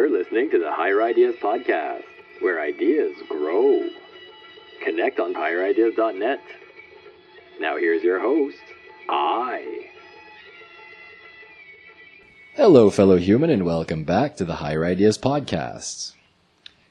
You're listening to the Higher Ideas Podcast, where ideas grow. Connect on higherideas.net. Now here's your host, I. Hello, fellow human, and welcome back to the Higher Ideas Podcast.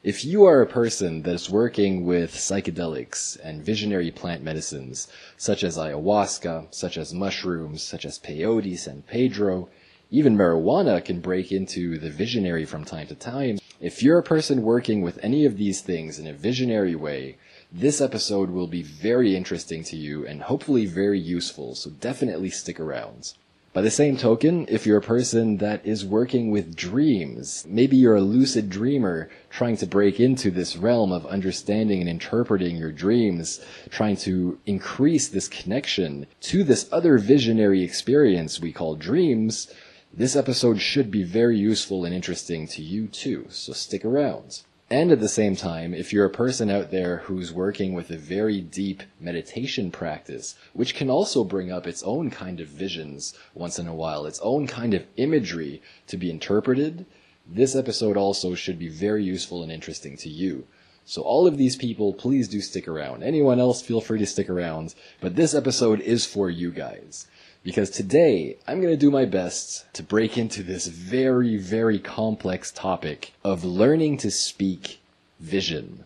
If you are a person that is working with psychedelics and visionary plant medicines, such as ayahuasca, such as mushrooms, such as peyote, San Pedro, even marijuana can break into the visionary from time to time. If you're a person working with any of these things in a visionary way, this episode will be very interesting to you and hopefully very useful, so definitely stick around. By the same token, if you're a person that is working with dreams, maybe you're a lucid dreamer trying to break into this realm of understanding and interpreting your dreams, trying to increase this connection to this other visionary experience we call dreams, this episode should be very useful and interesting to you too, so stick around. And at the same time, if you're a person out there who's working with a very deep meditation practice, which can also bring up its own kind of visions once in a while, its own kind of imagery to be interpreted, this episode also should be very useful and interesting to you. So all of these people, please do stick around. Anyone else, feel free to stick around. But this episode is for you guys because today I'm going to do my best to break into this very, very complex topic of learning to speak vision.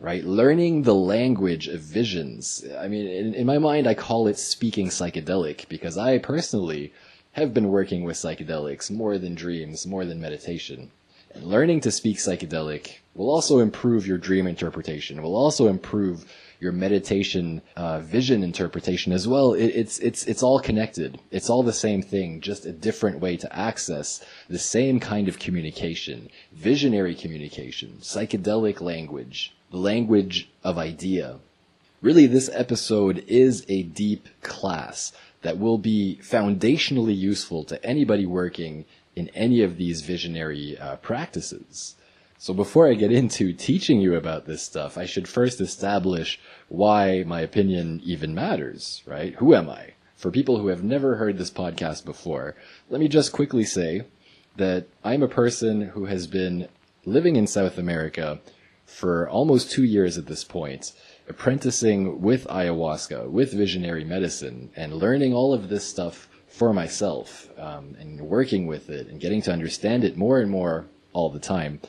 Right? Learning the language of visions. I mean, in, in my mind, I call it speaking psychedelic because I personally have been working with psychedelics more than dreams, more than meditation. And learning to speak psychedelic will also improve your dream interpretation, will also improve your meditation uh, vision interpretation as well. It, it's it's it's all connected. It's all the same thing, just a different way to access the same kind of communication, visionary communication, psychedelic language, the language of idea. Really, this episode is a deep class that will be foundationally useful to anybody working in any of these visionary uh, practices. So before I get into teaching you about this stuff, I should first establish why my opinion even matters, right? Who am I? For people who have never heard this podcast before, let me just quickly say that I'm a person who has been living in South America for almost two years at this point, apprenticing with ayahuasca, with visionary medicine, and learning all of this stuff for myself, um, and working with it and getting to understand it more and more all the time.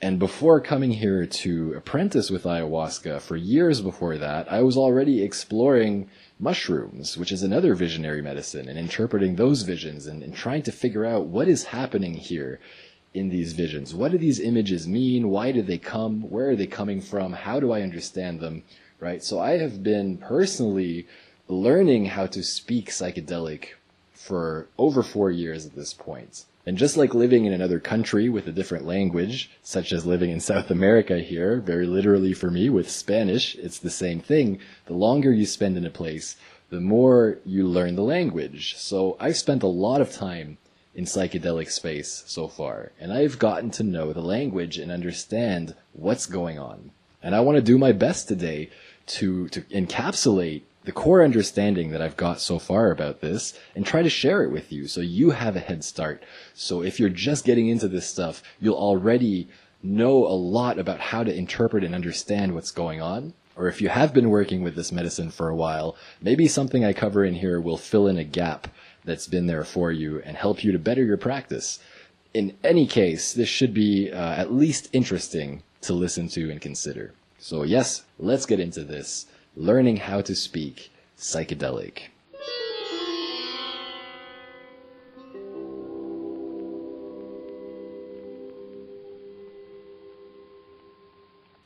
And before coming here to apprentice with ayahuasca, for years before that, I was already exploring mushrooms, which is another visionary medicine, and interpreting those visions and, and, trying to figure out what is happening here in these visions. What do these images mean? Why do they come? Where are they coming from? How do I understand them? Right? So I have been personally learning how to speak psychedelic for over four years at this point. And just like living in another country with a different language, such as living in South America here, very literally for me with Spanish, it's the same thing. The longer you spend in a place, the more you learn the language. So I've spent a lot of time in psychedelic space so far, and I've gotten to know the language and understand what's going on. And I want to do my best today to, to encapsulate the core understanding that I've got so far about this and try to share it with you so you have a head start. So if you're just getting into this stuff, you'll already know a lot about how to interpret and understand what's going on. Or if you have been working with this medicine for a while, maybe something I cover in here will fill in a gap that's been there for you and help you to better your practice. In any case, this should be uh, at least interesting to listen to and consider. So yes, let's get into this learning how to speak psychedelic.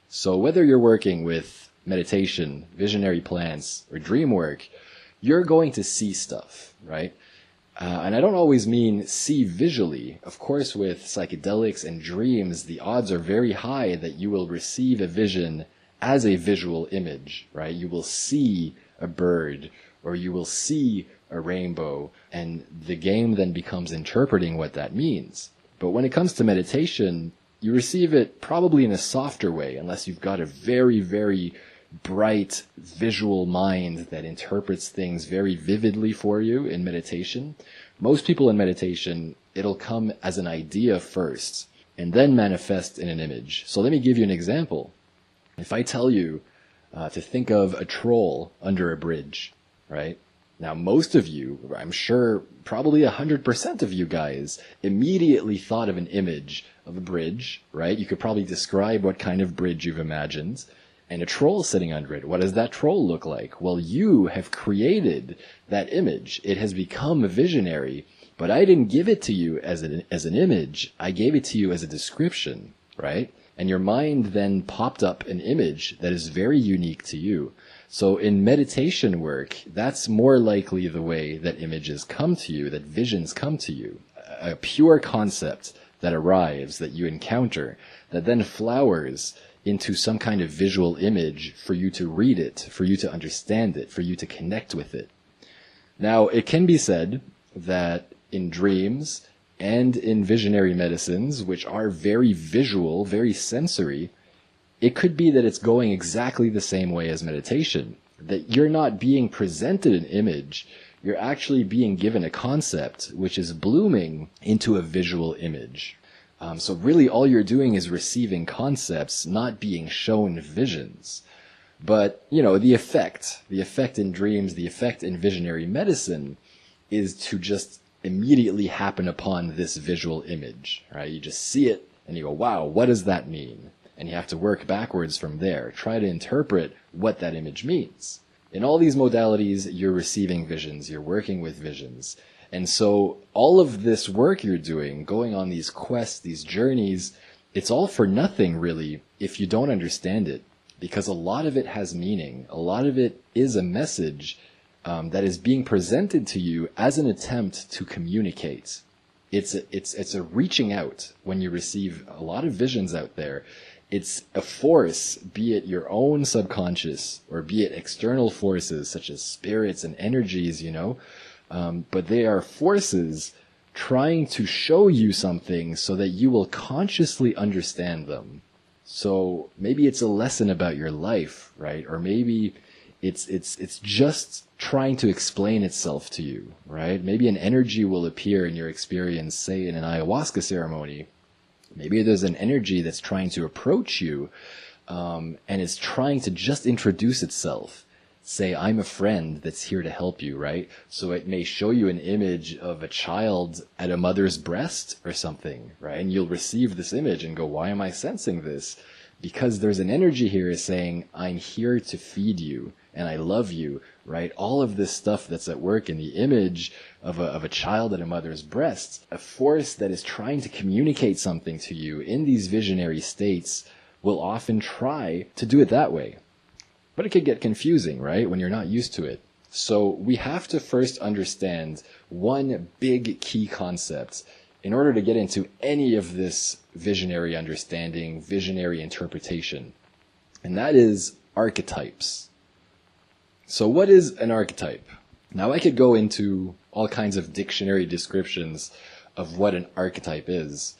So whether you're working with meditation, visionary plants, or dream work, you're going to see stuff, right? Uh, and I don't always mean see visually. Of course, with psychedelics and dreams, the odds are very high that you will receive a vision as a visual image, right? You will see a bird or you will see a rainbow and the game then becomes interpreting what that means. But when it comes to meditation, you receive it probably in a softer way unless you've got a very, very bright visual mind that interprets things very vividly for you in meditation. Most people in meditation, it'll come as an idea first and then manifest in an image. So let me give you an example. If I tell you uh, to think of a troll under a bridge, right? Now, most of you, I'm sure probably 100% of you guys, immediately thought of an image of a bridge, right? You could probably describe what kind of bridge you've imagined, and a troll sitting under it. What does that troll look like? Well, you have created that image. It has become a visionary, but I didn't give it to you as an, as an image. I gave it to you as a description, right? And your mind then popped up an image that is very unique to you. So in meditation work, that's more likely the way that images come to you, that visions come to you. A pure concept that arrives, that you encounter, that then flowers into some kind of visual image for you to read it, for you to understand it, for you to connect with it. Now, it can be said that in dreams and in visionary medicines, which are very visual, very sensory, it could be that it's going exactly the same way as meditation. That you're not being presented an image, you're actually being given a concept which is blooming into a visual image. Um, so really all you're doing is receiving concepts, not being shown visions. But, you know, the effect, the effect in dreams, the effect in visionary medicine is to just immediately happen upon this visual image, right? You just see it and you go, wow, what does that mean? and you have to work backwards from there. Try to interpret what that image means. In all these modalities, you're receiving visions, you're working with visions. And so all of this work you're doing, going on these quests, these journeys, it's all for nothing really if you don't understand it. Because a lot of it has meaning. A lot of it is a message um, that is being presented to you as an attempt to communicate. It's a, it's, it's a reaching out when you receive a lot of visions out there it's a force, be it your own subconscious or be it external forces such as spirits and energies, you know, um, but they are forces trying to show you something so that you will consciously understand them. So maybe it's a lesson about your life, right? Or maybe it's, it's, it's just trying to explain itself to you, right? Maybe an energy will appear in your experience, say in an ayahuasca ceremony, Maybe there's an energy that's trying to approach you, um, and it's trying to just introduce itself. Say, I'm a friend that's here to help you, right? So it may show you an image of a child at a mother's breast or something, right? And you'll receive this image and go, why am I sensing this? Because there's an energy here saying, I'm here to feed you and I love you, right? All of this stuff that's at work in the image of a, of a child at a mother's breast, a force that is trying to communicate something to you in these visionary states will often try to do it that way. But it could get confusing, right? When you're not used to it. So we have to first understand one big key concept in order to get into any of this visionary understanding, visionary interpretation. And that is archetypes. So what is an archetype? Now I could go into all kinds of dictionary descriptions of what an archetype is,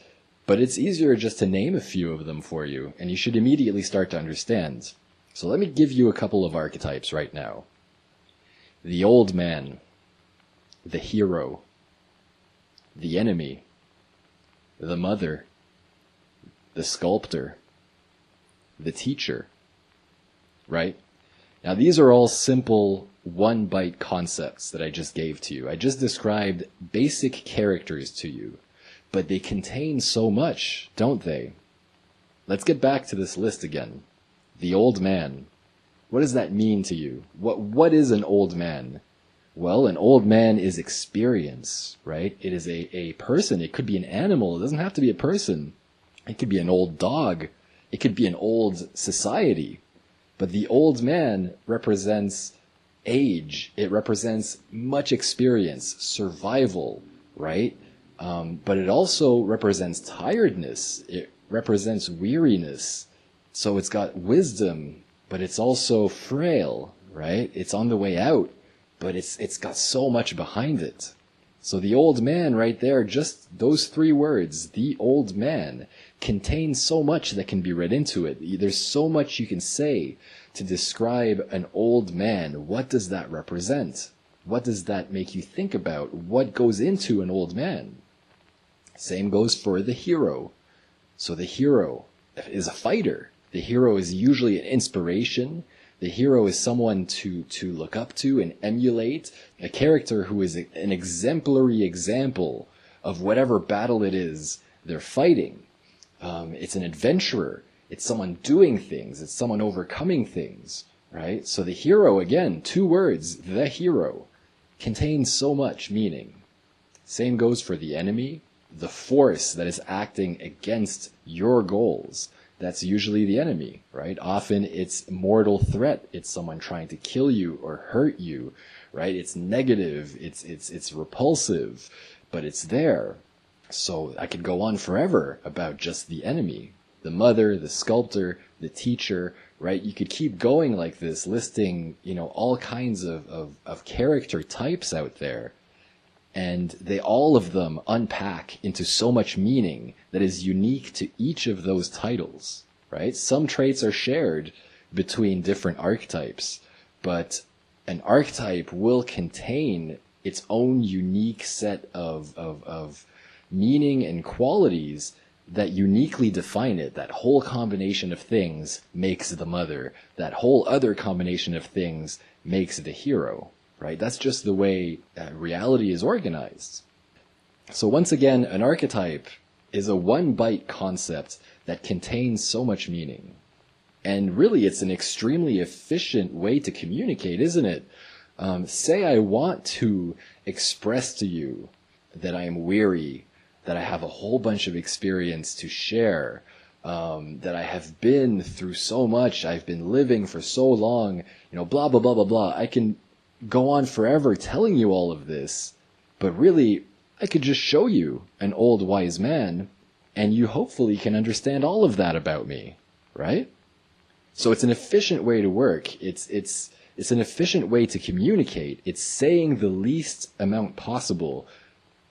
but it's easier just to name a few of them for you, and you should immediately start to understand. So let me give you a couple of archetypes right now. The old man, the hero, the enemy, the mother, the sculptor, the teacher, right? Now these are all simple one byte concepts that I just gave to you. I just described basic characters to you, but they contain so much, don't they? Let's get back to this list again. The old man. What does that mean to you? What, what is an old man? Well, an old man is experience, right? It is a, a person. It could be an animal. It doesn't have to be a person. It could be an old dog. It could be an old society. But the old man represents age. It represents much experience, survival, right? Um, but it also represents tiredness. It represents weariness. So it's got wisdom, but it's also frail, right? It's on the way out, but it's, it's got so much behind it. So the old man right there, just those three words, the old man, contains so much that can be read into it. There's so much you can say to describe an old man. What does that represent? What does that make you think about? What goes into an old man? Same goes for the hero. So the hero is a fighter. The hero is usually an inspiration. The hero is someone to, to look up to and emulate, a character who is an exemplary example of whatever battle it is they're fighting. Um, it's an adventurer. It's someone doing things. It's someone overcoming things, right? So the hero, again, two words, the hero, contains so much meaning. Same goes for the enemy, the force that is acting against your goals that's usually the enemy, right? Often it's mortal threat. It's someone trying to kill you or hurt you, right? It's negative. It's, it's, it's repulsive, but it's there. So I could go on forever about just the enemy, the mother, the sculptor, the teacher, right? You could keep going like this, listing, you know, all kinds of, of, of character types out there and they all of them unpack into so much meaning that is unique to each of those titles, right? Some traits are shared between different archetypes, but an archetype will contain its own unique set of, of, of meaning and qualities that uniquely define it. That whole combination of things makes the mother. That whole other combination of things makes the hero right? That's just the way reality is organized. So once again, an archetype is a one byte concept that contains so much meaning. And really, it's an extremely efficient way to communicate, isn't it? Um, say I want to express to you that I am weary, that I have a whole bunch of experience to share, um, that I have been through so much, I've been living for so long, you know, blah, blah, blah, blah, blah. I can go on forever telling you all of this, but really, I could just show you an old wise man, and you hopefully can understand all of that about me, right? So it's an efficient way to work. It's, it's, it's an efficient way to communicate. It's saying the least amount possible,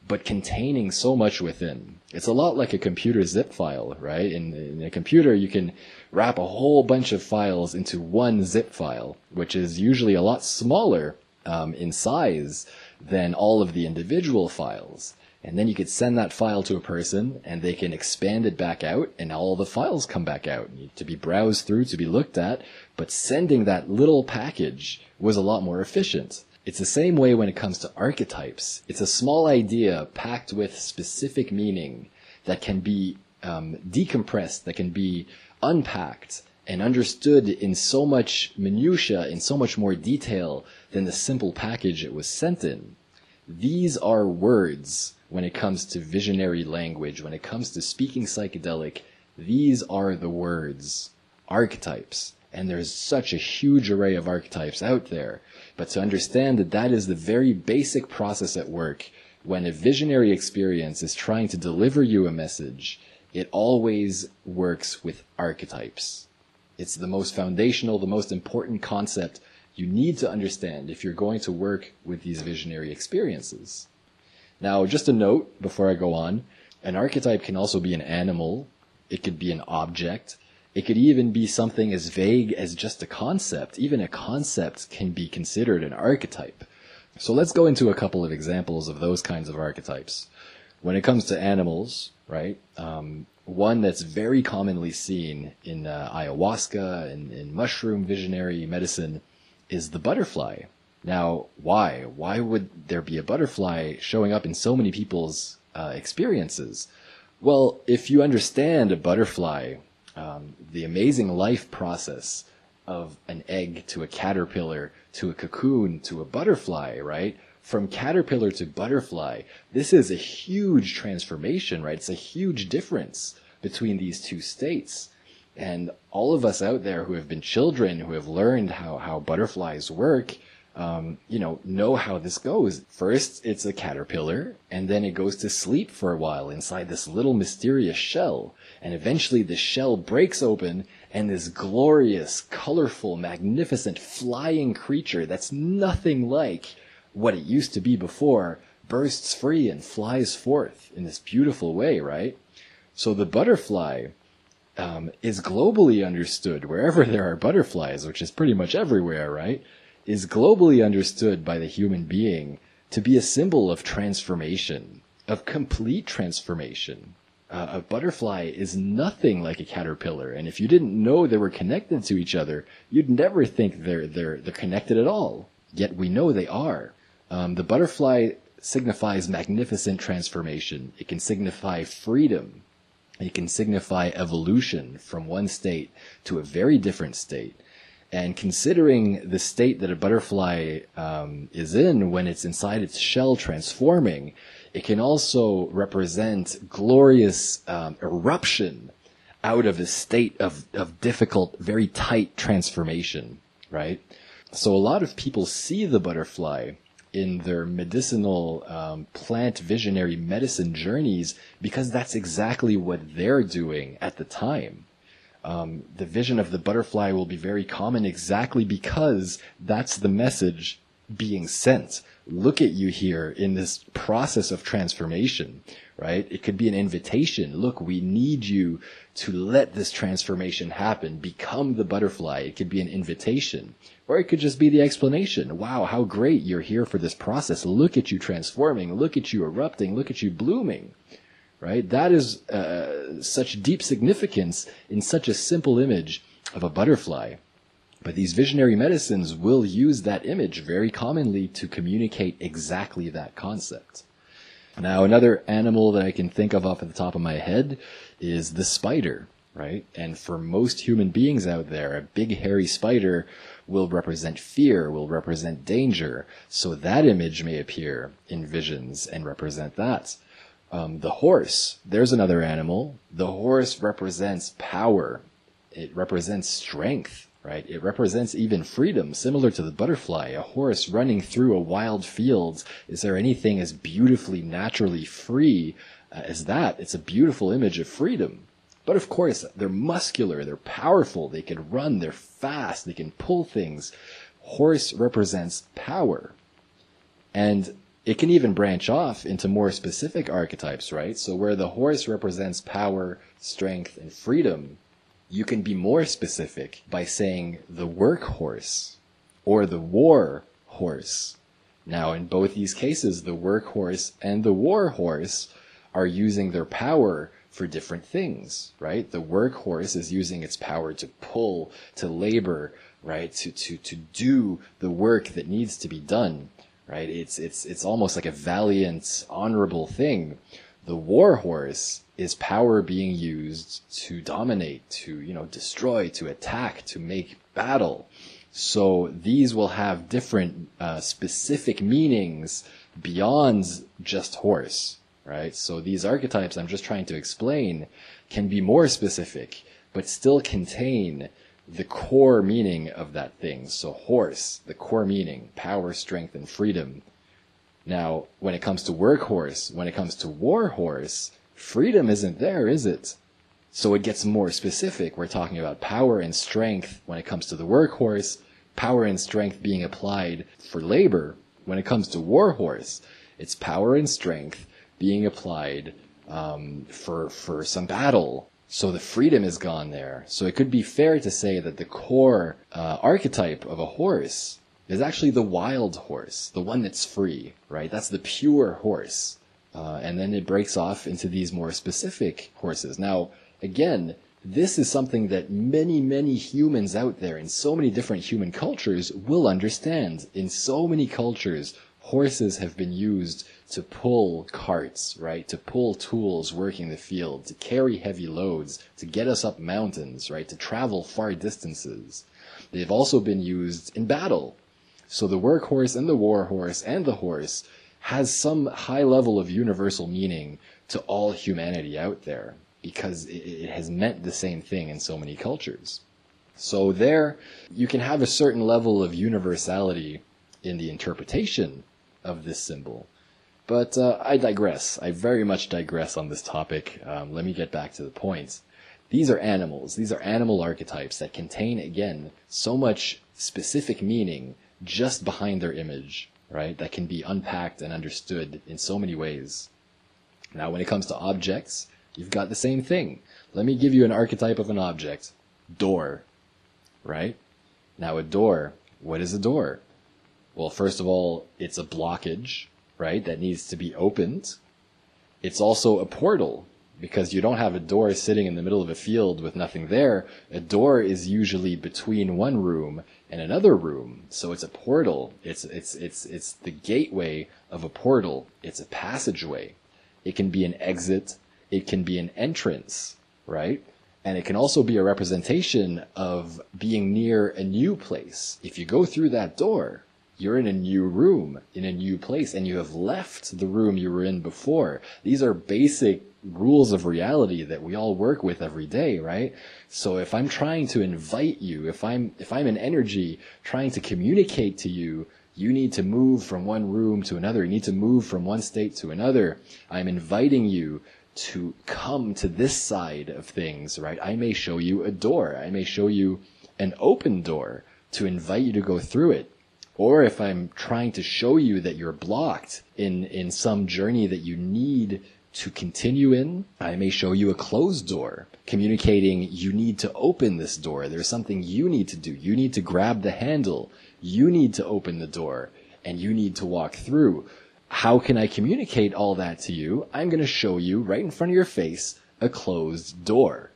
but containing so much within. It's a lot like a computer zip file, right? In, in a computer, you can wrap a whole bunch of files into one zip file, which is usually a lot smaller um, in size than all of the individual files. And then you could send that file to a person and they can expand it back out and all the files come back out to be browsed through, to be looked at. But sending that little package was a lot more efficient. It's the same way when it comes to archetypes. It's a small idea packed with specific meaning that can be um, decompressed, that can be unpacked and understood in so much minutia, in so much more detail than the simple package it was sent in. These are words when it comes to visionary language, when it comes to speaking psychedelic, these are the words, archetypes. And there's such a huge array of archetypes out there. But to understand that that is the very basic process at work when a visionary experience is trying to deliver you a message, it always works with archetypes. It's the most foundational, the most important concept you need to understand if you're going to work with these visionary experiences. Now, just a note before I go on, an archetype can also be an animal, it could be an object, it could even be something as vague as just a concept. Even a concept can be considered an archetype. So let's go into a couple of examples of those kinds of archetypes. When it comes to animals, right, um, one that's very commonly seen in uh, ayahuasca and in mushroom visionary medicine is the butterfly. Now, why? Why would there be a butterfly showing up in so many people's uh, experiences? Well, if you understand a butterfly, um, the amazing life process of an egg to a caterpillar to a cocoon to a butterfly, right? From caterpillar to butterfly, this is a huge transformation, right? It's a huge difference between these two states. And all of us out there who have been children, who have learned how, how butterflies work, um, you know, know how this goes. First, it's a caterpillar, and then it goes to sleep for a while inside this little mysterious shell. And eventually the shell breaks open, and this glorious, colorful, magnificent flying creature that's nothing like what it used to be before bursts free and flies forth in this beautiful way, right? So the butterfly um, is globally understood wherever there are butterflies, which is pretty much everywhere, right? Is globally understood by the human being to be a symbol of transformation, of complete transformation. Uh, a butterfly is nothing like a caterpillar, and if you didn't know they were connected to each other, you'd never think they're they're they're connected at all. Yet we know they are. Um, the butterfly signifies magnificent transformation. It can signify freedom. It can signify evolution from one state to a very different state. And considering the state that a butterfly um, is in when it's inside its shell transforming, it can also represent glorious um, eruption out of a state of, of difficult, very tight transformation, right? So a lot of people see the butterfly in their medicinal um, plant visionary medicine journeys because that's exactly what they're doing at the time. Um, the vision of the butterfly will be very common exactly because that's the message being sent. Look at you here in this process of transformation, right? It could be an invitation. Look, we need you to let this transformation happen. Become the butterfly. It could be an invitation. Or it could just be the explanation. Wow, how great you're here for this process. Look at you transforming. Look at you erupting. Look at you blooming right? That is uh, such deep significance in such a simple image of a butterfly. But these visionary medicines will use that image very commonly to communicate exactly that concept. Now, another animal that I can think of off at the top of my head is the spider, right? And for most human beings out there, a big hairy spider will represent fear, will represent danger. So that image may appear in visions and represent that. Um, the horse, there's another animal. The horse represents power. It represents strength, right? It represents even freedom, similar to the butterfly. A horse running through a wild field. Is there anything as beautifully, naturally free uh, as that? It's a beautiful image of freedom. But of course, they're muscular, they're powerful, they can run, they're fast, they can pull things. Horse represents power. And it can even branch off into more specific archetypes, right? So where the horse represents power, strength, and freedom, you can be more specific by saying the workhorse or the war horse. Now, in both these cases, the workhorse and the war horse are using their power for different things, right? The workhorse is using its power to pull, to labor, right? To, to, to do the work that needs to be done right? It's it's it's almost like a valiant, honorable thing. The warhorse is power being used to dominate, to you know destroy, to attack, to make battle. So these will have different uh, specific meanings beyond just horse, right? So these archetypes I'm just trying to explain can be more specific, but still contain the core meaning of that thing. So horse, the core meaning, power, strength, and freedom. Now, when it comes to workhorse, when it comes to warhorse, freedom isn't there, is it? So it gets more specific. We're talking about power and strength when it comes to the workhorse, power and strength being applied for labor. When it comes to warhorse, it's power and strength being applied um, for for some battle so the freedom is gone there. So it could be fair to say that the core uh, archetype of a horse is actually the wild horse, the one that's free, right? That's the pure horse. Uh, and then it breaks off into these more specific horses. Now, again, this is something that many, many humans out there in so many different human cultures will understand. In so many cultures, horses have been used to pull carts, right? To pull tools working the field, to carry heavy loads, to get us up mountains, right? To travel far distances. They've also been used in battle. So the workhorse and the warhorse and the horse has some high level of universal meaning to all humanity out there because it, has meant the same thing in so many cultures. So there, you can have a certain level of universality in the interpretation of this symbol. But uh, I digress. I very much digress on this topic. Um, let me get back to the point. These are animals. These are animal archetypes that contain, again, so much specific meaning just behind their image, right? That can be unpacked and understood in so many ways. Now, when it comes to objects, you've got the same thing. Let me give you an archetype of an object. Door, right? Now, a door, what is a door? Well, first of all, it's a blockage, right, that needs to be opened. It's also a portal because you don't have a door sitting in the middle of a field with nothing there. A door is usually between one room and another room. So it's a portal. It's, it's, it's, it's the gateway of a portal. It's a passageway. It can be an exit. It can be an entrance, right? And it can also be a representation of being near a new place. If you go through that door, you're in a new room, in a new place, and you have left the room you were in before. These are basic rules of reality that we all work with every day, right? So if I'm trying to invite you, if I'm, if I'm an energy trying to communicate to you, you need to move from one room to another. You need to move from one state to another. I'm inviting you to come to this side of things, right? I may show you a door. I may show you an open door to invite you to go through it. Or if I'm trying to show you that you're blocked in, in some journey that you need to continue in, I may show you a closed door, communicating you need to open this door. There's something you need to do. You need to grab the handle. You need to open the door and you need to walk through. How can I communicate all that to you? I'm going to show you right in front of your face a closed door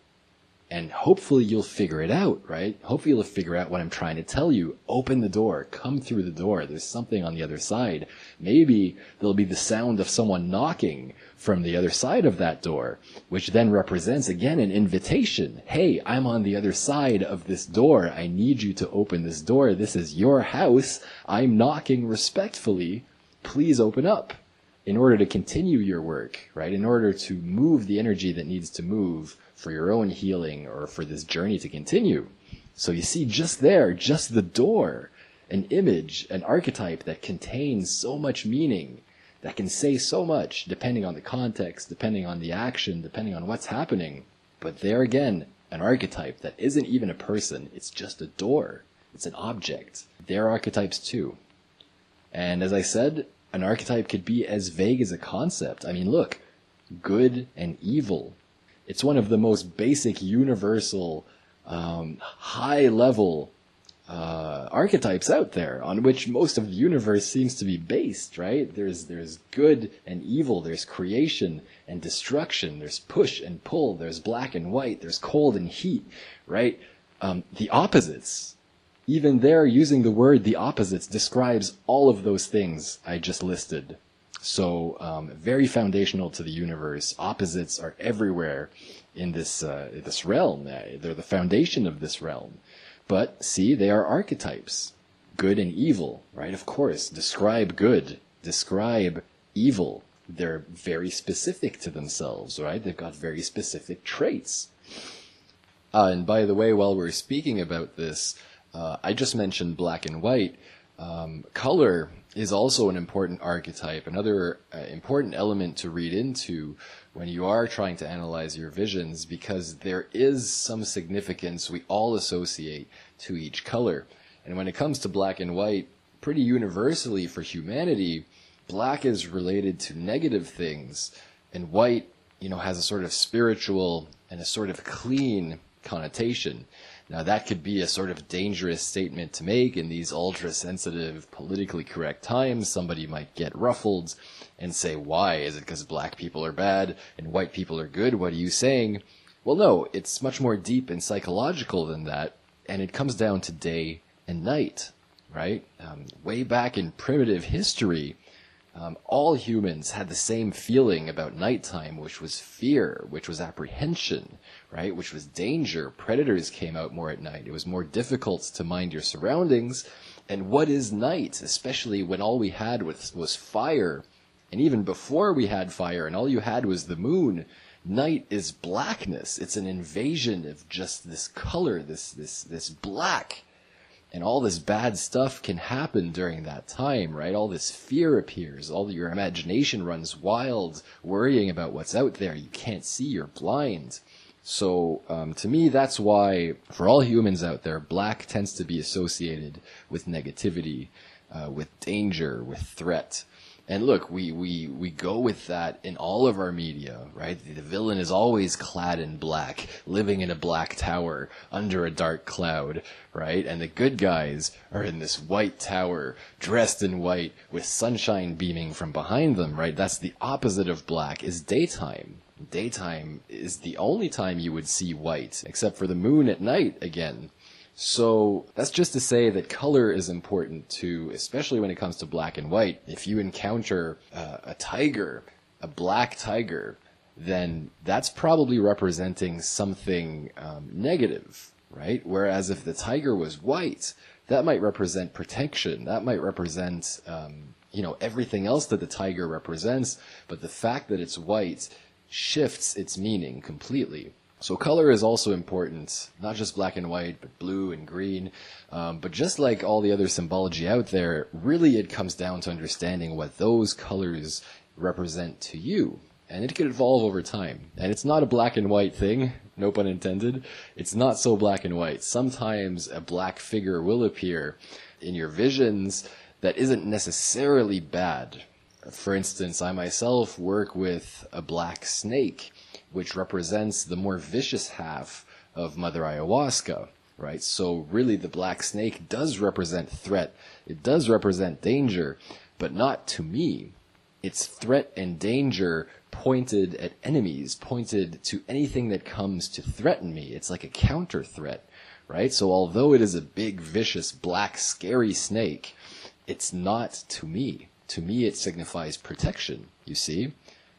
and hopefully you'll figure it out, right? Hopefully you'll figure out what I'm trying to tell you. Open the door, come through the door. There's something on the other side. Maybe there'll be the sound of someone knocking from the other side of that door, which then represents again an invitation. Hey, I'm on the other side of this door. I need you to open this door. This is your house. I'm knocking respectfully. Please open up in order to continue your work, right? In order to move the energy that needs to move for your own healing or for this journey to continue. So you see just there, just the door, an image, an archetype that contains so much meaning, that can say so much depending on the context, depending on the action, depending on what's happening. But there again, an archetype that isn't even a person, it's just a door. It's an object. They're archetypes too. And as I said, an archetype could be as vague as a concept. I mean, look, good and evil, it's one of the most basic, universal, um, high level uh, archetypes out there on which most of the universe seems to be based, right? There's, there's good and evil, there's creation and destruction, there's push and pull, there's black and white, there's cold and heat, right? Um, the opposites, even there using the word the opposites describes all of those things I just listed. So um, very foundational to the universe. Opposites are everywhere in this uh, this realm. They're the foundation of this realm. But see, they are archetypes, good and evil, right? Of course, describe good, describe evil. They're very specific to themselves, right? They've got very specific traits. Uh, and by the way, while we're speaking about this, uh, I just mentioned black and white. Um, color is also an important archetype, another uh, important element to read into when you are trying to analyze your visions, because there is some significance we all associate to each color. And when it comes to black and white, pretty universally for humanity, black is related to negative things, and white, you know, has a sort of spiritual and a sort of clean connotation. Now that could be a sort of dangerous statement to make in these ultra sensitive, politically correct times. Somebody might get ruffled and say, why? Is it because black people are bad and white people are good? What are you saying? Well, no, it's much more deep and psychological than that. And it comes down to day and night, right? Um, way back in primitive history, um, all humans had the same feeling about nighttime, which was fear, which was apprehension, right? Which was danger. Predators came out more at night. It was more difficult to mind your surroundings. And what is night, especially when all we had was, was fire? And even before we had fire and all you had was the moon, night is blackness. It's an invasion of just this color, this, this, this black and all this bad stuff can happen during that time, right? All this fear appears, all your imagination runs wild, worrying about what's out there. You can't see, you're blind. So, um, to me, that's why, for all humans out there, black tends to be associated with negativity, uh, with danger, with threat. And look, we, we, we go with that in all of our media, right? The villain is always clad in black, living in a black tower under a dark cloud, right? And the good guys are in this white tower, dressed in white, with sunshine beaming from behind them, right? That's the opposite of black, is daytime, Daytime is the only time you would see white, except for the moon at night again. So that's just to say that color is important too, especially when it comes to black and white. If you encounter uh, a tiger, a black tiger, then that's probably representing something um, negative, right? Whereas if the tiger was white, that might represent protection. That might represent, um, you know, everything else that the tiger represents. But the fact that it's white shifts its meaning completely. So color is also important, not just black and white, but blue and green. Um, but just like all the other symbology out there, really it comes down to understanding what those colors represent to you. And it could evolve over time. And it's not a black and white thing, no pun intended. It's not so black and white. Sometimes a black figure will appear in your visions that isn't necessarily bad. For instance, I myself work with a black snake which represents the more vicious half of Mother Ayahuasca, right? So really the black snake does represent threat. It does represent danger, but not to me. It's threat and danger pointed at enemies, pointed to anything that comes to threaten me. It's like a counter threat, right? So although it is a big, vicious, black, scary snake, it's not to me. To me, it signifies protection, you see?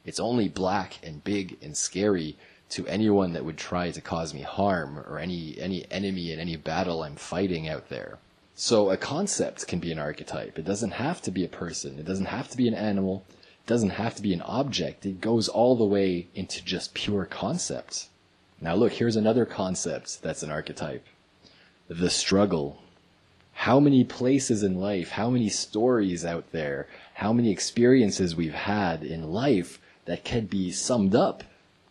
It's only black and big and scary to anyone that would try to cause me harm or any, any enemy in any battle I'm fighting out there. So a concept can be an archetype. It doesn't have to be a person. It doesn't have to be an animal. It doesn't have to be an object. It goes all the way into just pure concept. Now look, here's another concept that's an archetype. The struggle. How many places in life, how many stories out there, how many experiences we've had in life that can be summed up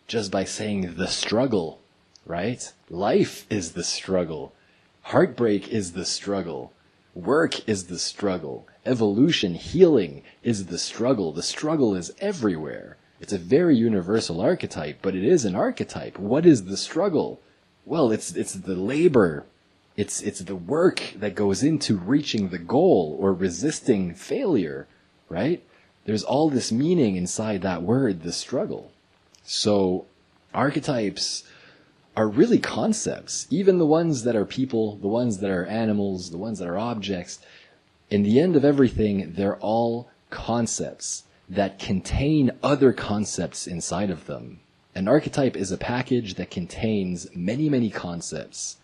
just by saying the struggle, right? Life is the struggle. Heartbreak is the struggle. Work is the struggle. Evolution, healing is the struggle. The struggle is everywhere. It's a very universal archetype, but it is an archetype. What is the struggle? Well, it's, it's the labor. It's, it's the work that goes into reaching the goal or resisting failure, right? There's all this meaning inside that word, the struggle. So archetypes are really concepts, even the ones that are people, the ones that are animals, the ones that are objects. In the end of everything, they're all concepts that contain other concepts inside of them. An archetype is a package that contains many, many concepts.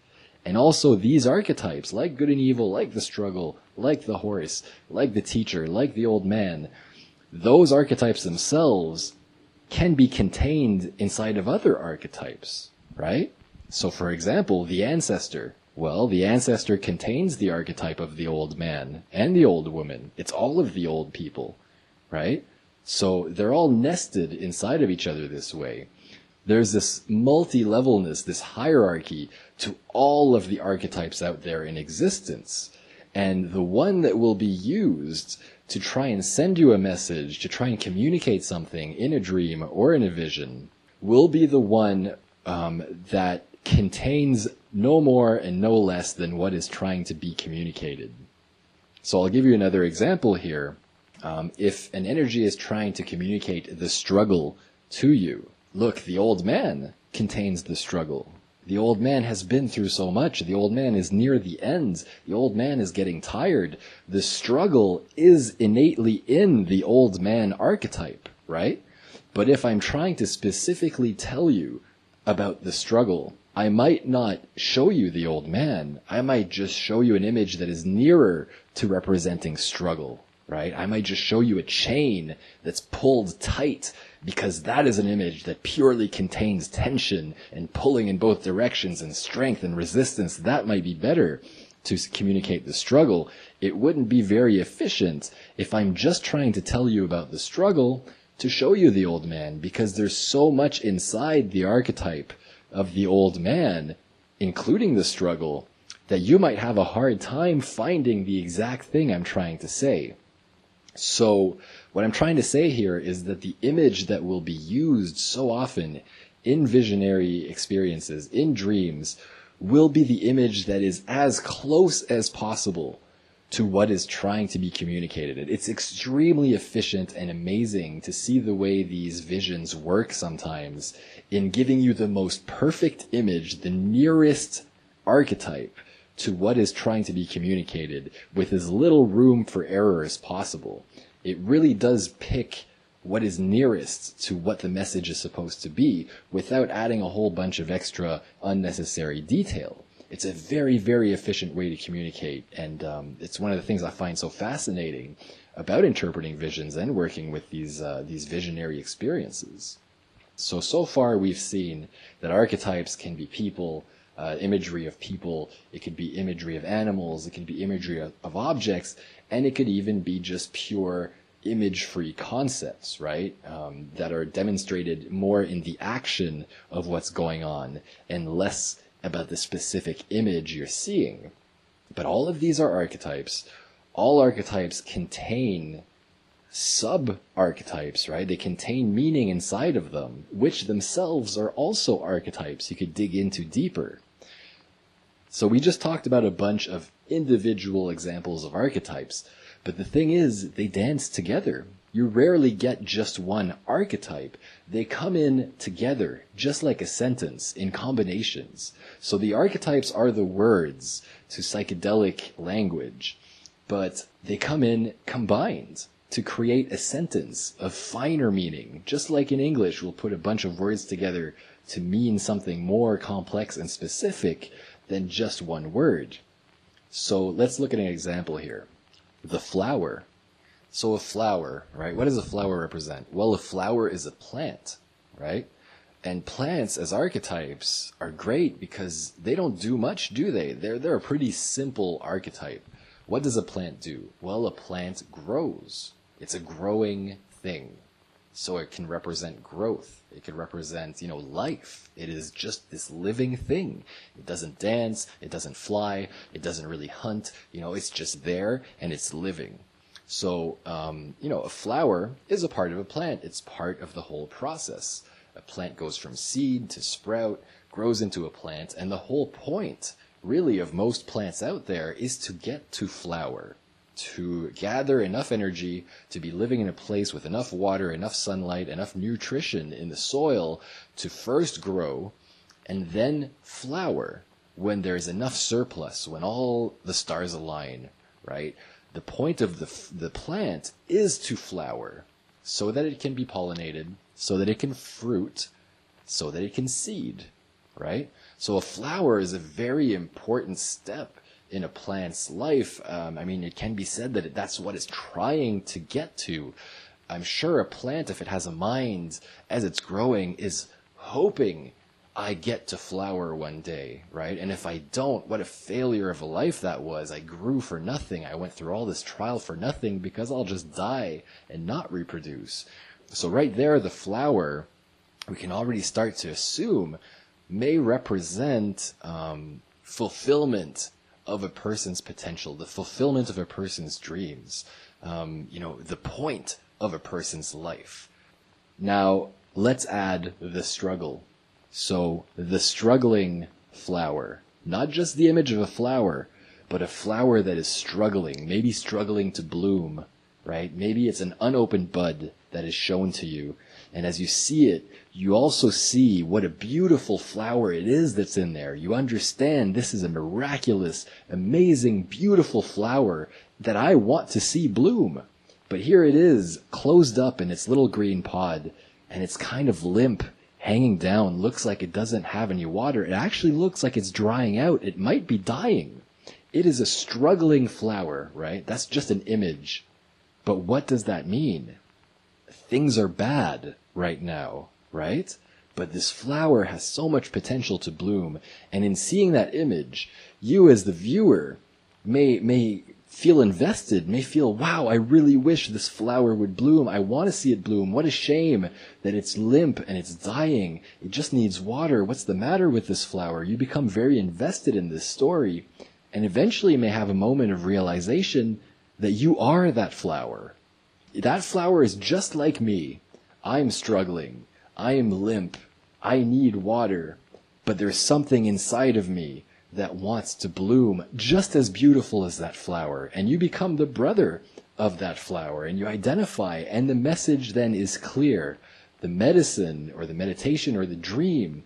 And also these archetypes, like good and evil, like the struggle, like the horse, like the teacher, like the old man, those archetypes themselves can be contained inside of other archetypes, right? So for example, the ancestor. Well, the ancestor contains the archetype of the old man and the old woman. It's all of the old people, right? So they're all nested inside of each other this way. There's this multi-levelness, this hierarchy to all of the archetypes out there in existence. And the one that will be used to try and send you a message, to try and communicate something in a dream or in a vision, will be the one um, that contains no more and no less than what is trying to be communicated. So I'll give you another example here. Um, if an energy is trying to communicate the struggle to you, look, the old man contains the struggle. The old man has been through so much. The old man is near the end. The old man is getting tired. The struggle is innately in the old man archetype, right? But if I'm trying to specifically tell you about the struggle, I might not show you the old man. I might just show you an image that is nearer to representing struggle, right? I might just show you a chain that's pulled tight because that is an image that purely contains tension and pulling in both directions and strength and resistance. That might be better to communicate the struggle. It wouldn't be very efficient if I'm just trying to tell you about the struggle to show you the old man because there's so much inside the archetype of the old man, including the struggle, that you might have a hard time finding the exact thing I'm trying to say. So what I'm trying to say here is that the image that will be used so often in visionary experiences, in dreams, will be the image that is as close as possible to what is trying to be communicated. It's extremely efficient and amazing to see the way these visions work sometimes in giving you the most perfect image, the nearest archetype to what is trying to be communicated with as little room for error as possible. It really does pick what is nearest to what the message is supposed to be without adding a whole bunch of extra unnecessary detail it's a very, very efficient way to communicate. And um, it's one of the things I find so fascinating about interpreting visions and working with these, uh, these visionary experiences. So, so far we've seen that archetypes can be people, uh, imagery of people, it could be imagery of animals, it can be imagery of, of objects, and it could even be just pure image free concepts, right? Um, that are demonstrated more in the action of what's going on and less about the specific image you're seeing. But all of these are archetypes. All archetypes contain sub archetypes, right? They contain meaning inside of them, which themselves are also archetypes you could dig into deeper. So we just talked about a bunch of individual examples of archetypes, but the thing is, they dance together. You rarely get just one archetype. They come in together, just like a sentence, in combinations. So the archetypes are the words to psychedelic language, but they come in combined to create a sentence of finer meaning. Just like in English, we'll put a bunch of words together to mean something more complex and specific than just one word. So let's look at an example here. The flower so a flower, right? What does a flower represent? Well, a flower is a plant, right? And plants as archetypes are great because they don't do much, do they? They're, they're a pretty simple archetype. What does a plant do? Well, a plant grows. It's a growing thing. So it can represent growth. It can represent, you know, life. It is just this living thing. It doesn't dance. It doesn't fly. It doesn't really hunt. You know, it's just there and it's living. So, um, you know, a flower is a part of a plant. It's part of the whole process. A plant goes from seed to sprout, grows into a plant, and the whole point, really, of most plants out there is to get to flower, to gather enough energy to be living in a place with enough water, enough sunlight, enough nutrition in the soil to first grow and then flower when there's enough surplus, when all the stars align, right? the point of the, the plant is to flower so that it can be pollinated, so that it can fruit, so that it can seed, right? So a flower is a very important step in a plant's life. Um, I mean, it can be said that that's what it's trying to get to. I'm sure a plant, if it has a mind as it's growing, is hoping I get to flower one day, right? And if I don't, what a failure of a life that was. I grew for nothing. I went through all this trial for nothing because I'll just die and not reproduce. So right there, the flower, we can already start to assume, may represent um, fulfillment of a person's potential, the fulfillment of a person's dreams, um, you know, the point of a person's life. Now, let's add the struggle so the struggling flower, not just the image of a flower, but a flower that is struggling, maybe struggling to bloom, right? Maybe it's an unopened bud that is shown to you. And as you see it, you also see what a beautiful flower it is that's in there. You understand this is a miraculous, amazing, beautiful flower that I want to see bloom. But here it is, closed up in its little green pod, and it's kind of limp hanging down, looks like it doesn't have any water. It actually looks like it's drying out. It might be dying. It is a struggling flower, right? That's just an image. But what does that mean? Things are bad right now, right? But this flower has so much potential to bloom. And in seeing that image, you as the viewer may, may feel invested, may feel, wow, I really wish this flower would bloom. I want to see it bloom. What a shame that it's limp and it's dying. It just needs water. What's the matter with this flower? You become very invested in this story and eventually may have a moment of realization that you are that flower. That flower is just like me. I'm struggling. I am limp. I need water. But there's something inside of me that wants to bloom just as beautiful as that flower. And you become the brother of that flower and you identify and the message then is clear. The medicine or the meditation or the dream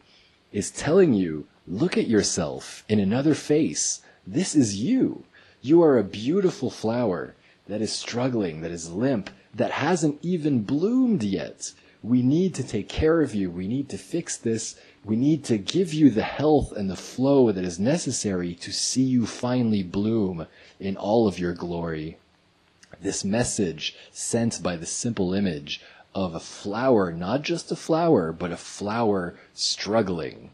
is telling you, look at yourself in another face. This is you. You are a beautiful flower that is struggling, that is limp, that hasn't even bloomed yet. We need to take care of you. We need to fix this. We need to give you the health and the flow that is necessary to see you finally bloom in all of your glory. This message sent by the simple image of a flower, not just a flower, but a flower struggling.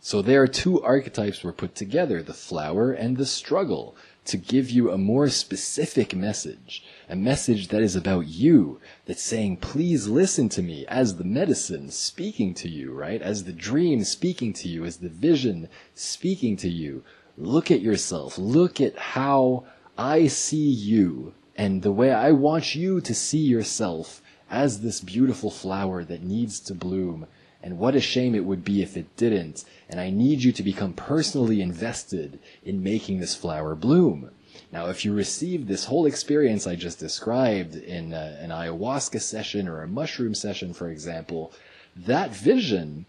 So there are two archetypes were put together, the flower and the struggle to give you a more specific message, a message that is about you, that's saying, please listen to me as the medicine speaking to you, right? As the dream speaking to you, as the vision speaking to you. Look at yourself. Look at how I see you and the way I want you to see yourself as this beautiful flower that needs to bloom. And what a shame it would be if it didn't and I need you to become personally invested in making this flower bloom. Now, if you receive this whole experience I just described in a, uh, an ayahuasca session or a mushroom session, for example, that vision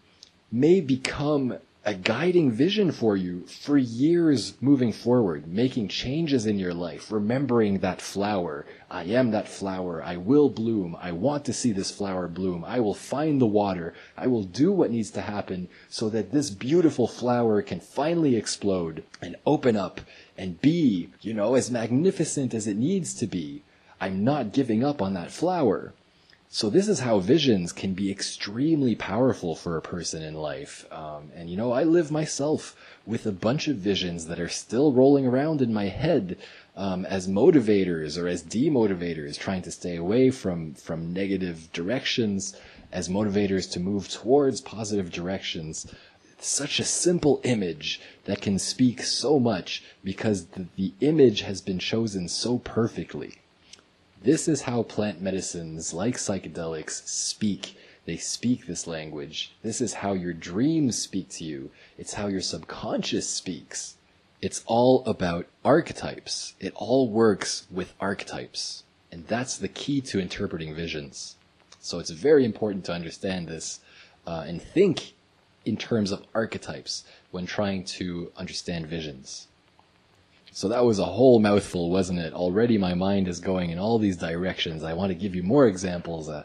may become a guiding vision for you for years moving forward, making changes in your life, remembering that flower. I am that flower. I will bloom. I want to see this flower bloom. I will find the water. I will do what needs to happen so that this beautiful flower can finally explode and open up and be, you know, as magnificent as it needs to be. I'm not giving up on that flower. So this is how visions can be extremely powerful for a person in life. Um, and you know, I live myself with a bunch of visions that are still rolling around in my head um, as motivators or as demotivators, trying to stay away from from negative directions, as motivators to move towards positive directions. Such a simple image that can speak so much because the, the image has been chosen so perfectly. This is how plant medicines, like psychedelics, speak. They speak this language. This is how your dreams speak to you. It's how your subconscious speaks. It's all about archetypes. It all works with archetypes. And that's the key to interpreting visions. So it's very important to understand this uh, and think in terms of archetypes when trying to understand visions. So that was a whole mouthful, wasn't it? Already my mind is going in all these directions. I want to give you more examples. Uh,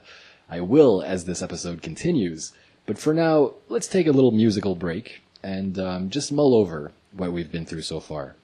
I will as this episode continues. But for now, let's take a little musical break and um, just mull over what we've been through so far.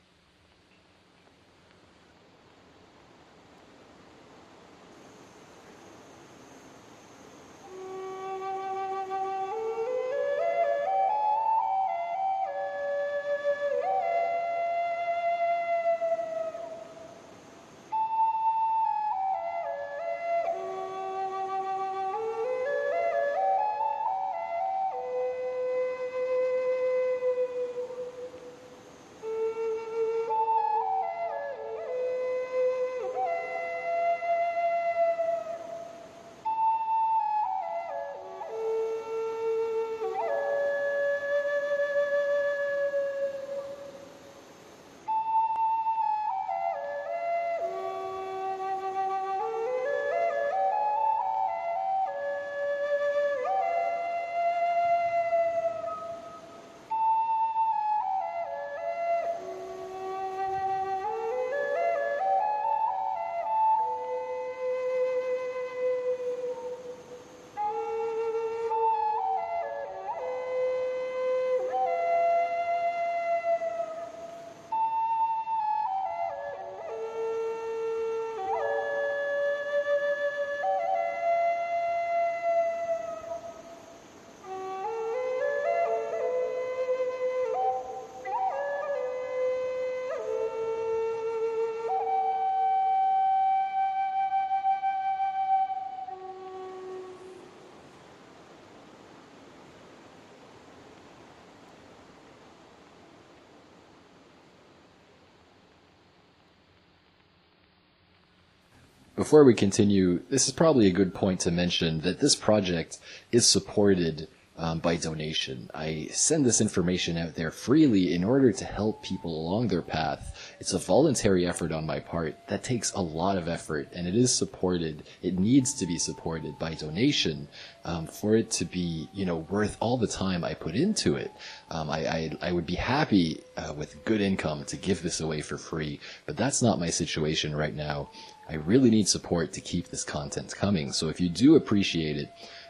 Before we continue, this is probably a good point to mention that this project is supported um, by donation. I send this information out there freely in order to help people along their path. It's a voluntary effort on my part that takes a lot of effort and it is supported. It needs to be supported by donation um, for it to be, you know, worth all the time I put into it. Um, I, I, I, would be happy uh, with good income to give this away for free, but that's not my situation right now. I really need support to keep this content coming. So if you do appreciate it,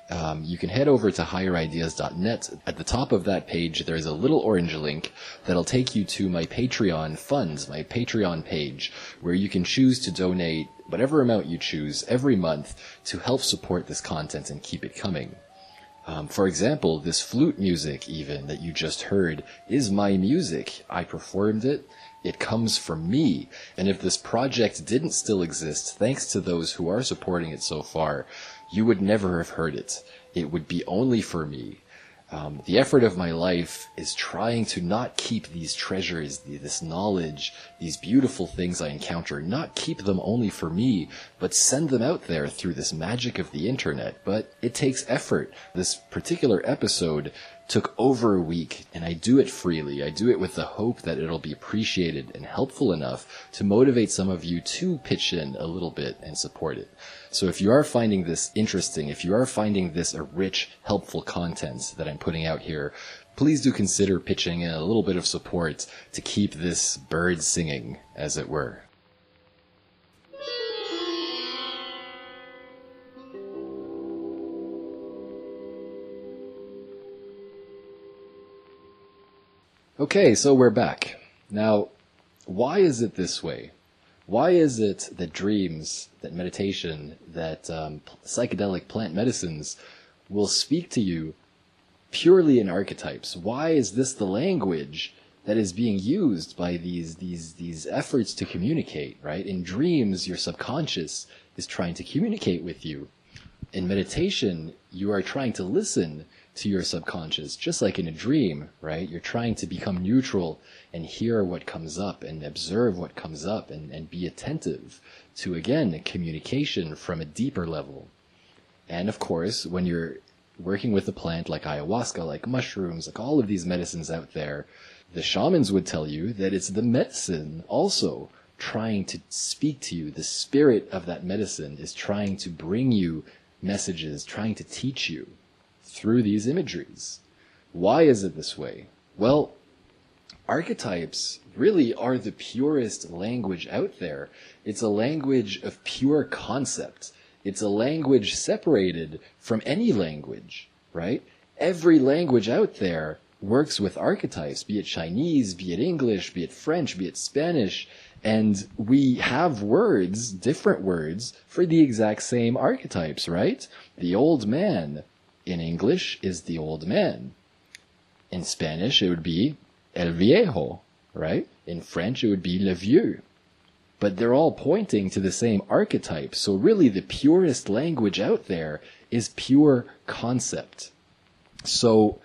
um, you can head over to higherideas.net. At the top of that page, there's a little orange link that'll take you to my Patreon funds, my Patreon page, where you can choose to donate whatever amount you choose every month to help support this content and keep it coming. Um, for example, this flute music even that you just heard is my music. I performed it. It comes from me. And if this project didn't still exist, thanks to those who are supporting it so far, you would never have heard it. It would be only for me. Um, the effort of my life is trying to not keep these treasures, this knowledge, these beautiful things I encounter, not keep them only for me, but send them out there through this magic of the internet. But it takes effort. This particular episode took over a week and I do it freely. I do it with the hope that it'll be appreciated and helpful enough to motivate some of you to pitch in a little bit and support it. So if you are finding this interesting, if you are finding this a rich, helpful content that I'm putting out here, please do consider pitching in a little bit of support to keep this bird singing, as it were. Okay, so we're back. Now, why is it this way? Why is it that dreams, that meditation, that um, psychedelic plant medicines will speak to you purely in archetypes? Why is this the language that is being used by these these these efforts to communicate? Right in dreams, your subconscious is trying to communicate with you. In meditation, you are trying to listen to your subconscious, just like in a dream, right? You're trying to become neutral and hear what comes up and observe what comes up and, and be attentive to, again, communication from a deeper level. And of course, when you're working with a plant like ayahuasca, like mushrooms, like all of these medicines out there, the shamans would tell you that it's the medicine also trying to speak to you. The spirit of that medicine is trying to bring you messages, trying to teach you through these imageries. Why is it this way? Well, archetypes really are the purest language out there. It's a language of pure concept. It's a language separated from any language, right? Every language out there works with archetypes, be it Chinese, be it English, be it French, be it Spanish, and we have words, different words, for the exact same archetypes, right? The old man, in English is the old man. In Spanish, it would be el viejo, right? In French, it would be le vieux. But they're all pointing to the same archetype. So really the purest language out there is pure concept. So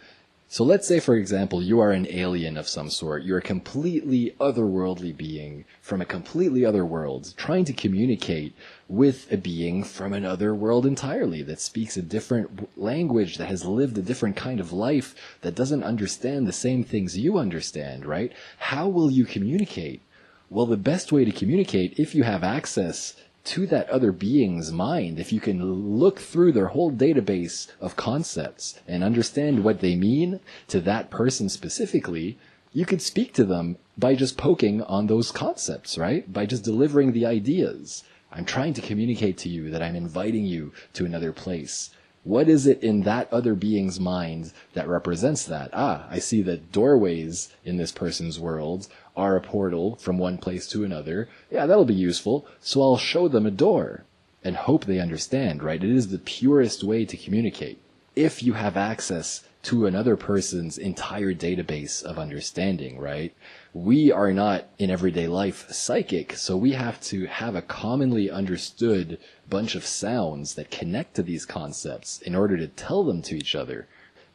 so let's say, for example, you are an alien of some sort. You're a completely otherworldly being from a completely other world, trying to communicate with a being from another world entirely that speaks a different language, that has lived a different kind of life, that doesn't understand the same things you understand, right? How will you communicate? Well, the best way to communicate, if you have access to that other being's mind, if you can look through their whole database of concepts and understand what they mean to that person specifically, you could speak to them by just poking on those concepts, right? By just delivering the ideas. I'm trying to communicate to you that I'm inviting you to another place. What is it in that other being's mind that represents that? Ah, I see that doorways in this person's world are a portal from one place to another. Yeah, that'll be useful. So I'll show them a door and hope they understand, right? It is the purest way to communicate. If you have access to another person's entire database of understanding, right? We are not in everyday life psychic, so we have to have a commonly understood bunch of sounds that connect to these concepts in order to tell them to each other.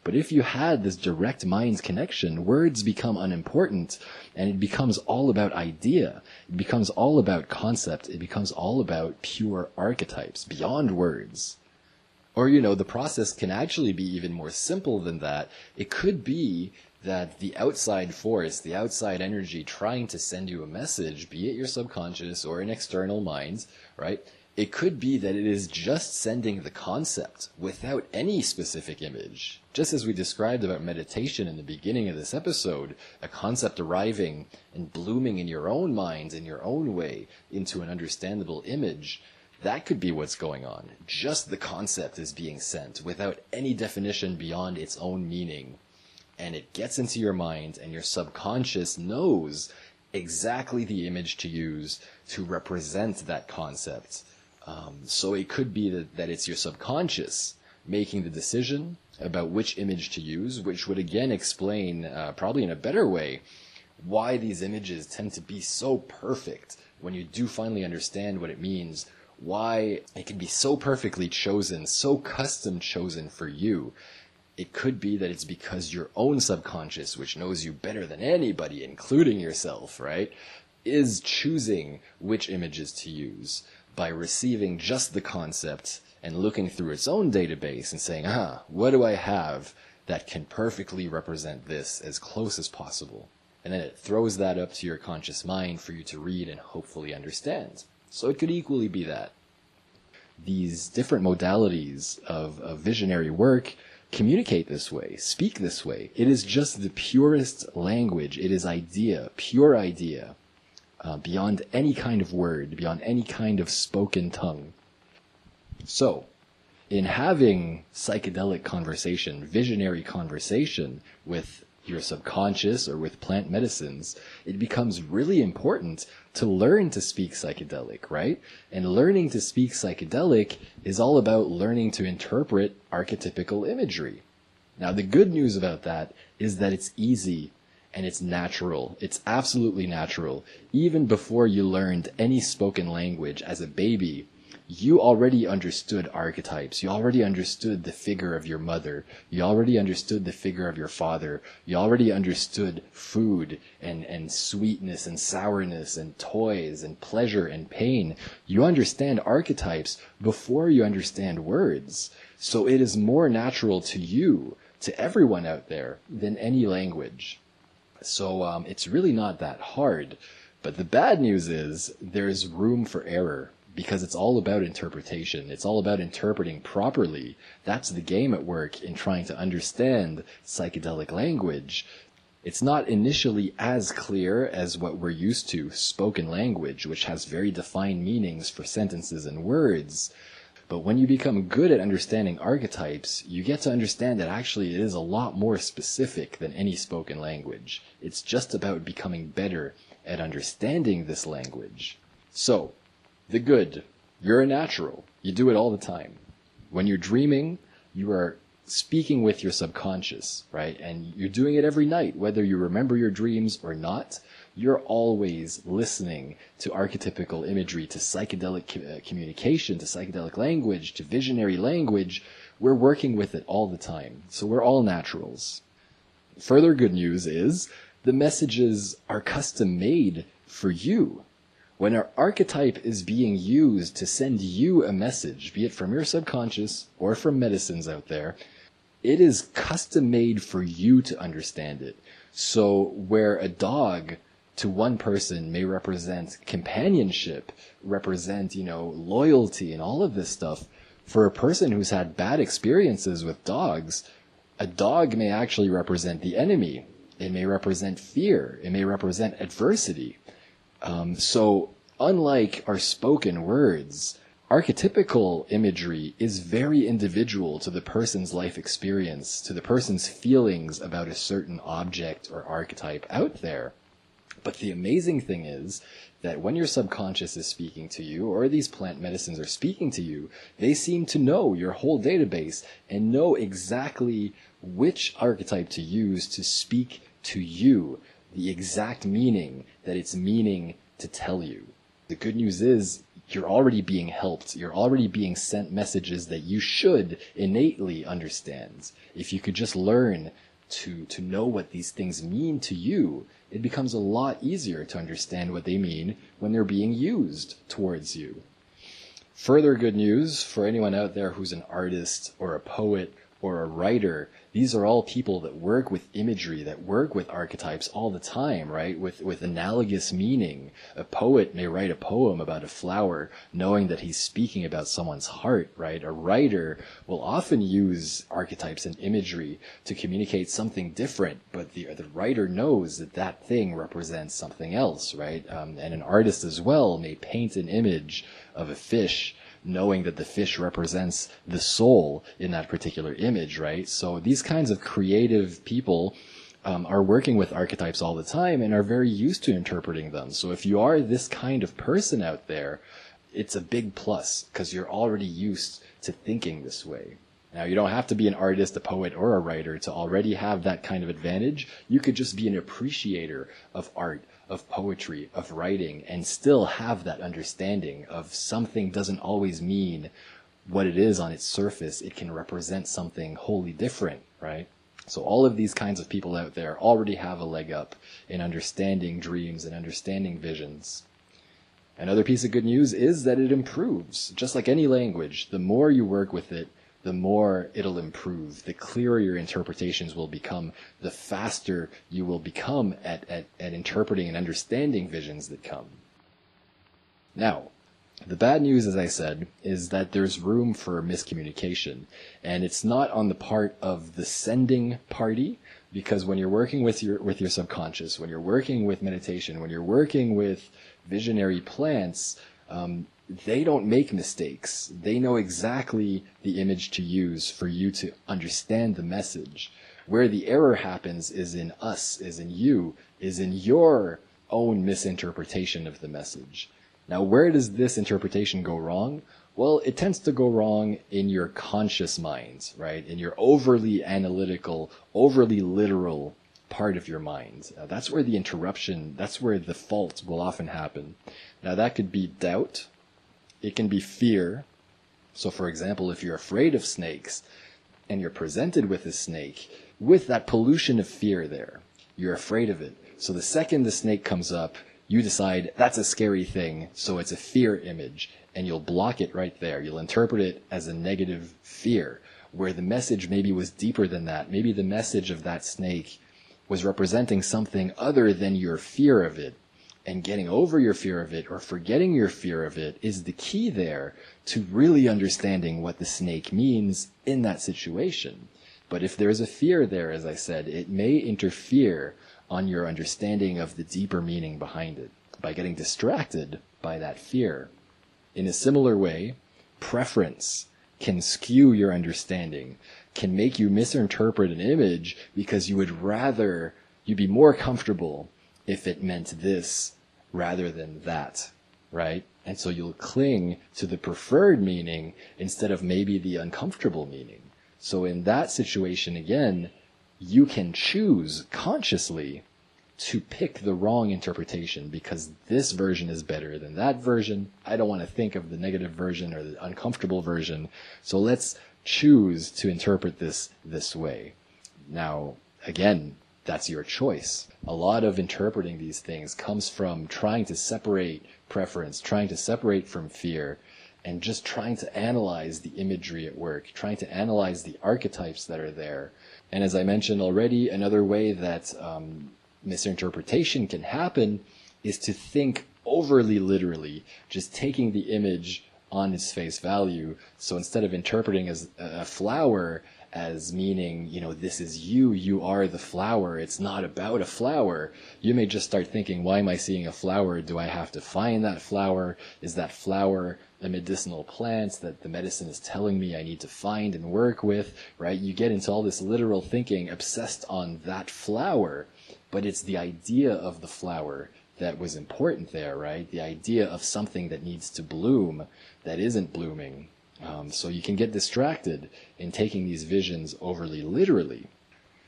But if you had this direct minds connection, words become unimportant and it becomes all about idea. It becomes all about concept. It becomes all about pure archetypes beyond words. Or, you know, the process can actually be even more simple than that. It could be that the outside force, the outside energy trying to send you a message, be it your subconscious or an external mind, right? It could be that it is just sending the concept without any specific image. Just as we described about meditation in the beginning of this episode, a concept arriving and blooming in your own mind in your own way into an understandable image, that could be what's going on. Just the concept is being sent without any definition beyond its own meaning. And it gets into your mind and your subconscious knows exactly the image to use to represent that concept um, so it could be that, that it's your subconscious making the decision about which image to use, which would again explain, uh, probably in a better way, why these images tend to be so perfect when you do finally understand what it means, why it can be so perfectly chosen, so custom chosen for you. It could be that it's because your own subconscious, which knows you better than anybody, including yourself, right, is choosing which images to use by receiving just the concept and looking through its own database and saying, ah, what do I have that can perfectly represent this as close as possible? And then it throws that up to your conscious mind for you to read and hopefully understand. So it could equally be that. These different modalities of, of visionary work communicate this way, speak this way. It is just the purest language. It is idea, pure idea uh, beyond any kind of word, beyond any kind of spoken tongue. So, in having psychedelic conversation, visionary conversation with your subconscious or with plant medicines, it becomes really important to learn to speak psychedelic, right? And learning to speak psychedelic is all about learning to interpret archetypical imagery. Now, the good news about that is that it's easy and it's natural. It's absolutely natural. Even before you learned any spoken language as a baby, you already understood archetypes. You already understood the figure of your mother. You already understood the figure of your father. You already understood food and, and sweetness and sourness and toys and pleasure and pain. You understand archetypes before you understand words. So it is more natural to you, to everyone out there, than any language. So um, it's really not that hard. But the bad news is there's room for error because it's all about interpretation. It's all about interpreting properly. That's the game at work in trying to understand psychedelic language. It's not initially as clear as what we're used to, spoken language, which has very defined meanings for sentences and words. But when you become good at understanding archetypes, you get to understand that actually it is a lot more specific than any spoken language. It's just about becoming better at understanding this language. So, the good. You're a natural. You do it all the time. When you're dreaming, you are speaking with your subconscious, right? And you're doing it every night, whether you remember your dreams or not you're always listening to archetypical imagery, to psychedelic uh, communication, to psychedelic language, to visionary language. We're working with it all the time. So we're all naturals. Further good news is the messages are custom made for you. When our archetype is being used to send you a message, be it from your subconscious or from medicines out there, it is custom made for you to understand it. So where a dog to one person may represent companionship, represent, you know, loyalty and all of this stuff. For a person who's had bad experiences with dogs, a dog may actually represent the enemy. It may represent fear. It may represent adversity. Um, so, unlike our spoken words, archetypical imagery is very individual to the person's life experience, to the person's feelings about a certain object or archetype out there. But the amazing thing is that when your subconscious is speaking to you, or these plant medicines are speaking to you, they seem to know your whole database and know exactly which archetype to use to speak to you, the exact meaning that it's meaning to tell you. The good news is you're already being helped. You're already being sent messages that you should innately understand. If you could just learn to, to know what these things mean to you, it becomes a lot easier to understand what they mean when they're being used towards you. Further good news for anyone out there who's an artist or a poet or a writer, these are all people that work with imagery, that work with archetypes all the time, right? With, with analogous meaning. A poet may write a poem about a flower knowing that he's speaking about someone's heart, right? A writer will often use archetypes and imagery to communicate something different, but the, the writer knows that that thing represents something else, right? Um, and an artist as well may paint an image of a fish knowing that the fish represents the soul in that particular image, right? So these kinds of creative people um, are working with archetypes all the time and are very used to interpreting them. So if you are this kind of person out there, it's a big plus because you're already used to thinking this way. Now, you don't have to be an artist, a poet, or a writer to already have that kind of advantage. You could just be an appreciator of art, of poetry, of writing, and still have that understanding of something doesn't always mean what it is on its surface. It can represent something wholly different, right? So all of these kinds of people out there already have a leg up in understanding dreams and understanding visions. Another piece of good news is that it improves. Just like any language, the more you work with it, the more it'll improve, the clearer your interpretations will become, the faster you will become at, at, at interpreting and understanding visions that come. Now, the bad news, as I said, is that there's room for miscommunication, and it's not on the part of the sending party, because when you're working with your with your subconscious, when you're working with meditation, when you're working with visionary plants, um, they don't make mistakes. They know exactly the image to use for you to understand the message. Where the error happens is in us, is in you, is in your own misinterpretation of the message. Now, where does this interpretation go wrong? Well, it tends to go wrong in your conscious mind, right? In your overly analytical, overly literal part of your mind. Uh, that's where the interruption, that's where the fault will often happen. Now, that could be doubt, it can be fear. So, for example, if you're afraid of snakes and you're presented with a snake with that pollution of fear there, you're afraid of it. So the second the snake comes up, you decide that's a scary thing, so it's a fear image, and you'll block it right there. You'll interpret it as a negative fear, where the message maybe was deeper than that. Maybe the message of that snake was representing something other than your fear of it and getting over your fear of it or forgetting your fear of it is the key there to really understanding what the snake means in that situation. But if there's a fear there, as I said, it may interfere on your understanding of the deeper meaning behind it by getting distracted by that fear. In a similar way, preference can skew your understanding, can make you misinterpret an image because you would rather, you'd be more comfortable if it meant this rather than that, right? And so you'll cling to the preferred meaning instead of maybe the uncomfortable meaning. So in that situation, again, you can choose consciously to pick the wrong interpretation because this version is better than that version. I don't want to think of the negative version or the uncomfortable version. So let's choose to interpret this this way. Now, again, that's your choice. A lot of interpreting these things comes from trying to separate preference, trying to separate from fear, and just trying to analyze the imagery at work, trying to analyze the archetypes that are there. And as I mentioned already, another way that um, misinterpretation can happen is to think overly literally, just taking the image on its face value. So instead of interpreting as a flower as meaning, you know, this is you, you are the flower. It's not about a flower. You may just start thinking, why am I seeing a flower? Do I have to find that flower? Is that flower a medicinal plant that the medicine is telling me I need to find and work with, right? You get into all this literal thinking obsessed on that flower, but it's the idea of the flower that was important there, right? The idea of something that needs to bloom that isn't blooming um, so you can get distracted in taking these visions overly literally.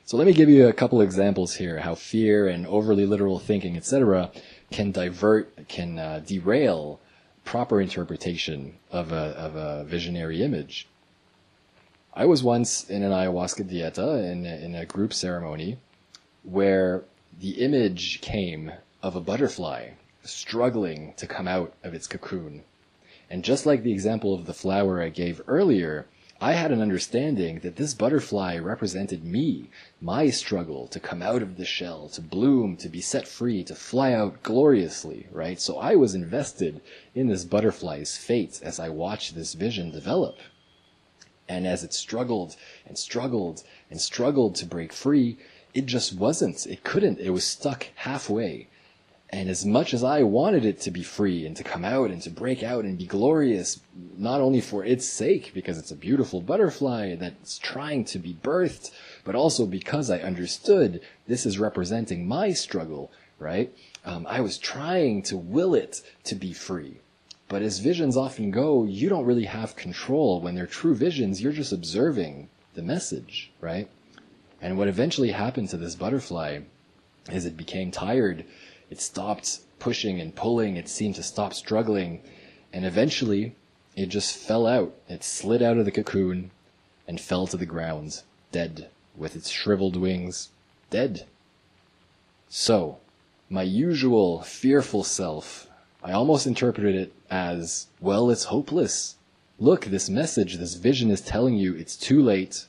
So let me give you a couple examples here how fear and overly literal thinking, etc., can divert, can uh, derail proper interpretation of a, of a visionary image. I was once in an ayahuasca dieta in, in a group ceremony where the image came of a butterfly struggling to come out of its cocoon And just like the example of the flower I gave earlier, I had an understanding that this butterfly represented me, my struggle to come out of the shell, to bloom, to be set free, to fly out gloriously, right? So I was invested in this butterfly's fate as I watched this vision develop. And as it struggled and struggled and struggled to break free, it just wasn't. It couldn't. It was stuck halfway. And as much as I wanted it to be free and to come out and to break out and be glorious, not only for its sake, because it's a beautiful butterfly that's trying to be birthed, but also because I understood this is representing my struggle, right? Um, I was trying to will it to be free. But as visions often go, you don't really have control. When they're true visions, you're just observing the message, right? And what eventually happened to this butterfly is it became tired it stopped pushing and pulling. It seemed to stop struggling. And eventually, it just fell out. It slid out of the cocoon and fell to the ground, dead, with its shriveled wings, dead. So, my usual fearful self, I almost interpreted it as, well, it's hopeless. Look, this message, this vision is telling you it's too late.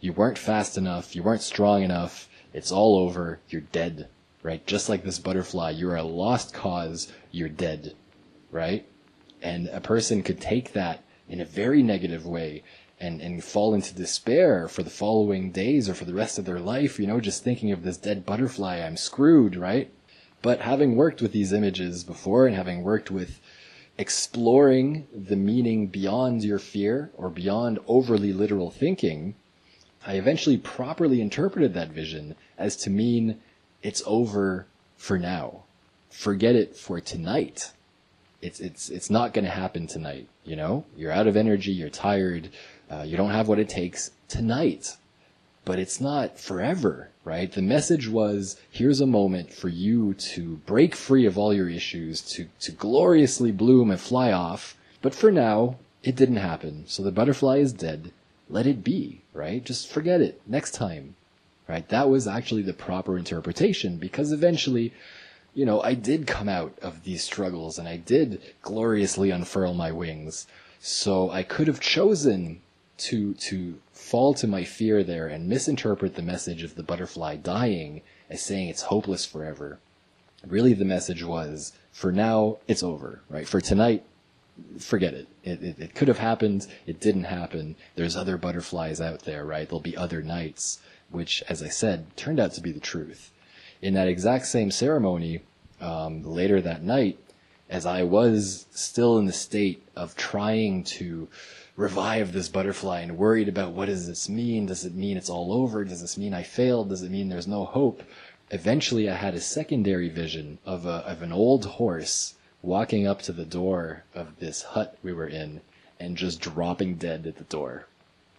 You weren't fast enough. You weren't strong enough. It's all over. You're dead right? Just like this butterfly, you're a lost cause, you're dead, right? And a person could take that in a very negative way and, and fall into despair for the following days or for the rest of their life, you know, just thinking of this dead butterfly, I'm screwed, right? But having worked with these images before and having worked with exploring the meaning beyond your fear or beyond overly literal thinking, I eventually properly interpreted that vision as to mean it's over for now. Forget it for tonight. It's it's it's not going to happen tonight. You know, you're out of energy. You're tired. Uh, you don't have what it takes tonight. But it's not forever, right? The message was, here's a moment for you to break free of all your issues, to, to gloriously bloom and fly off. But for now, it didn't happen. So the butterfly is dead. Let it be, right? Just forget it. Next time right? That was actually the proper interpretation because eventually, you know, I did come out of these struggles and I did gloriously unfurl my wings. So I could have chosen to, to fall to my fear there and misinterpret the message of the butterfly dying as saying it's hopeless forever. Really the message was, for now, it's over, right? For tonight, forget it. It, it. it could have happened. It didn't happen. There's other butterflies out there, right? There'll be other nights which, as I said, turned out to be the truth. In that exact same ceremony, um, later that night, as I was still in the state of trying to revive this butterfly and worried about what does this mean? Does it mean it's all over? Does this mean I failed? Does it mean there's no hope? Eventually, I had a secondary vision of a, of an old horse walking up to the door of this hut we were in and just dropping dead at the door.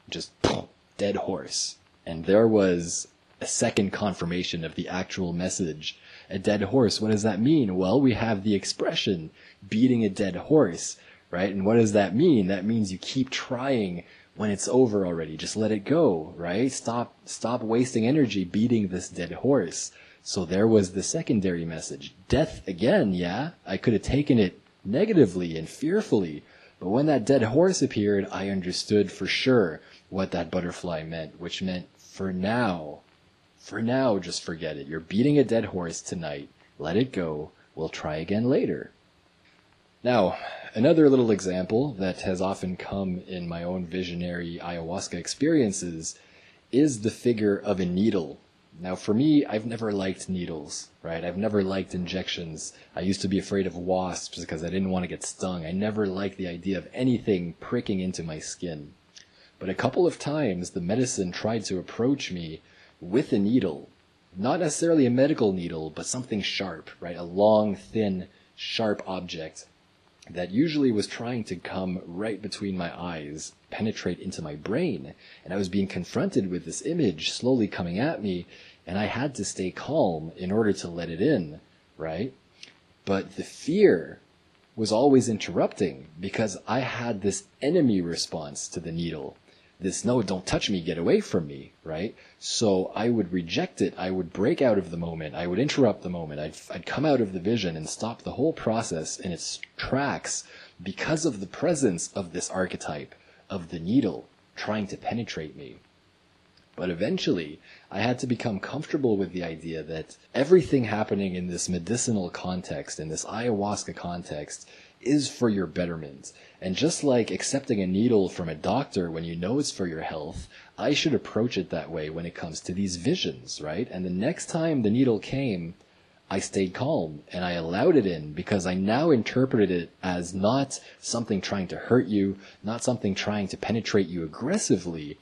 Just dead horse. And there was a second confirmation of the actual message. A dead horse, what does that mean? Well, we have the expression beating a dead horse, right? And what does that mean? That means you keep trying when it's over already. Just let it go, right? Stop, stop wasting energy beating this dead horse. So there was the secondary message. Death again, yeah? I could have taken it negatively and fearfully. But when that dead horse appeared, I understood for sure what that butterfly meant, which meant for now, for now, just forget it. You're beating a dead horse tonight. Let it go. We'll try again later. Now, another little example that has often come in my own visionary ayahuasca experiences is the figure of a needle. Now, for me, I've never liked needles, right? I've never liked injections. I used to be afraid of wasps because I didn't want to get stung. I never liked the idea of anything pricking into my skin. But a couple of times the medicine tried to approach me with a needle. Not necessarily a medical needle, but something sharp, right? A long, thin, sharp object that usually was trying to come right between my eyes, penetrate into my brain. And I was being confronted with this image slowly coming at me, and I had to stay calm in order to let it in, right? But the fear was always interrupting because I had this enemy response to the needle this no, don't touch me, get away from me, right? So I would reject it. I would break out of the moment. I would interrupt the moment. I'd, I'd come out of the vision and stop the whole process in its tracks because of the presence of this archetype of the needle trying to penetrate me. But eventually, I had to become comfortable with the idea that everything happening in this medicinal context, in this ayahuasca context, is for your betterment. And just like accepting a needle from a doctor when you know it's for your health, I should approach it that way when it comes to these visions, right? And the next time the needle came, I stayed calm and I allowed it in because I now interpreted it as not something trying to hurt you, not something trying to penetrate you aggressively,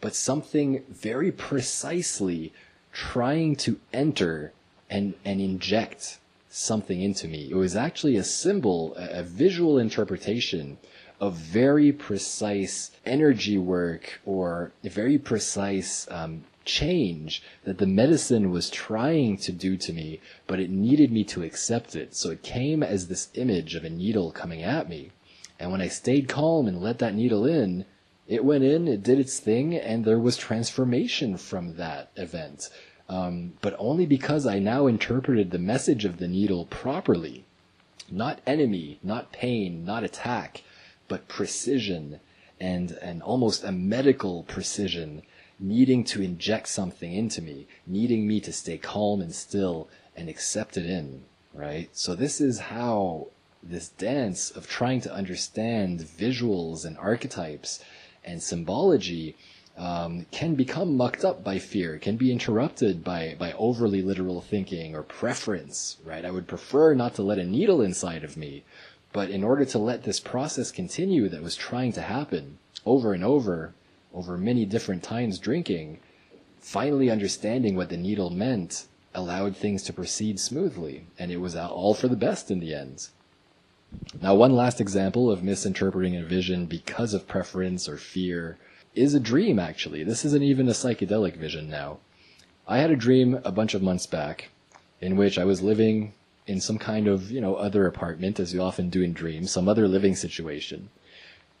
but something very precisely trying to enter and, and inject something into me. It was actually a symbol, a, visual interpretation of very precise energy work or a very precise um, change that the medicine was trying to do to me, but it needed me to accept it. So it came as this image of a needle coming at me. And when I stayed calm and let that needle in, it went in, it did its thing, and there was transformation from that event. Um, but only because I now interpreted the message of the needle properly. Not enemy, not pain, not attack, but precision and, and almost a medical precision needing to inject something into me, needing me to stay calm and still and accept it in, right? So this is how this dance of trying to understand visuals and archetypes and symbology um, can become mucked up by fear, can be interrupted by, by overly literal thinking or preference, right? I would prefer not to let a needle inside of me, but in order to let this process continue that was trying to happen over and over, over many different times drinking, finally understanding what the needle meant allowed things to proceed smoothly, and it was all for the best in the end. Now, one last example of misinterpreting a vision because of preference or fear is a dream, actually. This isn't even a psychedelic vision now. I had a dream a bunch of months back in which I was living in some kind of, you know, other apartment, as you often do in dreams, some other living situation.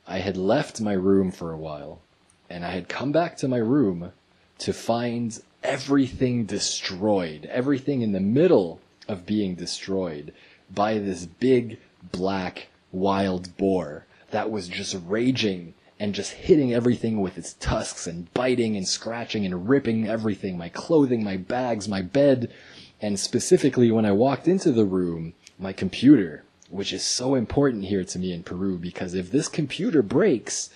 I had left my room for a while, and I had come back to my room to find everything destroyed, everything in the middle of being destroyed by this big black wild boar that was just raging and just hitting everything with its tusks and biting and scratching and ripping everything my clothing, my bags, my bed. And specifically, when I walked into the room, my computer, which is so important here to me in Peru because if this computer breaks,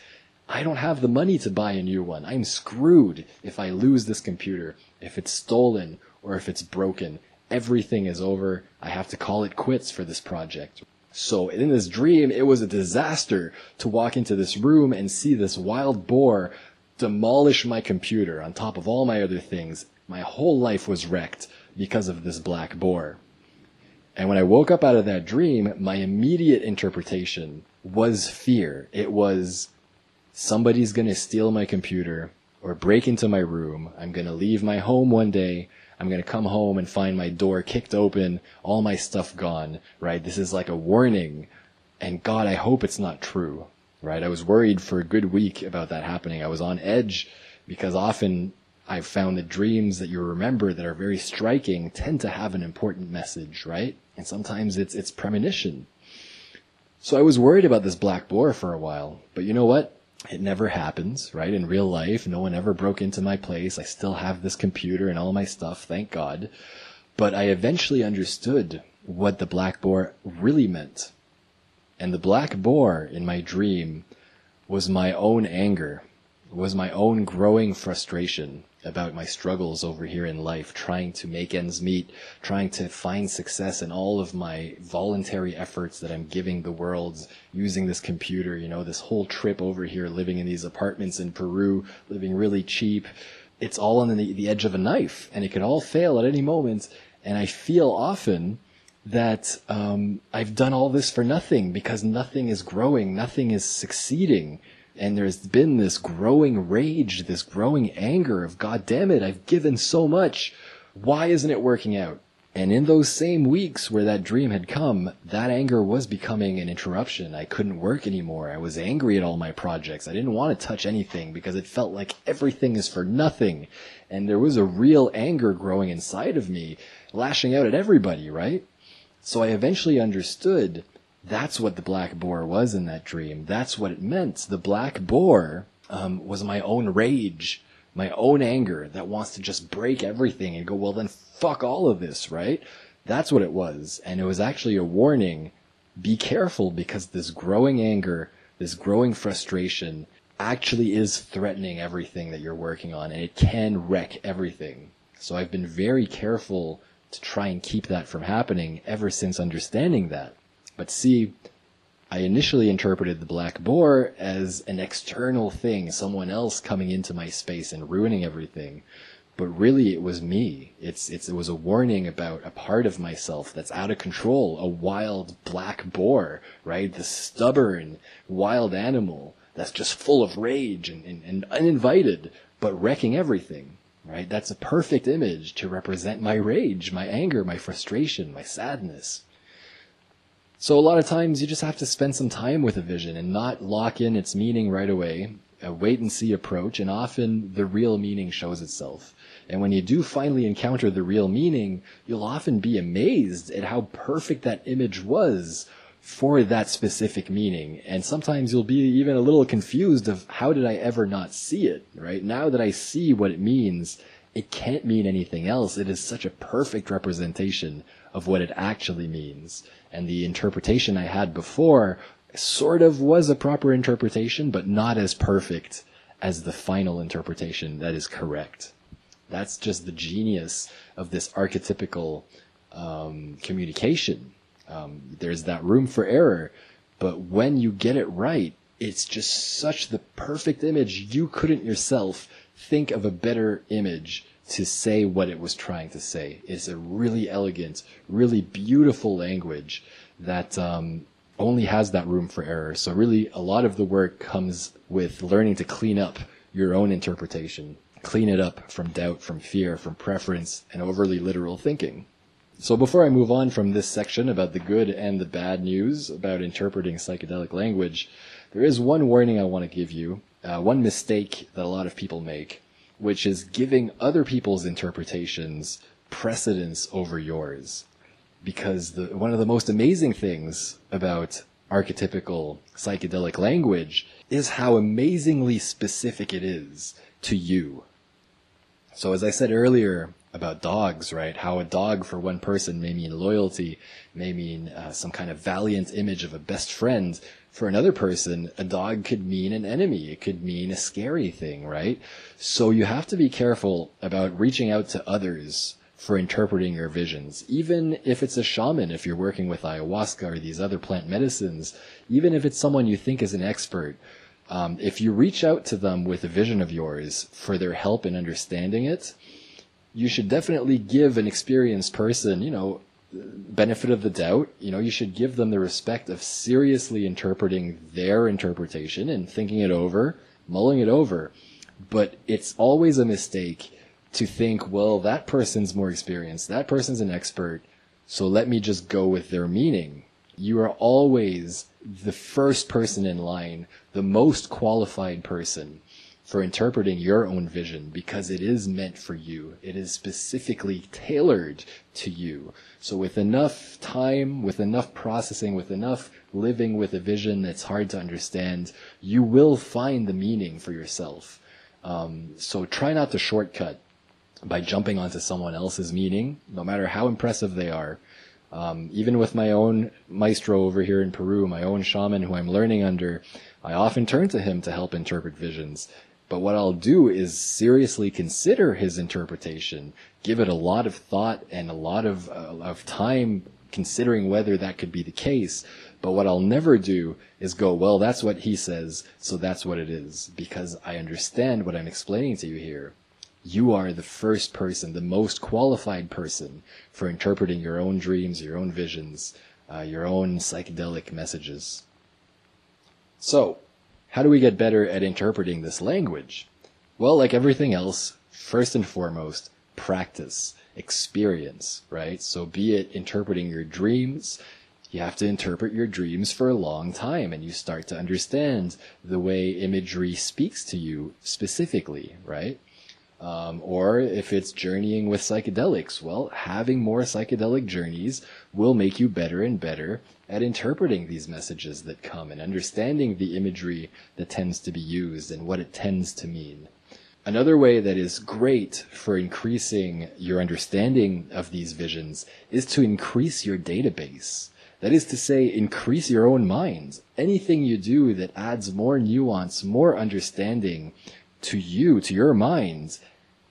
I don't have the money to buy a new one. I'm screwed if I lose this computer, if it's stolen, or if it's broken. Everything is over. I have to call it quits for this project. So in this dream, it was a disaster to walk into this room and see this wild boar demolish my computer on top of all my other things. My whole life was wrecked because of this black boar. And when I woke up out of that dream, my immediate interpretation was fear. It was somebody's gonna steal my computer or break into my room. I'm gonna leave my home one day I'm going to come home and find my door kicked open, all my stuff gone, right? This is like a warning. And God, I hope it's not true, right? I was worried for a good week about that happening. I was on edge because often I've found that dreams that you remember that are very striking tend to have an important message, right? And sometimes it's, it's premonition. So I was worried about this black boar for a while, but you know what? It never happens, right? In real life, no one ever broke into my place. I still have this computer and all my stuff, thank God. But I eventually understood what the black boar really meant. And the black boar in my dream was my own anger, was my own growing frustration about my struggles over here in life, trying to make ends meet, trying to find success in all of my voluntary efforts that I'm giving the world using this computer, you know, this whole trip over here, living in these apartments in Peru, living really cheap. It's all on the, the edge of a knife and it could all fail at any moment. And I feel often that um, I've done all this for nothing because nothing is growing, nothing is succeeding and there's been this growing rage, this growing anger of, God damn it, I've given so much. Why isn't it working out? And in those same weeks where that dream had come, that anger was becoming an interruption. I couldn't work anymore. I was angry at all my projects. I didn't want to touch anything because it felt like everything is for nothing. And there was a real anger growing inside of me, lashing out at everybody, right? So I eventually understood That's what the black boar was in that dream. That's what it meant. The black boar um, was my own rage, my own anger that wants to just break everything and go, well, then fuck all of this, right? That's what it was. And it was actually a warning. Be careful because this growing anger, this growing frustration actually is threatening everything that you're working on and it can wreck everything. So I've been very careful to try and keep that from happening ever since understanding that. But see, I initially interpreted the black boar as an external thing, someone else coming into my space and ruining everything. But really it was me. It's, it's, it was a warning about a part of myself that's out of control, a wild black boar, right? The stubborn wild animal that's just full of rage and, and, and uninvited, but wrecking everything, right? That's a perfect image to represent my rage, my anger, my frustration, my sadness. So a lot of times you just have to spend some time with a vision and not lock in its meaning right away, a wait and see approach, and often the real meaning shows itself. And when you do finally encounter the real meaning, you'll often be amazed at how perfect that image was for that specific meaning. And sometimes you'll be even a little confused of how did I ever not see it, right? Now that I see what it means, it can't mean anything else. It is such a perfect representation of what it actually means. And the interpretation I had before sort of was a proper interpretation, but not as perfect as the final interpretation that is correct. That's just the genius of this archetypical um, communication. Um, there's that room for error, but when you get it right, it's just such the perfect image. You couldn't yourself think of a better image to say what it was trying to say. It's a really elegant, really beautiful language that um, only has that room for error. So really, a lot of the work comes with learning to clean up your own interpretation, clean it up from doubt, from fear, from preference, and overly literal thinking. So before I move on from this section about the good and the bad news about interpreting psychedelic language, there is one warning I want to give you, uh, one mistake that a lot of people make, which is giving other people's interpretations precedence over yours. Because the, one of the most amazing things about archetypical psychedelic language is how amazingly specific it is to you. So as I said earlier about dogs, right? How a dog for one person may mean loyalty, may mean uh, some kind of valiant image of a best friend. For another person, a dog could mean an enemy. It could mean a scary thing, right? So you have to be careful about reaching out to others for interpreting your visions. Even if it's a shaman, if you're working with ayahuasca or these other plant medicines, even if it's someone you think is an expert, um, if you reach out to them with a vision of yours for their help in understanding it, you should definitely give an experienced person, you know, benefit of the doubt. You know, you should give them the respect of seriously interpreting their interpretation and thinking it over, mulling it over. But it's always a mistake to think, well, that person's more experienced, that person's an expert, so let me just go with their meaning. You are always the first person in line, the most qualified person for interpreting your own vision because it is meant for you. It is specifically tailored to you. So with enough time, with enough processing, with enough living with a vision that's hard to understand, you will find the meaning for yourself. Um, so try not to shortcut by jumping onto someone else's meaning, no matter how impressive they are. Um, even with my own maestro over here in Peru, my own shaman who I'm learning under, I often turn to him to help interpret visions. But what I'll do is seriously consider his interpretation, give it a lot of thought and a lot of, uh, of time considering whether that could be the case. But what I'll never do is go, well, that's what he says, so that's what it is, because I understand what I'm explaining to you here. You are the first person, the most qualified person for interpreting your own dreams, your own visions, uh, your own psychedelic messages. So, how do we get better at interpreting this language? Well, like everything else, first and foremost, practice, experience, right? So be it interpreting your dreams, you have to interpret your dreams for a long time and you start to understand the way imagery speaks to you specifically, right? Um, or if it's journeying with psychedelics, well, having more psychedelic journeys will make you better and better at interpreting these messages that come and understanding the imagery that tends to be used and what it tends to mean. Another way that is great for increasing your understanding of these visions is to increase your database. That is to say, increase your own mind. Anything you do that adds more nuance, more understanding to you, to your mind,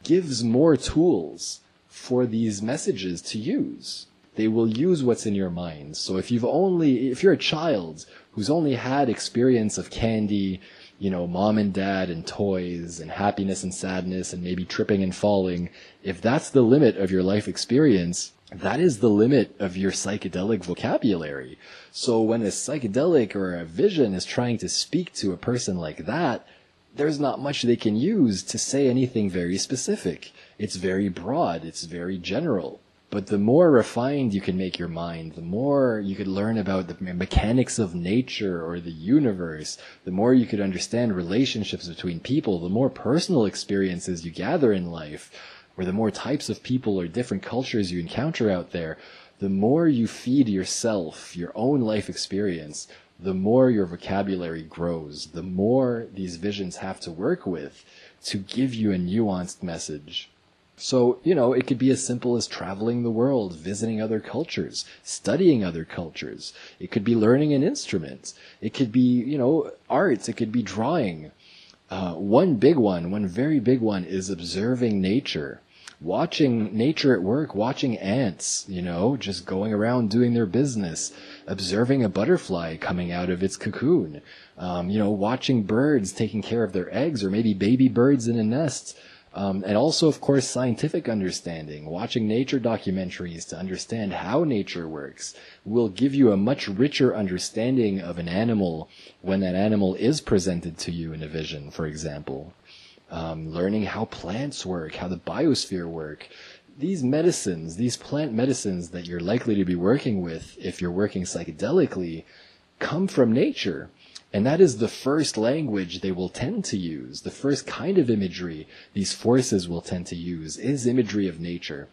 gives more tools for these messages to use. They will use what's in your mind. So if you've only, if you're a child who's only had experience of candy, you know, mom and dad and toys and happiness and sadness and maybe tripping and falling, if that's the limit of your life experience, that is the limit of your psychedelic vocabulary. So when a psychedelic or a vision is trying to speak to a person like that, there's not much they can use to say anything very specific. It's very broad. It's very general. But the more refined you can make your mind, the more you could learn about the mechanics of nature or the universe, the more you could understand relationships between people, the more personal experiences you gather in life, or the more types of people or different cultures you encounter out there, the more you feed yourself, your own life experience, the more your vocabulary grows, the more these visions have to work with to give you a nuanced message. So, you know, it could be as simple as traveling the world, visiting other cultures, studying other cultures. It could be learning an instrument. It could be, you know, arts. It could be drawing. Uh, one big one, one very big one is observing nature. Watching nature at work, watching ants, you know, just going around doing their business, observing a butterfly coming out of its cocoon, um, you know, watching birds taking care of their eggs or maybe baby birds in a nest, um, and also, of course, scientific understanding. Watching nature documentaries to understand how nature works will give you a much richer understanding of an animal when that animal is presented to you in a vision, for example. Um, learning how plants work, how the biosphere work. These medicines, these plant medicines that you're likely to be working with if you're working psychedelically, come from nature. And that is the first language they will tend to use. The first kind of imagery these forces will tend to use is imagery of nature.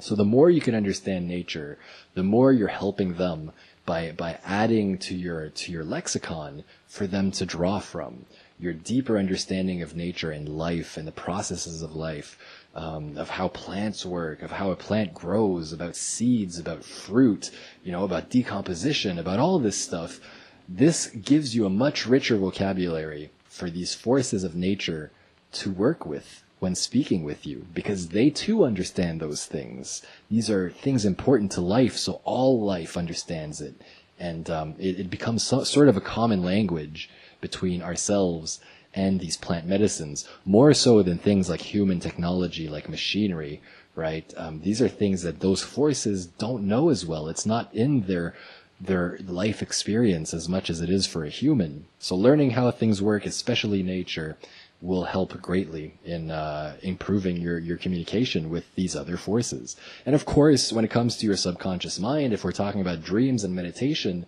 So the more you can understand nature, the more you're helping them by, by adding to your, to your lexicon for them to draw from. Your deeper understanding of nature and life and the processes of life, um, of how plants work, of how a plant grows, about seeds, about fruit, you know, about decomposition, about all this stuff this gives you a much richer vocabulary for these forces of nature to work with when speaking with you because they too understand those things. These are things important to life, so all life understands it. And um, it, it, becomes so, sort of a common language between ourselves and these plant medicines, more so than things like human technology, like machinery, right? Um, these are things that those forces don't know as well. It's not in their their life experience as much as it is for a human. So learning how things work, especially nature, will help greatly in uh, improving your, your communication with these other forces. And of course, when it comes to your subconscious mind, if we're talking about dreams and meditation,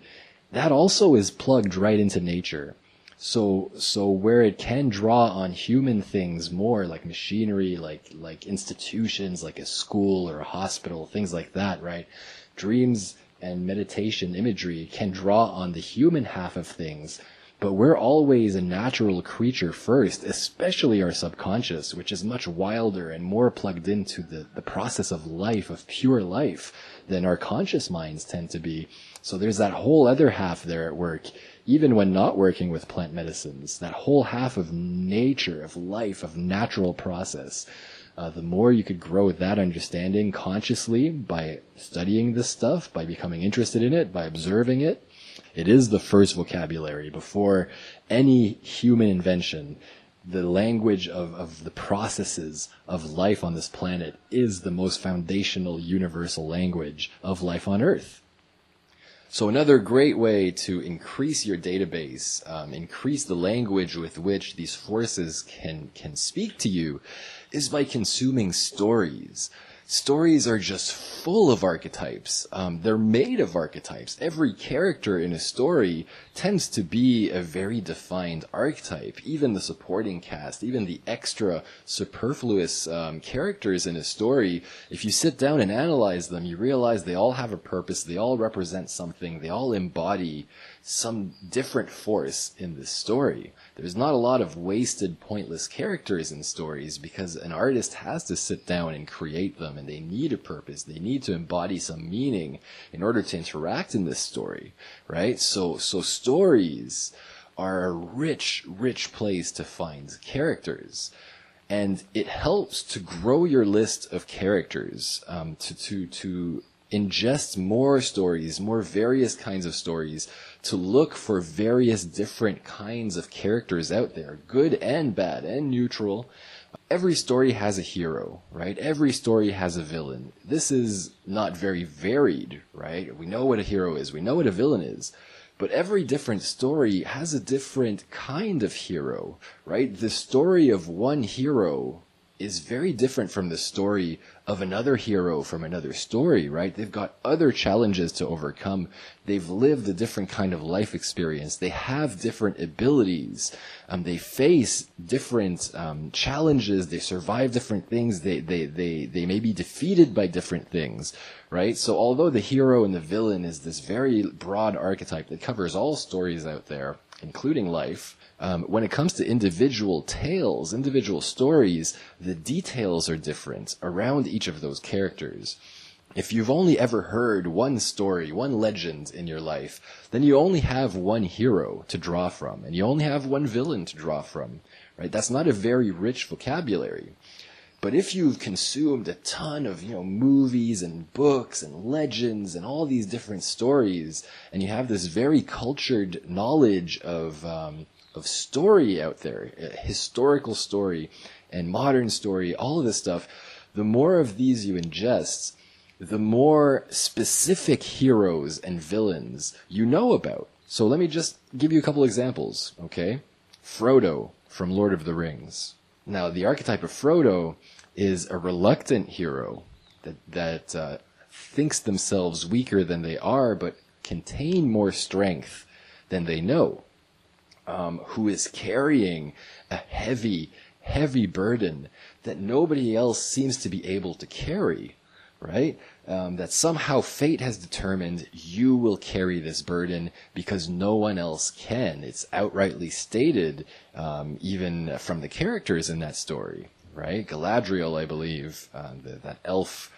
that also is plugged right into nature. So, so where it can draw on human things more, like machinery, like, like institutions, like a school or a hospital, things like that, right? Dreams and meditation imagery can draw on the human half of things, but we're always a natural creature first, especially our subconscious, which is much wilder and more plugged into the, the process of life, of pure life, than our conscious minds tend to be. So there's that whole other half there at work, even when not working with plant medicines, that whole half of nature, of life, of natural process uh, the more you could grow that understanding consciously by studying this stuff, by becoming interested in it, by observing it. It is the first vocabulary before any human invention. The language of, of the processes of life on this planet is the most foundational universal language of life on Earth. So another great way to increase your database, um, increase the language with which these forces can can speak to you, is by consuming stories. stories are just full of archetypes. Um, they're made of archetypes. Every character in a story tends to be a very defined archetype. Even the supporting cast, even the extra superfluous um, characters in a story, if you sit down and analyze them, you realize they all have a purpose. They all represent something. They all embody some different force in the story. There's not a lot of wasted, pointless characters in stories because an artist has to sit down and create them and they need a purpose. They need to embody some meaning in order to interact in this story, right? So, so stories are a rich, rich place to find characters. And it helps to grow your list of characters, um, to, to, to ingest more stories, more various kinds of stories, to look for various different kinds of characters out there, good and bad and neutral. Every story has a hero, right? Every story has a villain. This is not very varied, right? We know what a hero is. We know what a villain is. But every different story has a different kind of hero, right? The story of one hero is very different from the story of another hero from another story, right? They've got other challenges to overcome. They've lived a different kind of life experience. They have different abilities. Um, they face different um, challenges. They survive different things. They, they, they, they may be defeated by different things, right? So although the hero and the villain is this very broad archetype that covers all stories out there, including life, um, when it comes to individual tales, individual stories, the details are different around each of those characters. If you've only ever heard one story, one legend in your life, then you only have one hero to draw from, and you only have one villain to draw from, right? That's not a very rich vocabulary. But if you've consumed a ton of, you know, movies and books and legends and all these different stories, and you have this very cultured knowledge of, um, of story out there, historical story and modern story, all of this stuff, the more of these you ingest, the more specific heroes and villains you know about. So let me just give you a couple examples, okay? Frodo from Lord of the Rings. Now, the archetype of Frodo is a reluctant hero that, that uh, thinks themselves weaker than they are, but contain more strength than they know um, who is carrying a heavy, heavy burden that nobody else seems to be able to carry, right? Um, that somehow fate has determined you will carry this burden because no one else can. It's outrightly stated, um, even from the characters in that story, right? Galadriel, I believe, uh, the, that elf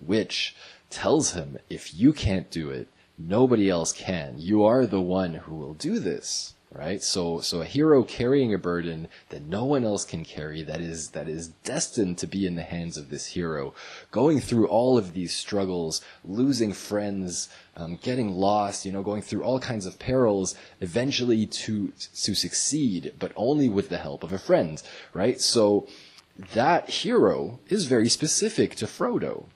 witch tells him, if you can't do it, nobody else can. You are the one who will do this right? So, so a hero carrying a burden that no one else can carry, that is, that is destined to be in the hands of this hero, going through all of these struggles, losing friends, um, getting lost, you know, going through all kinds of perils, eventually to, to succeed, but only with the help of a friend, right? So, that hero is very specific to Frodo.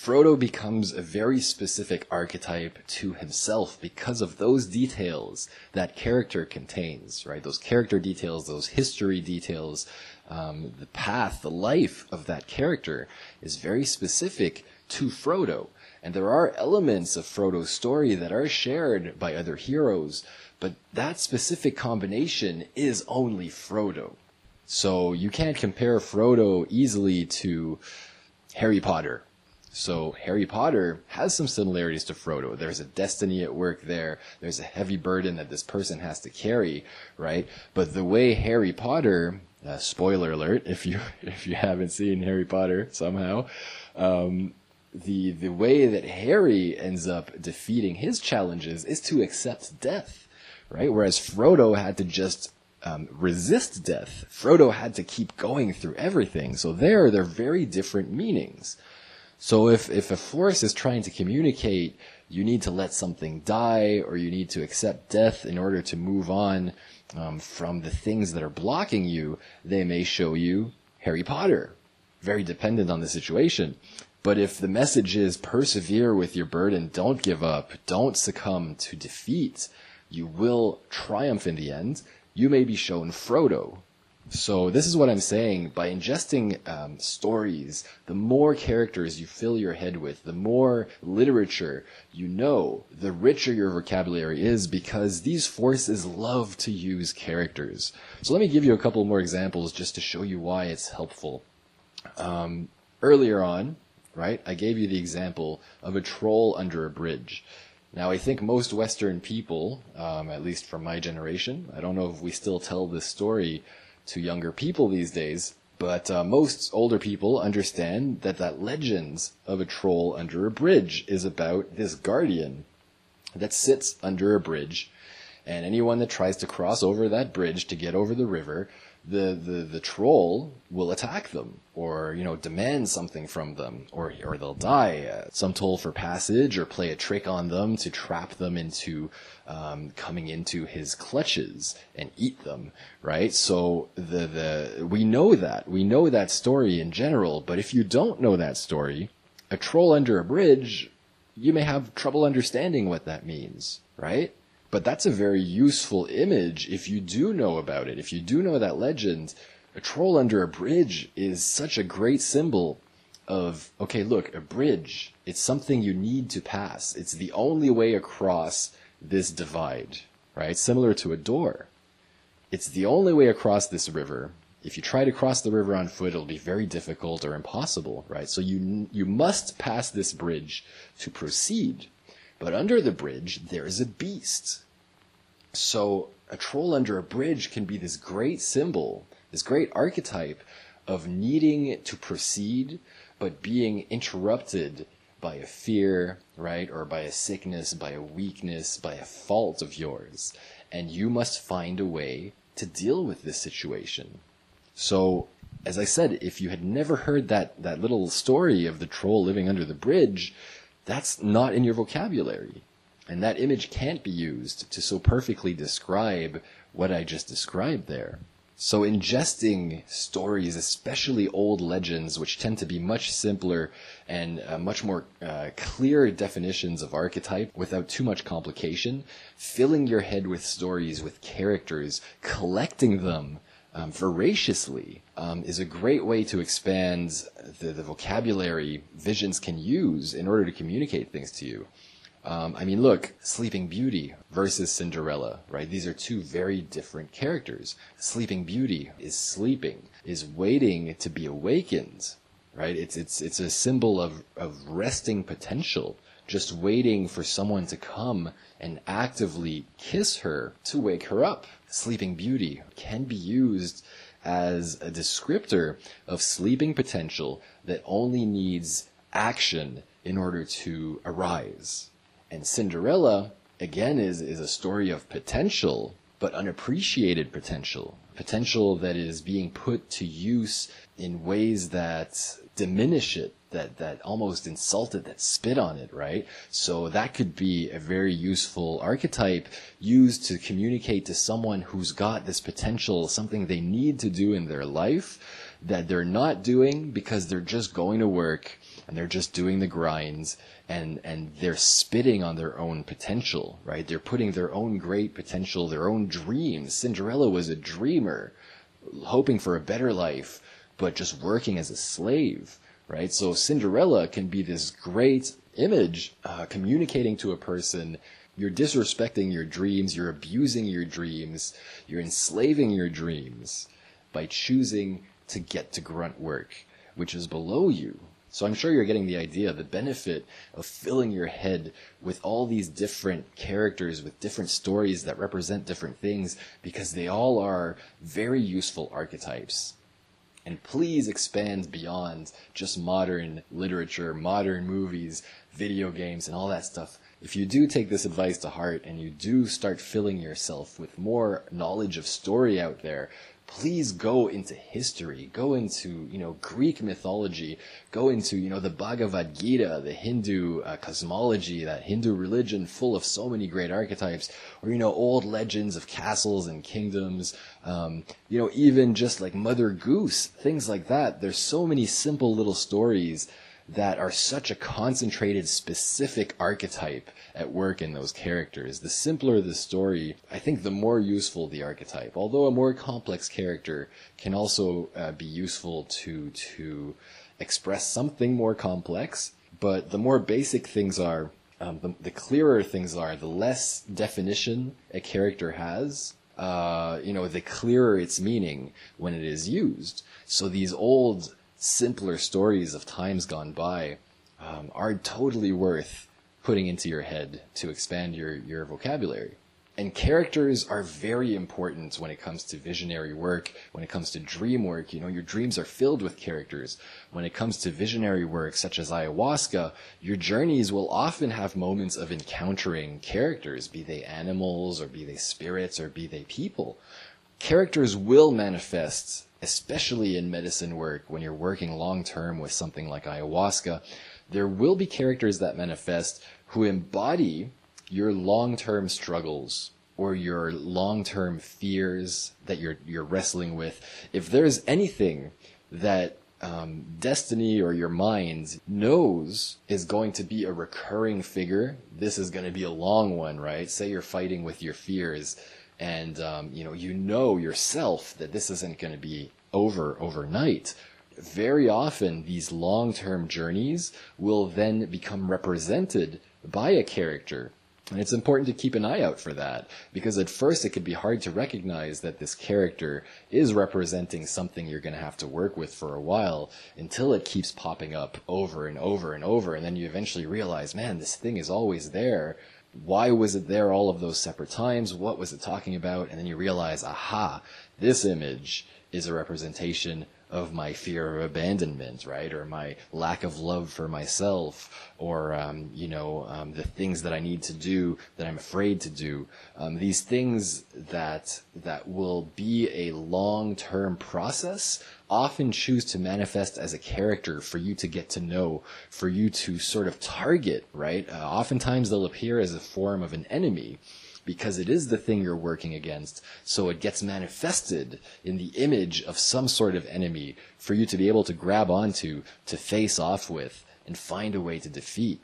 Frodo becomes a very specific archetype to himself because of those details that character contains, right? Those character details, those history details, um, the path, the life of that character is very specific to Frodo. And there are elements of Frodo's story that are shared by other heroes, but that specific combination is only Frodo. So you can't compare Frodo easily to Harry Potter so Harry Potter has some similarities to Frodo. There's a destiny at work there. There's a heavy burden that this person has to carry, right? But the way Harry Potter, uh, spoiler alert, if you if you haven't seen Harry Potter somehow, um, the the way that Harry ends up defeating his challenges is to accept death, right? Whereas Frodo had to just um, resist death. Frodo had to keep going through everything. So there, they're very different meanings. So if, if a force is trying to communicate, you need to let something die or you need to accept death in order to move on um, from the things that are blocking you, they may show you Harry Potter. Very dependent on the situation. But if the message is persevere with your burden, don't give up, don't succumb to defeat, you will triumph in the end, you may be shown Frodo, So this is what I'm saying. By ingesting um, stories, the more characters you fill your head with, the more literature you know, the richer your vocabulary is because these forces love to use characters. So let me give you a couple more examples just to show you why it's helpful. Um, earlier on, right, I gave you the example of a troll under a bridge. Now, I think most Western people, um, at least from my generation, I don't know if we still tell this story to younger people these days, but uh, most older people understand that that legends of a troll under a bridge is about this guardian that sits under a bridge, and anyone that tries to cross over that bridge to get over the river the, the, the troll will attack them or, you know, demand something from them or, or they'll die. Uh, some toll for passage or play a trick on them to trap them into, um, coming into his clutches and eat them, right? So the, the, we know that. We know that story in general, but if you don't know that story, a troll under a bridge, you may have trouble understanding what that means, right? But that's a very useful image if you do know about it. If you do know that legend, a troll under a bridge is such a great symbol of, okay, look, a bridge. It's something you need to pass. It's the only way across this divide, right? Similar to a door. It's the only way across this river. If you try to cross the river on foot, it'll be very difficult or impossible, right? So you, you must pass this bridge to proceed. But under the bridge, there is a beast. So a troll under a bridge can be this great symbol, this great archetype of needing to proceed, but being interrupted by a fear, right? Or by a sickness, by a weakness, by a fault of yours. And you must find a way to deal with this situation. So, as I said, if you had never heard that, that little story of the troll living under the bridge, that's not in your vocabulary. And that image can't be used to so perfectly describe what I just described there. So ingesting stories, especially old legends, which tend to be much simpler and uh, much more uh, clear definitions of archetype without too much complication, filling your head with stories, with characters, collecting them um, voraciously um, is a great way to expand the, the, vocabulary visions can use in order to communicate things to you. Um, I mean, look, Sleeping Beauty versus Cinderella, right? These are two very different characters. Sleeping Beauty is sleeping, is waiting to be awakened, right? It's it's it's a symbol of of resting potential, just waiting for someone to come and actively kiss her to wake her up. Sleeping Beauty can be used as a descriptor of sleeping potential that only needs action in order to arise. And Cinderella, again, is, is a story of potential, but unappreciated potential. Potential that is being put to use in ways that diminish it that that almost insulted, that spit on it, right? So that could be a very useful archetype used to communicate to someone who's got this potential, something they need to do in their life that they're not doing because they're just going to work and they're just doing the grinds and and they're spitting on their own potential, right? They're putting their own great potential, their own dreams. Cinderella was a dreamer, hoping for a better life, but just working as a slave right? So Cinderella can be this great image uh, communicating to a person you're disrespecting your dreams, you're abusing your dreams, you're enslaving your dreams by choosing to get to grunt work, which is below you. So I'm sure you're getting the idea, the benefit of filling your head with all these different characters, with different stories that represent different things, because they all are very useful archetypes and please expand beyond just modern literature, modern movies, video games, and all that stuff. If you do take this advice to heart and you do start filling yourself with more knowledge of story out there, please go into history, go into, you know, Greek mythology, go into, you know, the Bhagavad Gita, the Hindu uh, cosmology, that Hindu religion full of so many great archetypes, or, you know, old legends of castles and kingdoms, um, you know, even just like Mother Goose, things like that. There's so many simple little stories that are such a concentrated, specific archetype at work in those characters. The simpler the story, I think the more useful the archetype. Although a more complex character can also uh, be useful to, to express something more complex, but the more basic things are, um, the, the clearer things are, the less definition a character has, uh, you know, the clearer its meaning when it is used. So these old, simpler stories of times gone by um, are totally worth putting into your head to expand your, your vocabulary. And characters are very important when it comes to visionary work, when it comes to dream work. You know, your dreams are filled with characters. When it comes to visionary work, such as ayahuasca, your journeys will often have moments of encountering characters, be they animals, or be they spirits, or be they people. Characters will manifest, especially in medicine work, when you're working long term with something like ayahuasca. There will be characters that manifest who embody your long-term struggles or your long-term fears that you're you're wrestling with, if there's anything that um, destiny or your mind knows is going to be a recurring figure, this is going to be a long one, right? Say you're fighting with your fears, and um, you know you know yourself that this isn't going to be over overnight. Very often, these long-term journeys will then become represented by a character and it's important to keep an eye out for that because at first it could be hard to recognize that this character is representing something you're going to have to work with for a while until it keeps popping up over and over and over. And then you eventually realize, man, this thing is always there. Why was it there all of those separate times? What was it talking about? And then you realize, aha, this image is a representation of my fear of abandonment, right? Or my lack of love for myself, or, um, you know, um, the things that I need to do that I'm afraid to do. Um, these things that, that will be a long-term process often choose to manifest as a character for you to get to know, for you to sort of target, right? Uh, oftentimes they'll appear as a form of an enemy because it is the thing you're working against. So it gets manifested in the image of some sort of enemy for you to be able to grab onto, to face off with, and find a way to defeat.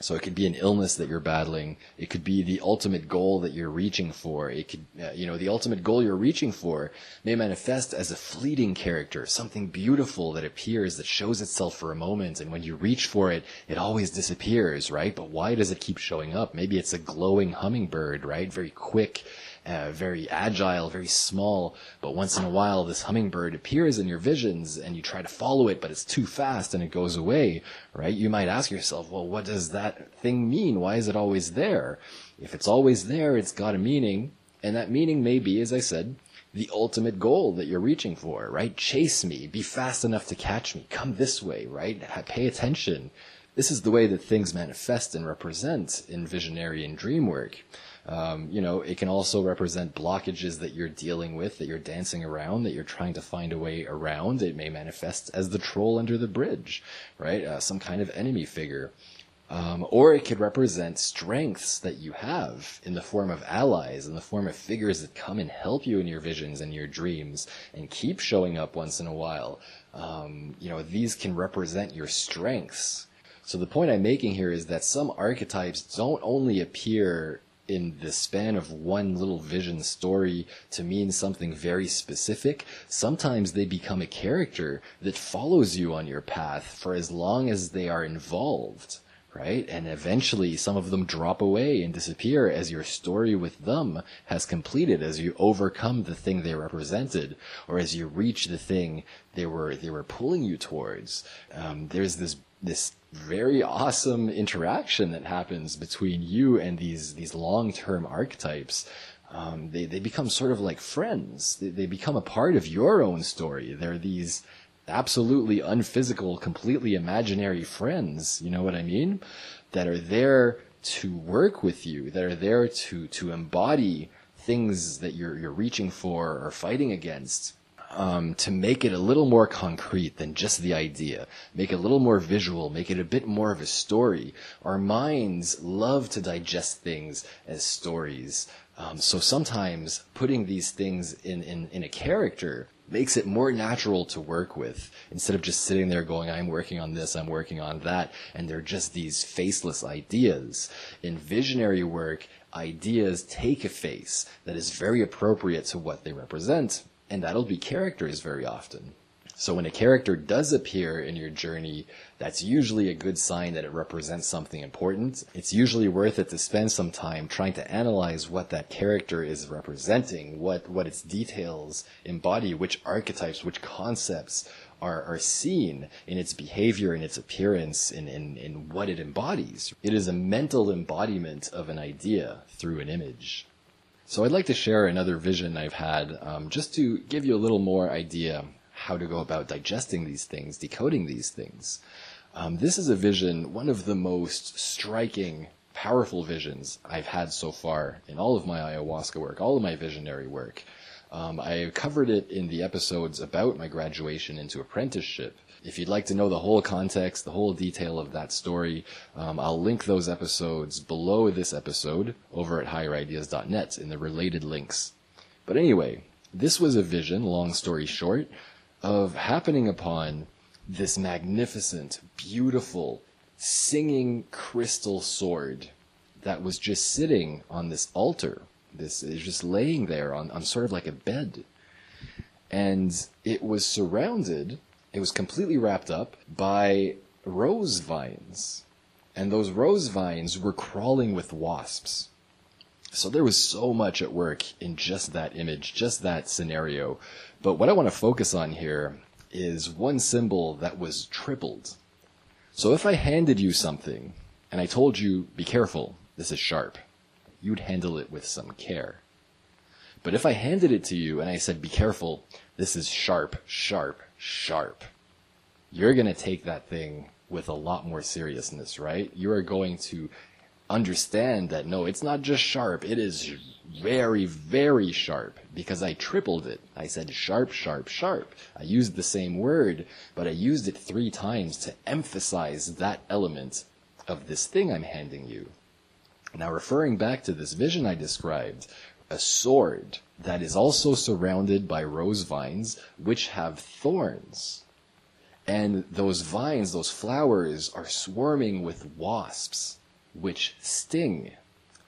So it could be an illness that you're battling. It could be the ultimate goal that you're reaching for. It could, uh, you know, the ultimate goal you're reaching for may manifest as a fleeting character, something beautiful that appears, that shows itself for a moment. And when you reach for it, it always disappears, right? But why does it keep showing up? Maybe it's a glowing hummingbird, right? Very quick uh, very agile, very small, but once in a while this hummingbird appears in your visions and you try to follow it, but it's too fast and it goes away, right? You might ask yourself, well, what does that thing mean? Why is it always there? If it's always there, it's got a meaning, and that meaning may be, as I said, the ultimate goal that you're reaching for, right? Chase me, be fast enough to catch me, come this way, right? Pay attention. This is the way that things manifest and represent in visionary and dream work. Um, you know, it can also represent blockages that you're dealing with, that you're dancing around, that you're trying to find a way around. It may manifest as the troll under the bridge, right? Uh, some kind of enemy figure. Um, or it could represent strengths that you have in the form of allies, in the form of figures that come and help you in your visions and your dreams and keep showing up once in a while. Um, you know, these can represent your strengths. So the point I'm making here is that some archetypes don't only appear in the span of one little vision story to mean something very specific, sometimes they become a character that follows you on your path for as long as they are involved, right? And eventually some of them drop away and disappear as your story with them has completed, as you overcome the thing they represented, or as you reach the thing they were, they were pulling you towards. Um, there's this, this very awesome interaction that happens between you and these these long term archetypes. Um, they they become sort of like friends. They, they become a part of your own story. They're these absolutely unphysical, completely imaginary friends. You know what I mean? That are there to work with you. That are there to to embody things that you're you're reaching for or fighting against um, to make it a little more concrete than just the idea, make it a little more visual, make it a bit more of a story. Our minds love to digest things as stories. Um, so sometimes putting these things in, in, in a character makes it more natural to work with instead of just sitting there going, I'm working on this, I'm working on that, and they're just these faceless ideas. In visionary work, ideas take a face that is very appropriate to what they represent, and that'll be characters very often. So when a character does appear in your journey, that's usually a good sign that it represents something important. It's usually worth it to spend some time trying to analyze what that character is representing, what, what its details embody, which archetypes, which concepts are, are seen in its behavior, in its appearance, in, in, in what it embodies. It is a mental embodiment of an idea through an image. So I'd like to share another vision I've had, um, just to give you a little more idea how to go about digesting these things, decoding these things. Um, this is a vision, one of the most striking, powerful visions I've had so far in all of my ayahuasca work, all of my visionary work. Um, I covered it in the episodes about my graduation into apprenticeship. If you'd like to know the whole context, the whole detail of that story, um, I'll link those episodes below this episode over at higherideas.net in the related links. But anyway, this was a vision, long story short, of happening upon this magnificent, beautiful, singing crystal sword that was just sitting on this altar. This is just laying there on, on sort of like a bed. And it was surrounded, it was completely wrapped up by rose vines. And those rose vines were crawling with wasps. So there was so much at work in just that image, just that scenario. But what I want to focus on here is one symbol that was tripled. So if I handed you something and I told you, be careful, this is sharp, you'd handle it with some care. But if I handed it to you and I said, be careful, this is sharp, sharp, sharp, you're going to take that thing with a lot more seriousness, right? You are going to understand that no, it's not just sharp, it is very, very sharp because I tripled it. I said sharp, sharp, sharp. I used the same word, but I used it three times to emphasize that element of this thing I'm handing you. Now, referring back to this vision I described, a sword that is also surrounded by rose vines, which have thorns. And those vines, those flowers, are swarming with wasps, which sting.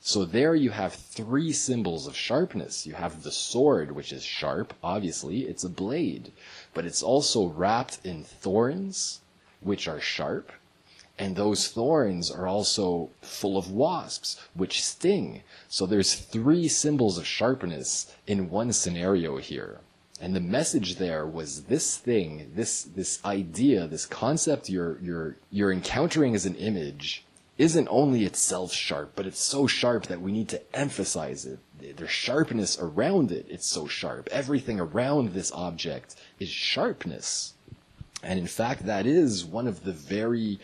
So there you have three symbols of sharpness. You have the sword, which is sharp, obviously, it's a blade, but it's also wrapped in thorns, which are sharp. And those thorns are also full of wasps, which sting. So there's three symbols of sharpness in one scenario here. And the message there was this thing, this, this idea, this concept you're, you're, you're encountering as an image isn't only itself sharp, but it's so sharp that we need to emphasize it. There's sharpness around it. It's so sharp. Everything around this object is sharpness. And in fact, that is one of the very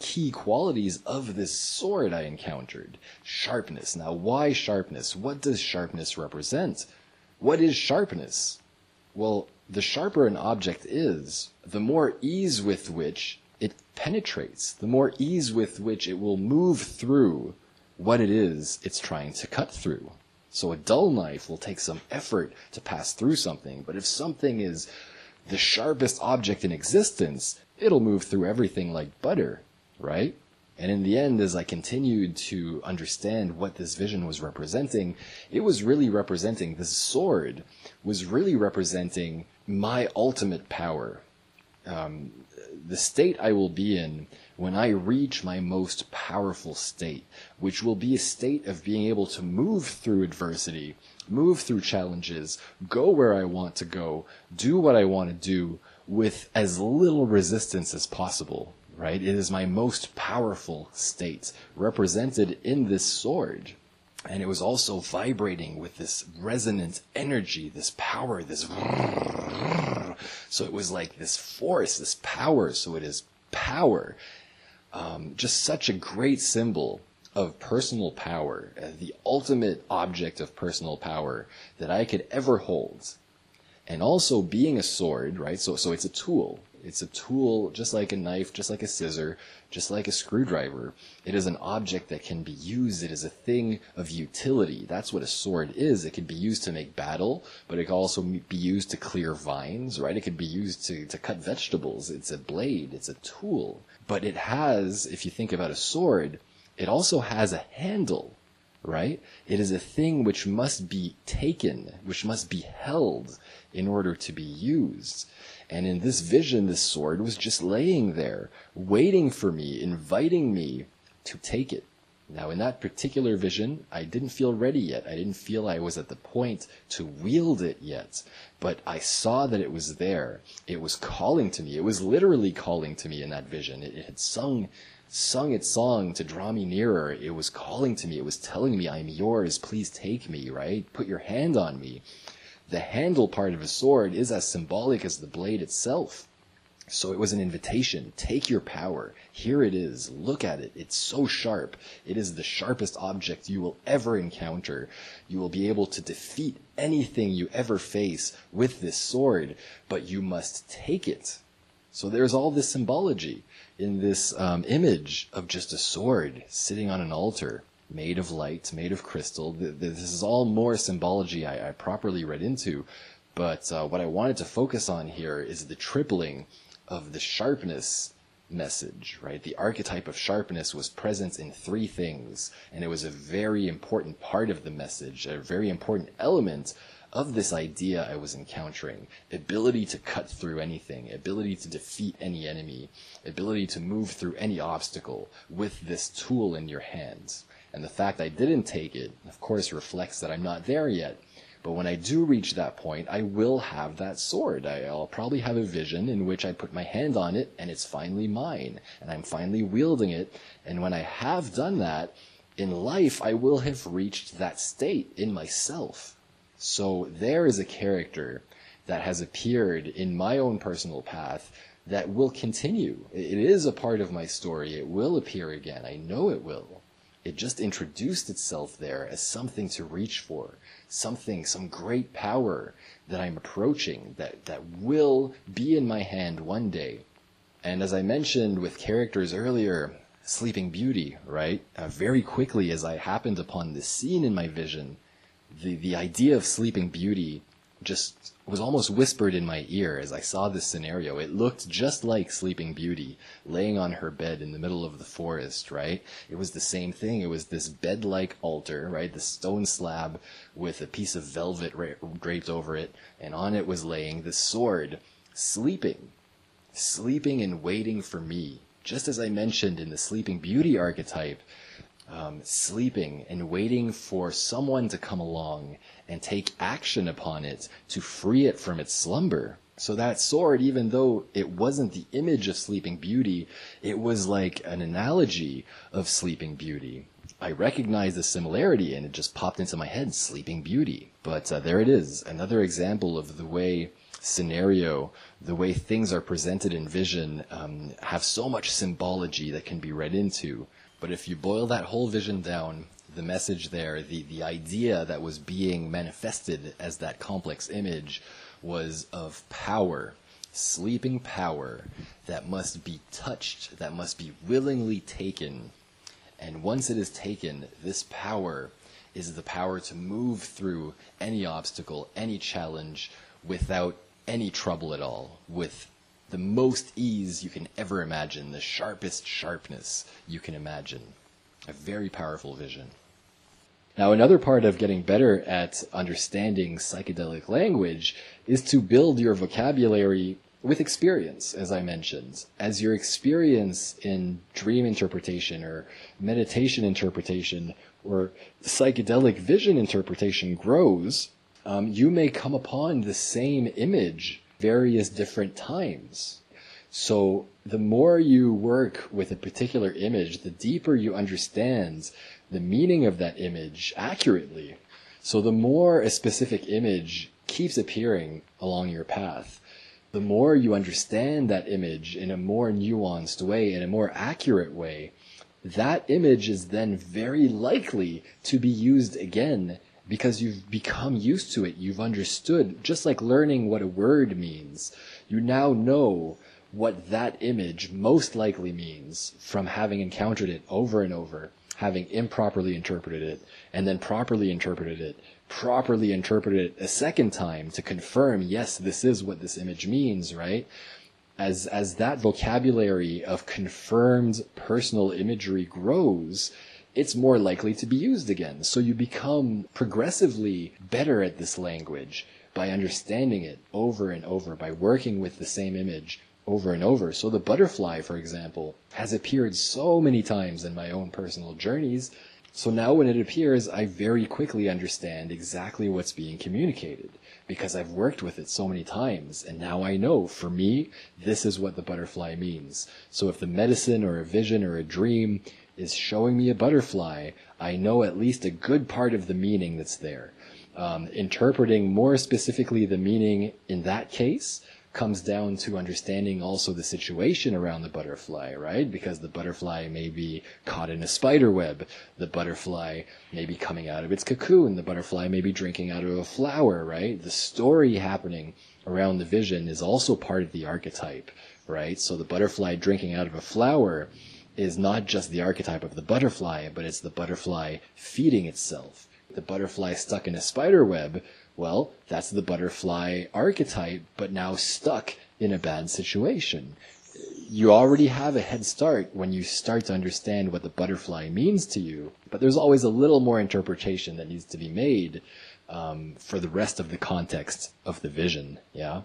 key qualities of this sword I encountered. Sharpness. Now, why sharpness? What does sharpness represent? What is sharpness? Well, the sharper an object is, the more ease with which it penetrates, the more ease with which it will move through what it is it's trying to cut through. So a dull knife will take some effort to pass through something, but if something is the sharpest object in existence, it'll move through everything like butter, right? And in the end, as I continued to understand what this vision was representing, it was really representing, this sword was really representing my ultimate power. Um, the state I will be in when I reach my most powerful state, which will be a state of being able to move through adversity, move through challenges, go where I want to go, do what I want to do with as little resistance as possible, right? It is my most powerful state represented in this sword. And it was also vibrating with this resonant energy, this power, this so it was like this force, this power. So it is power. Um, just such a great symbol of personal power, uh, the ultimate object of personal power that I could ever hold. And also being a sword, right? So, so it's a tool. It's a tool just like a knife, just like a scissor, just like a screwdriver. It is an object that can be used. It is a thing of utility. That's what a sword is. It can be used to make battle, but it can also be used to clear vines, right? It can be used to, to cut vegetables. It's a blade. It's a tool. But it has, if you think about a sword, it also has a handle right? It is a thing which must be taken, which must be held in order to be used. And in this vision, this sword was just laying there, waiting for me, inviting me to take it. Now, in that particular vision, I didn't feel ready yet. I didn't feel I was at the point to wield it yet. But I saw that it was there. It was calling to me. It was literally calling to me in that vision. It, it had sung sung its song to draw me nearer. It was calling to me. It was telling me, I'm yours. Please take me, right? Put your hand on me. The handle part of a sword is as symbolic as the blade itself. So it was an invitation. Take your power. Here it is. Look at it. It's so sharp. It is the sharpest object you will ever encounter. You will be able to defeat anything you ever face with this sword, but you must take it. So there's all this symbology in this um, image of just a sword sitting on an altar made of light, made of crystal. This is all more symbology I, I properly read into, but uh, what I wanted to focus on here is the tripling of the sharpness message, right? The archetype of sharpness was present in three things, and it was a very important part of the message, a very important element of this idea I was encountering. Ability to cut through anything, ability to defeat any enemy, ability to move through any obstacle with this tool in your hands. And the fact I didn't take it, of course, reflects that I'm not there yet. But when I do reach that point, I will have that sword. I'll probably have a vision in which I put my hand on it and it's finally mine. And I'm finally wielding it. And when I have done that, in life, I will have reached that state in myself. So there is a character that has appeared in my own personal path that will continue. It is a part of my story. It will appear again. I know it will. It just introduced itself there as something to reach for, something, some great power that I'm approaching that, that will be in my hand one day. And as I mentioned with characters earlier, Sleeping Beauty, right? Uh, very quickly as I happened upon this scene in my vision, the the idea of Sleeping Beauty just was almost whispered in my ear as I saw this scenario. It looked just like Sleeping Beauty laying on her bed in the middle of the forest, right? It was the same thing. It was this bed-like altar, right? The stone slab with a piece of velvet ra- draped over it, and on it was laying the sword, sleeping, sleeping and waiting for me. Just as I mentioned in the Sleeping Beauty archetype, um, sleeping and waiting for someone to come along and take action upon it to free it from its slumber. So that sword, even though it wasn't the image of Sleeping Beauty, it was like an analogy of Sleeping Beauty. I recognized the similarity and it just popped into my head, Sleeping Beauty. But uh, there it is, another example of the way scenario, the way things are presented in vision, um, have so much symbology that can be read into. But if you boil that whole vision down, the message there, the, the idea that was being manifested as that complex image was of power, sleeping power that must be touched, that must be willingly taken. And once it is taken, this power is the power to move through any obstacle, any challenge without any trouble at all, with the most ease you can ever imagine, the sharpest sharpness you can imagine. A very powerful vision. Now, another part of getting better at understanding psychedelic language is to build your vocabulary with experience, as I mentioned. As your experience in dream interpretation or meditation interpretation or psychedelic vision interpretation grows, um, you may come upon the same image various different times. So the more you work with a particular image, the deeper you understand the meaning of that image accurately. So the more a specific image keeps appearing along your path, the more you understand that image in a more nuanced way, in a more accurate way, that image is then very likely to be used again because you've become used to it. You've understood, just like learning what a word means. You now know what that image most likely means from having encountered it over and over, having improperly interpreted it, and then properly interpreted it, properly interpreted it a second time to confirm, yes, this is what this image means, right? As, as that vocabulary of confirmed personal imagery grows, it's more likely to be used again. So you become progressively better at this language by understanding it over and over, by working with the same image over and over. So the butterfly, for example, has appeared so many times in my own personal journeys. So now when it appears, I very quickly understand exactly what's being communicated because I've worked with it so many times. And now I know for me, this is what the butterfly means. So if the medicine or a vision or a dream is showing me a butterfly, I know at least a good part of the meaning that's there. Um, interpreting more specifically the meaning in that case comes down to understanding also the situation around the butterfly, right? Because the butterfly may be caught in a spider web. The butterfly may be coming out of its cocoon. The butterfly may be drinking out of a flower, right? The story happening around the vision is also part of the archetype, right? So the butterfly drinking out of a flower is not just the archetype of the butterfly, but it's the butterfly feeding itself. The butterfly stuck in a spider web well, that's the butterfly archetype, but now stuck in a bad situation. You already have a head start when you start to understand what the butterfly means to you, but there's always a little more interpretation that needs to be made um, for the rest of the context of the vision. Yeah.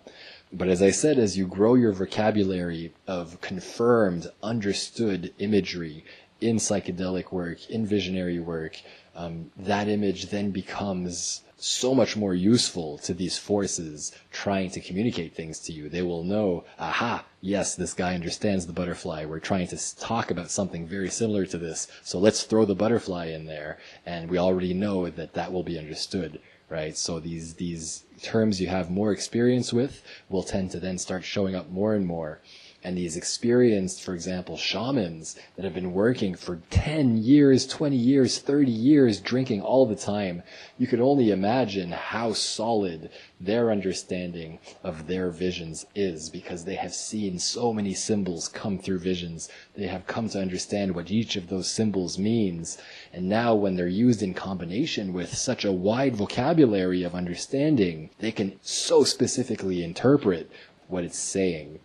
But as I said, as you grow your vocabulary of confirmed, understood imagery in psychedelic work, in visionary work, um, that image then becomes so much more useful to these forces trying to communicate things to you. They will know, aha, yes, this guy understands the butterfly. We're trying to talk about something very similar to this. So let's throw the butterfly in there. And we already know that that will be understood, right? So these, these terms you have more experience with will tend to then start showing up more and more and these experienced, for example, shamans that have been working for 10 years, 20 years, 30 years, drinking all the time, you could only imagine how solid their understanding of their visions is because they have seen so many symbols come through visions. They have come to understand what each of those symbols means. And now when they're used in combination with such a wide vocabulary of understanding, they can so specifically interpret what it's saying.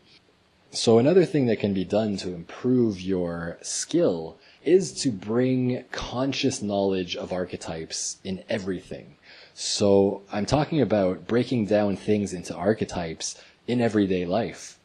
So another thing that can be done to improve your skill is to bring conscious knowledge of archetypes in everything. So I'm talking about breaking down things into archetypes in everyday life.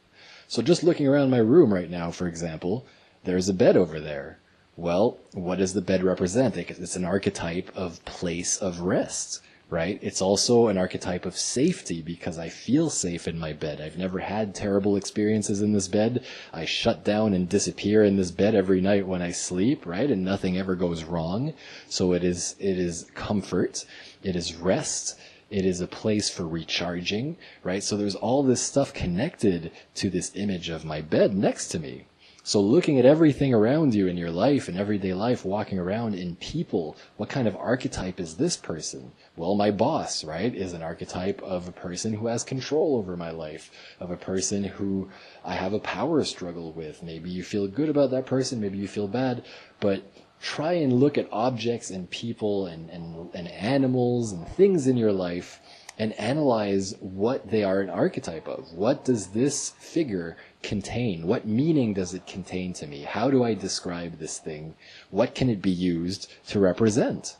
So just looking around my room right now, for example, there's a bed over there. Well, what does the bed represent? It's an archetype of place of rest right? It's also an archetype of safety because I feel safe in my bed. I've never had terrible experiences in this bed. I shut down and disappear in this bed every night when I sleep, right? And nothing ever goes wrong. So it is, it is comfort. It is rest. It is a place for recharging, right? So there's all this stuff connected to this image of my bed next to me. So looking at everything around you in your life and everyday life, walking around in people, what kind of archetype is this person? Well, my boss, right, is an archetype of a person who has control over my life, of a person who I have a power struggle with. Maybe you feel good about that person, maybe you feel bad, but try and look at objects and people and, and, and animals and things in your life and analyze what they are an archetype of. What does this figure contain? What meaning does it contain to me? How do I describe this thing? What can it be used to represent?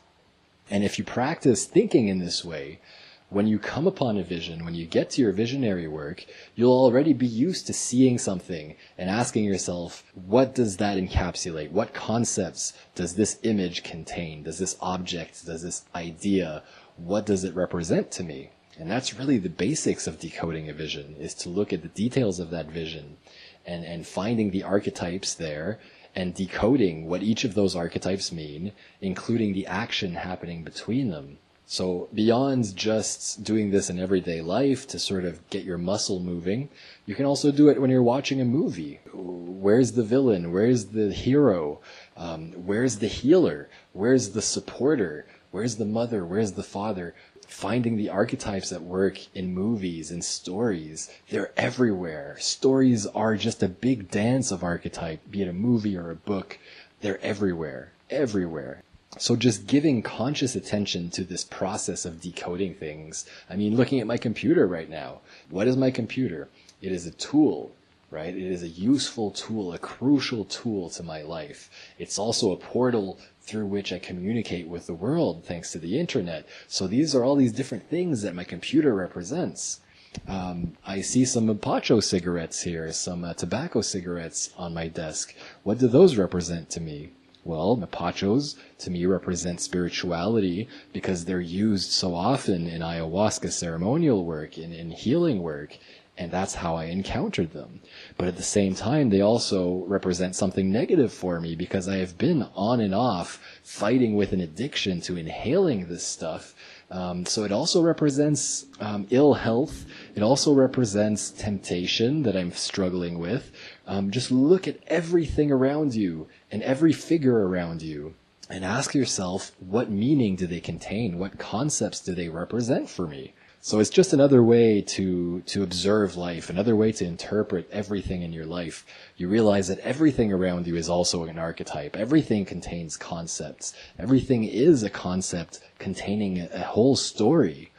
And if you practice thinking in this way, when you come upon a vision, when you get to your visionary work, you'll already be used to seeing something and asking yourself, what does that encapsulate? What concepts does this image contain? Does this object, does this idea, what does it represent to me? And that's really the basics of decoding a vision, is to look at the details of that vision and, and finding the archetypes there and decoding what each of those archetypes mean, including the action happening between them. So beyond just doing this in everyday life to sort of get your muscle moving, you can also do it when you're watching a movie. Where's the villain? Where's the hero? Um, where's the healer? Where's the supporter? Where's the mother? Where's the father? Finding the archetypes that work in movies and stories. They're everywhere. Stories are just a big dance of archetype, be it a movie or a book. They're everywhere, everywhere. So just giving conscious attention to this process of decoding things. I mean, looking at my computer right now. What is my computer? It is a tool, right? It is a useful tool, a crucial tool to my life. It's also a portal through which I communicate with the world thanks to the internet. So these are all these different things that my computer represents. Um, I see some Pacho cigarettes here, some uh, tobacco cigarettes on my desk. What do those represent to me? Well, mapachos to me represent spirituality because they're used so often in ayahuasca ceremonial work, in, in healing work, and that's how I encountered them. But at the same time, they also represent something negative for me because I have been on and off fighting with an addiction to inhaling this stuff. Um, so it also represents um, ill health. It also represents temptation that I'm struggling with. Um, just look at everything around you and every figure around you and ask yourself what meaning do they contain? What concepts do they represent for me? So it's just another way to, to observe life, another way to interpret everything in your life. You realize that everything around you is also an archetype. Everything contains concepts. Everything is a concept containing a whole story.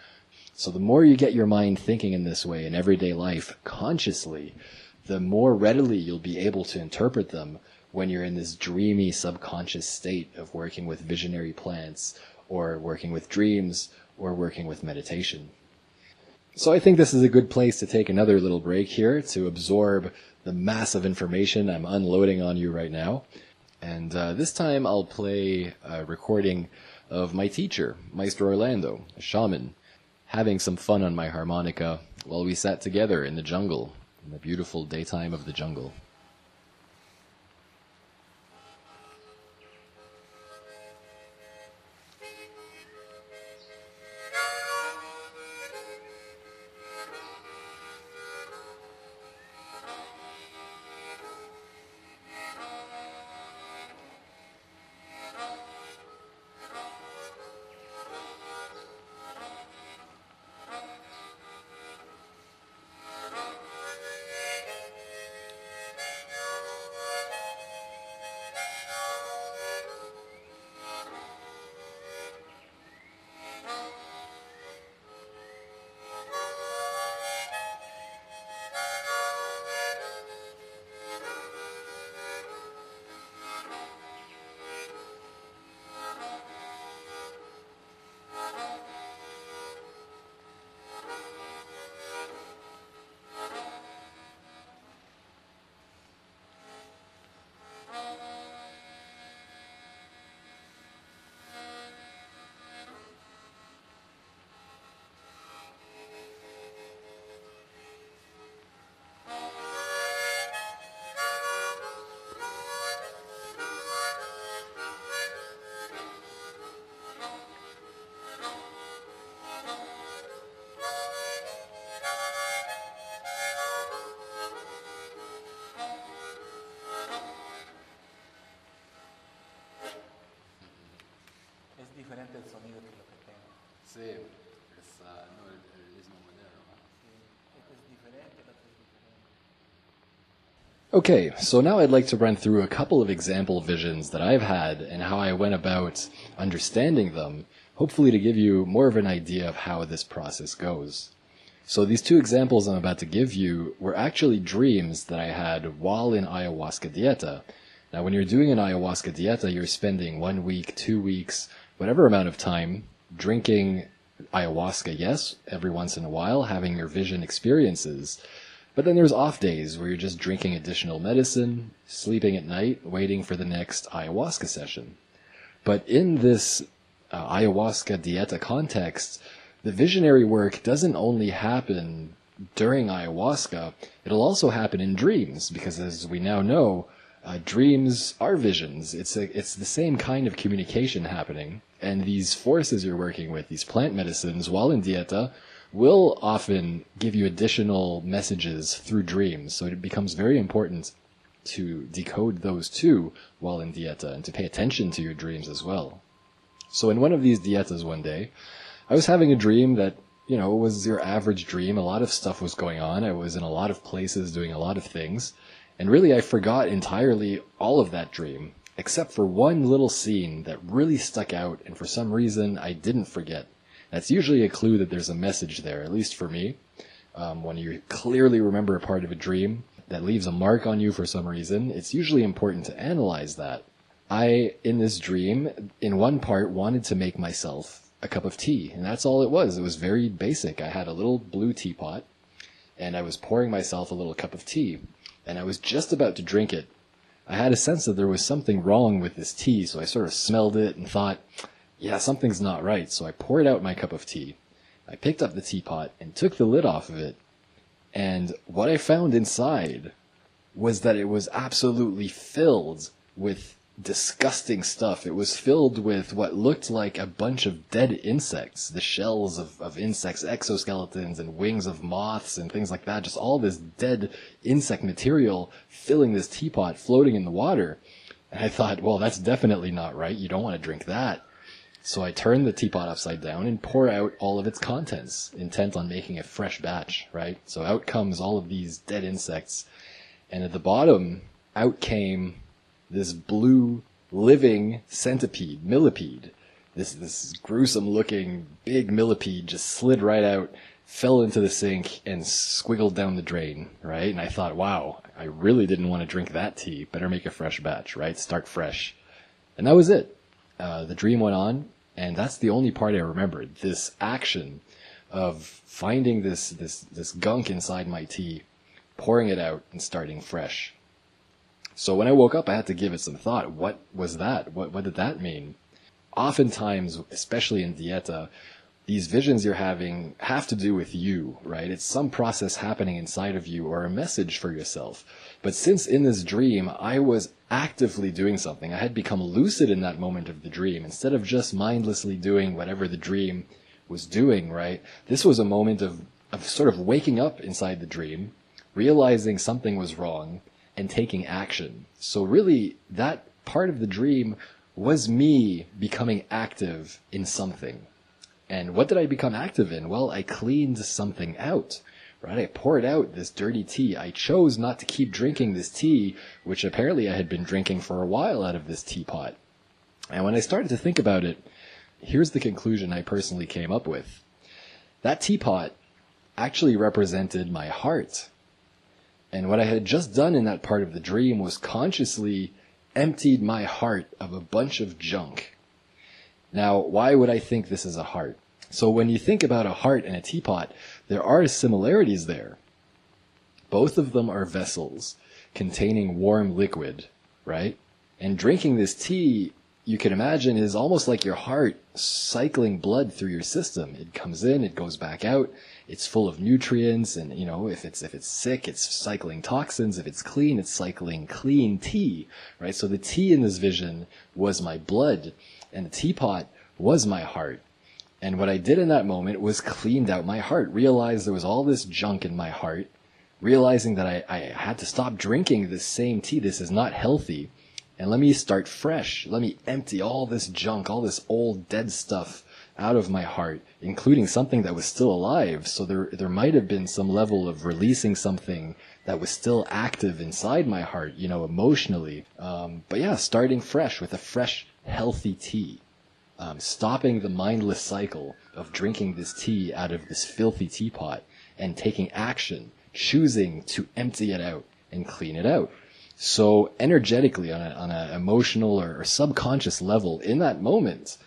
So the more you get your mind thinking in this way in everyday life consciously, the more readily you'll be able to interpret them when you're in this dreamy subconscious state of working with visionary plants or working with dreams or working with meditation. So I think this is a good place to take another little break here to absorb the massive information I'm unloading on you right now. And uh, this time I'll play a recording of my teacher, Maestro Orlando, a shaman, having some fun on my harmonica while we sat together in the jungle, in the beautiful daytime of the jungle. Okay, so now I'd like to run through a couple of example visions that I've had and how I went about understanding them, hopefully to give you more of an idea of how this process goes. So these two examples I'm about to give you were actually dreams that I had while in ayahuasca dieta. Now, when you're doing an ayahuasca dieta, you're spending one week, two weeks, whatever amount of time drinking ayahuasca, yes, every once in a while, having your vision experiences. But then there's off days where you're just drinking additional medicine, sleeping at night, waiting for the next ayahuasca session. But in this uh, ayahuasca dieta context, the visionary work doesn't only happen during ayahuasca, it'll also happen in dreams, because as we now know, uh, dreams are visions. It's a, it's the same kind of communication happening, and these forces you're working with, these plant medicines, while in dieta, will often give you additional messages through dreams. So it becomes very important to decode those too while in dieta and to pay attention to your dreams as well. So in one of these dietas one day, I was having a dream that, you know, was your average dream. A lot of stuff was going on. I was in a lot of places doing a lot of things. And really, I forgot entirely all of that dream, except for one little scene that really stuck out, and for some reason, I didn't forget. That's usually a clue that there's a message there, at least for me. Um, when you clearly remember a part of a dream that leaves a mark on you for some reason, it's usually important to analyze that. I, in this dream, in one part, wanted to make myself a cup of tea, and that's all it was. It was very basic. I had a little blue teapot, and I was pouring myself a little cup of tea, and I was just about to drink it. I had a sense that there was something wrong with this tea, so I sort of smelled it and thought, yeah, something's not right. So I poured out my cup of tea. I picked up the teapot and took the lid off of it. And what I found inside was that it was absolutely filled with disgusting stuff. It was filled with what looked like a bunch of dead insects, the shells of, of insects, exoskeletons and wings of moths and things like that. Just all this dead insect material filling this teapot floating in the water. And I thought, well, that's definitely not right. You don't want to drink that. So I turn the teapot upside down and pour out all of its contents, intent on making a fresh batch, right? So out comes all of these dead insects. And at the bottom, out came this blue living centipede, millipede. This, this gruesome looking big millipede just slid right out, fell into the sink and squiggled down the drain, right? And I thought, wow, I really didn't want to drink that tea. Better make a fresh batch, right? Start fresh. And that was it. Uh, the dream went on, and that's the only part I remembered. This action of finding this, this, this gunk inside my tea, pouring it out and starting fresh. So when I woke up, I had to give it some thought. What was that? What, what did that mean? Oftentimes, especially in Dieta, these visions you're having have to do with you, right? It's some process happening inside of you or a message for yourself. But since in this dream, I was actively doing something, I had become lucid in that moment of the dream instead of just mindlessly doing whatever the dream was doing, right? This was a moment of, of sort of waking up inside the dream, realizing something was wrong, and taking action. So really, that part of the dream was me becoming active in something. And what did I become active in? Well, I cleaned something out. Right? I poured out this dirty tea. I chose not to keep drinking this tea, which apparently I had been drinking for a while out of this teapot. And when I started to think about it, here's the conclusion I personally came up with. That teapot actually represented my heart. And what I had just done in that part of the dream was consciously emptied my heart of a bunch of junk. Now, why would I think this is a heart? So when you think about a heart and a teapot, there are similarities there. Both of them are vessels containing warm liquid, right? And drinking this tea, you can imagine, is almost like your heart cycling blood through your system. It comes in, it goes back out, it's full of nutrients and you know if it's if it's sick it's cycling toxins if it's clean it's cycling clean tea right so the tea in this vision was my blood and the teapot was my heart. And what i did in that moment was cleaned out my heart. Realized there was all this junk in my heart. Realizing that i, I had to stop drinking this same tea. This is not healthy. And let me start fresh. Let me empty all this junk all this old dead stuff out of my heart, including something that was still alive. So there, there might have been some level of releasing something that was still active inside my heart, you know, emotionally. Um, but yeah, starting fresh with a fresh, healthy tea. Um, stopping the mindless cycle of drinking this tea out of this filthy teapot and taking action, choosing to empty it out and clean it out. So energetically, on an emotional or, or subconscious level, in that moment,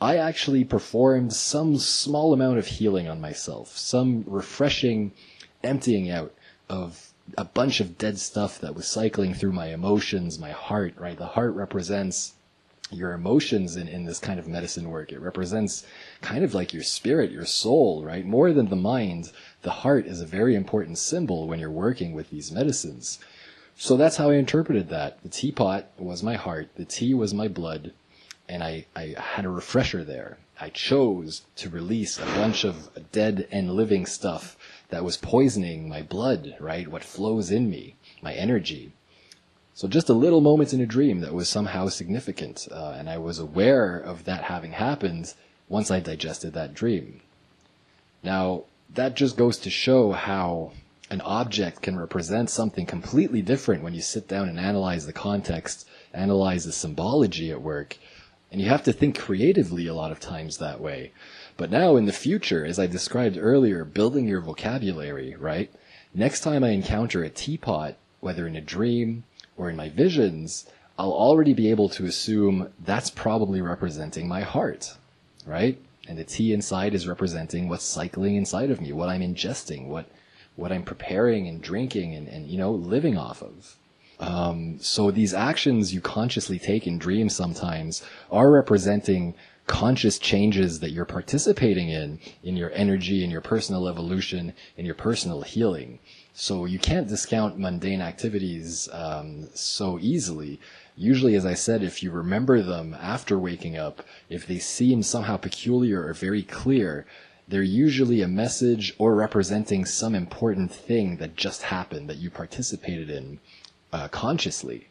I actually performed some small amount of healing on myself, some refreshing emptying out of a bunch of dead stuff that was cycling through my emotions, my heart, right? The heart represents your emotions in, in this kind of medicine work. It represents kind of like your spirit, your soul, right? More than the mind, the heart is a very important symbol when you're working with these medicines. So that's how I interpreted that. The teapot was my heart, the tea was my blood, and I, I had a refresher there. I chose to release a bunch of dead and living stuff that was poisoning my blood, right? What flows in me, my energy. So just a little moment in a dream that was somehow significant, uh, and I was aware of that having happened once I digested that dream. Now, that just goes to show how an object can represent something completely different when you sit down and analyze the context, analyze the symbology at work. And you have to think creatively a lot of times that way. But now in the future, as I described earlier, building your vocabulary, right? Next time I encounter a teapot, whether in a dream or in my visions, I'll already be able to assume that's probably representing my heart, right? And the tea inside is representing what's cycling inside of me, what I'm ingesting, what what I'm preparing and drinking and, and you know living off of. Um, so these actions you consciously take in dreams sometimes are representing conscious changes that you're participating in in your energy, in your personal evolution, in your personal healing. So you can't discount mundane activities um, so easily. Usually, as I said, if you remember them after waking up, if they seem somehow peculiar or very clear, they're usually a message or representing some important thing that just happened that you participated in uh, consciously.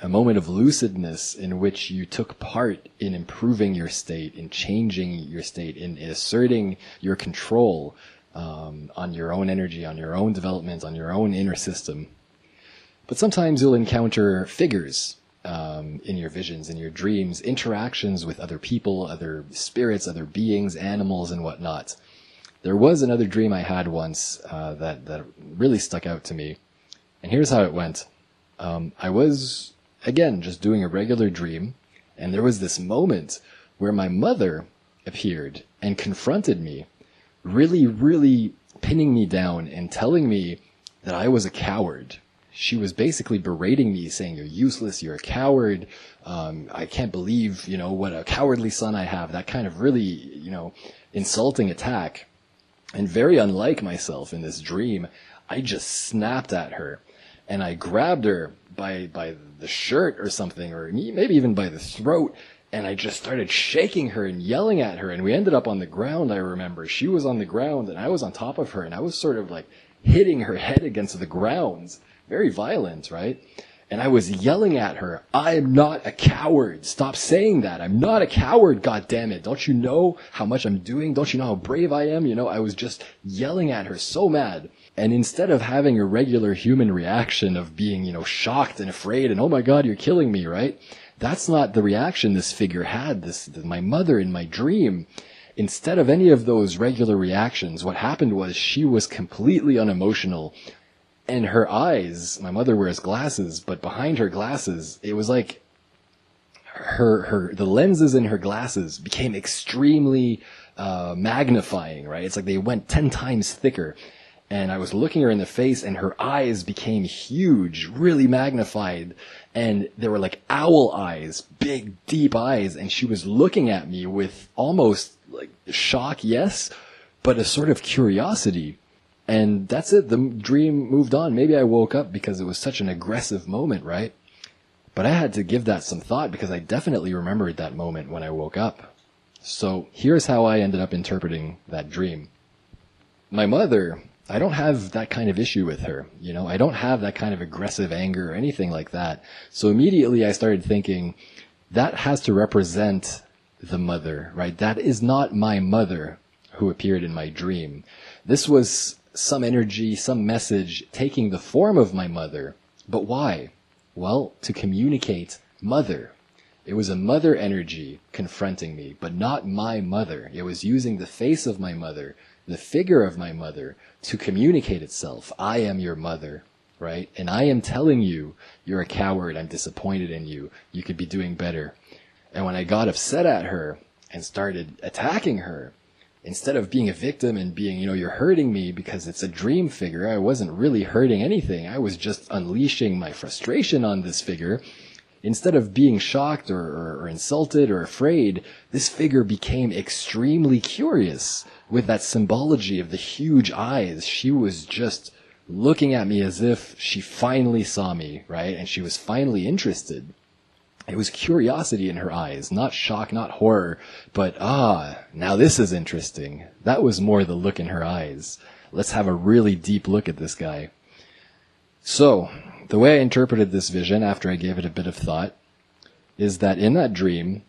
A moment of lucidness in which you took part in improving your state, in changing your state, in, in asserting your control um, on your own energy, on your own development, on your own inner system. But sometimes you'll encounter figures um, in your visions, in your dreams, interactions with other people, other spirits, other beings, animals, and whatnot. There was another dream I had once uh, that that really stuck out to me, and here's how it went. Um, I was again just doing a regular dream, and there was this moment where my mother appeared and confronted me, really, really pinning me down and telling me that I was a coward she was basically berating me, saying, "You're useless. You're a coward. Um, I can't believe, you know, what a cowardly son I have." That kind of really, you know, insulting attack, and very unlike myself in this dream. I just snapped at her, and I grabbed her by by the shirt or something, or maybe even by the throat, and I just started shaking her and yelling at her. And we ended up on the ground. I remember she was on the ground, and I was on top of her, and I was sort of like hitting her head against the ground very violent, right? And I was yelling at her, I am not a coward. Stop saying that. I'm not a coward, God damn it! Don't you know how much I'm doing? Don't you know how brave I am? You know, I was just yelling at her so mad. And instead of having a regular human reaction of being, you know, shocked and afraid and, oh my god, you're killing me, right? That's not the reaction this figure had, this, my mother in my dream. Instead of any of those regular reactions, what happened was she was completely unemotional, and her eyes, my mother wears glasses, but behind her glasses, it was like her her the lenses in her glasses became extremely uh, magnifying, right? It's like they went ten times thicker. And I was looking her in the face, and her eyes became huge, really magnified, and they were like owl eyes, big, deep eyes, and she was looking at me with almost like shock, yes, but a sort of curiosity and that's it. The dream moved on. Maybe I woke up because it was such an aggressive moment, right? But I had to give that some thought because I definitely remembered that moment when I woke up. So here's how I ended up interpreting that dream. My mother, I don't have that kind of issue with her. You know, I don't have that kind of aggressive anger or anything like that. So immediately I started thinking that has to represent the mother, right? That is not my mother who appeared in my dream. This was some energy, some message taking the form of my mother. But why? Well, to communicate mother. It was a mother energy confronting me, but not my mother. It was using the face of my mother, the figure of my mother, to communicate itself. I am your mother, right? And I am telling you, you're a coward. I'm disappointed in you. You could be doing better. And when I got upset at her and started attacking her, instead of being a victim and being, you know, you're hurting me because it's a dream figure, I wasn't really hurting anything. I was just unleashing my frustration on this figure. Instead of being shocked or, or, or insulted or afraid, this figure became extremely curious with that symbology of the huge eyes. She was just looking at me as if she finally saw me, right? And she was finally interested. It was curiosity in her eyes, not shock, not horror, but ah, now this is interesting. That was more the look in her eyes. Let's have a really deep look at this guy. So, the way I interpreted this vision after I gave it a bit of thought is that in that dream,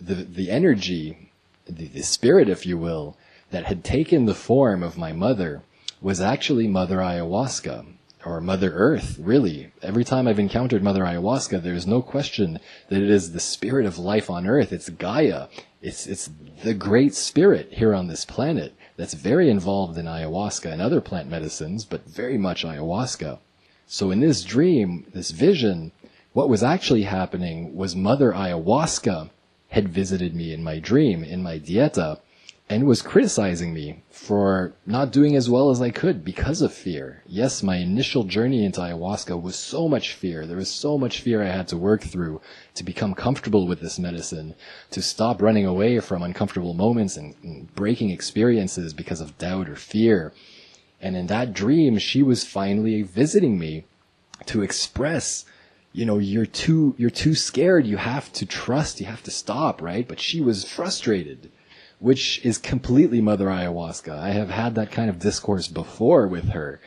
the, the energy the, the spirit, if you will, that had taken the form of my mother was actually Mother Ayahuasca or Mother Earth, really. Every time I've encountered Mother Ayahuasca, there's no question that it is the spirit of life on Earth. It's Gaia. It's, it's the great spirit here on this planet that's very involved in ayahuasca and other plant medicines, but very much ayahuasca. So in this dream, this vision, what was actually happening was Mother Ayahuasca had visited me in my dream, in my dieta, and was criticizing me for not doing as well as I could because of fear. Yes, my initial journey into ayahuasca was so much fear. There was so much fear I had to work through to become comfortable with this medicine, to stop running away from uncomfortable moments and, and breaking experiences because of doubt or fear. And in that dream, she was finally visiting me to express you know, you're too, you're too scared. You have to trust. You have to stop, right? But she was frustrated which is completely Mother Ayahuasca. I have had that kind of discourse before with her.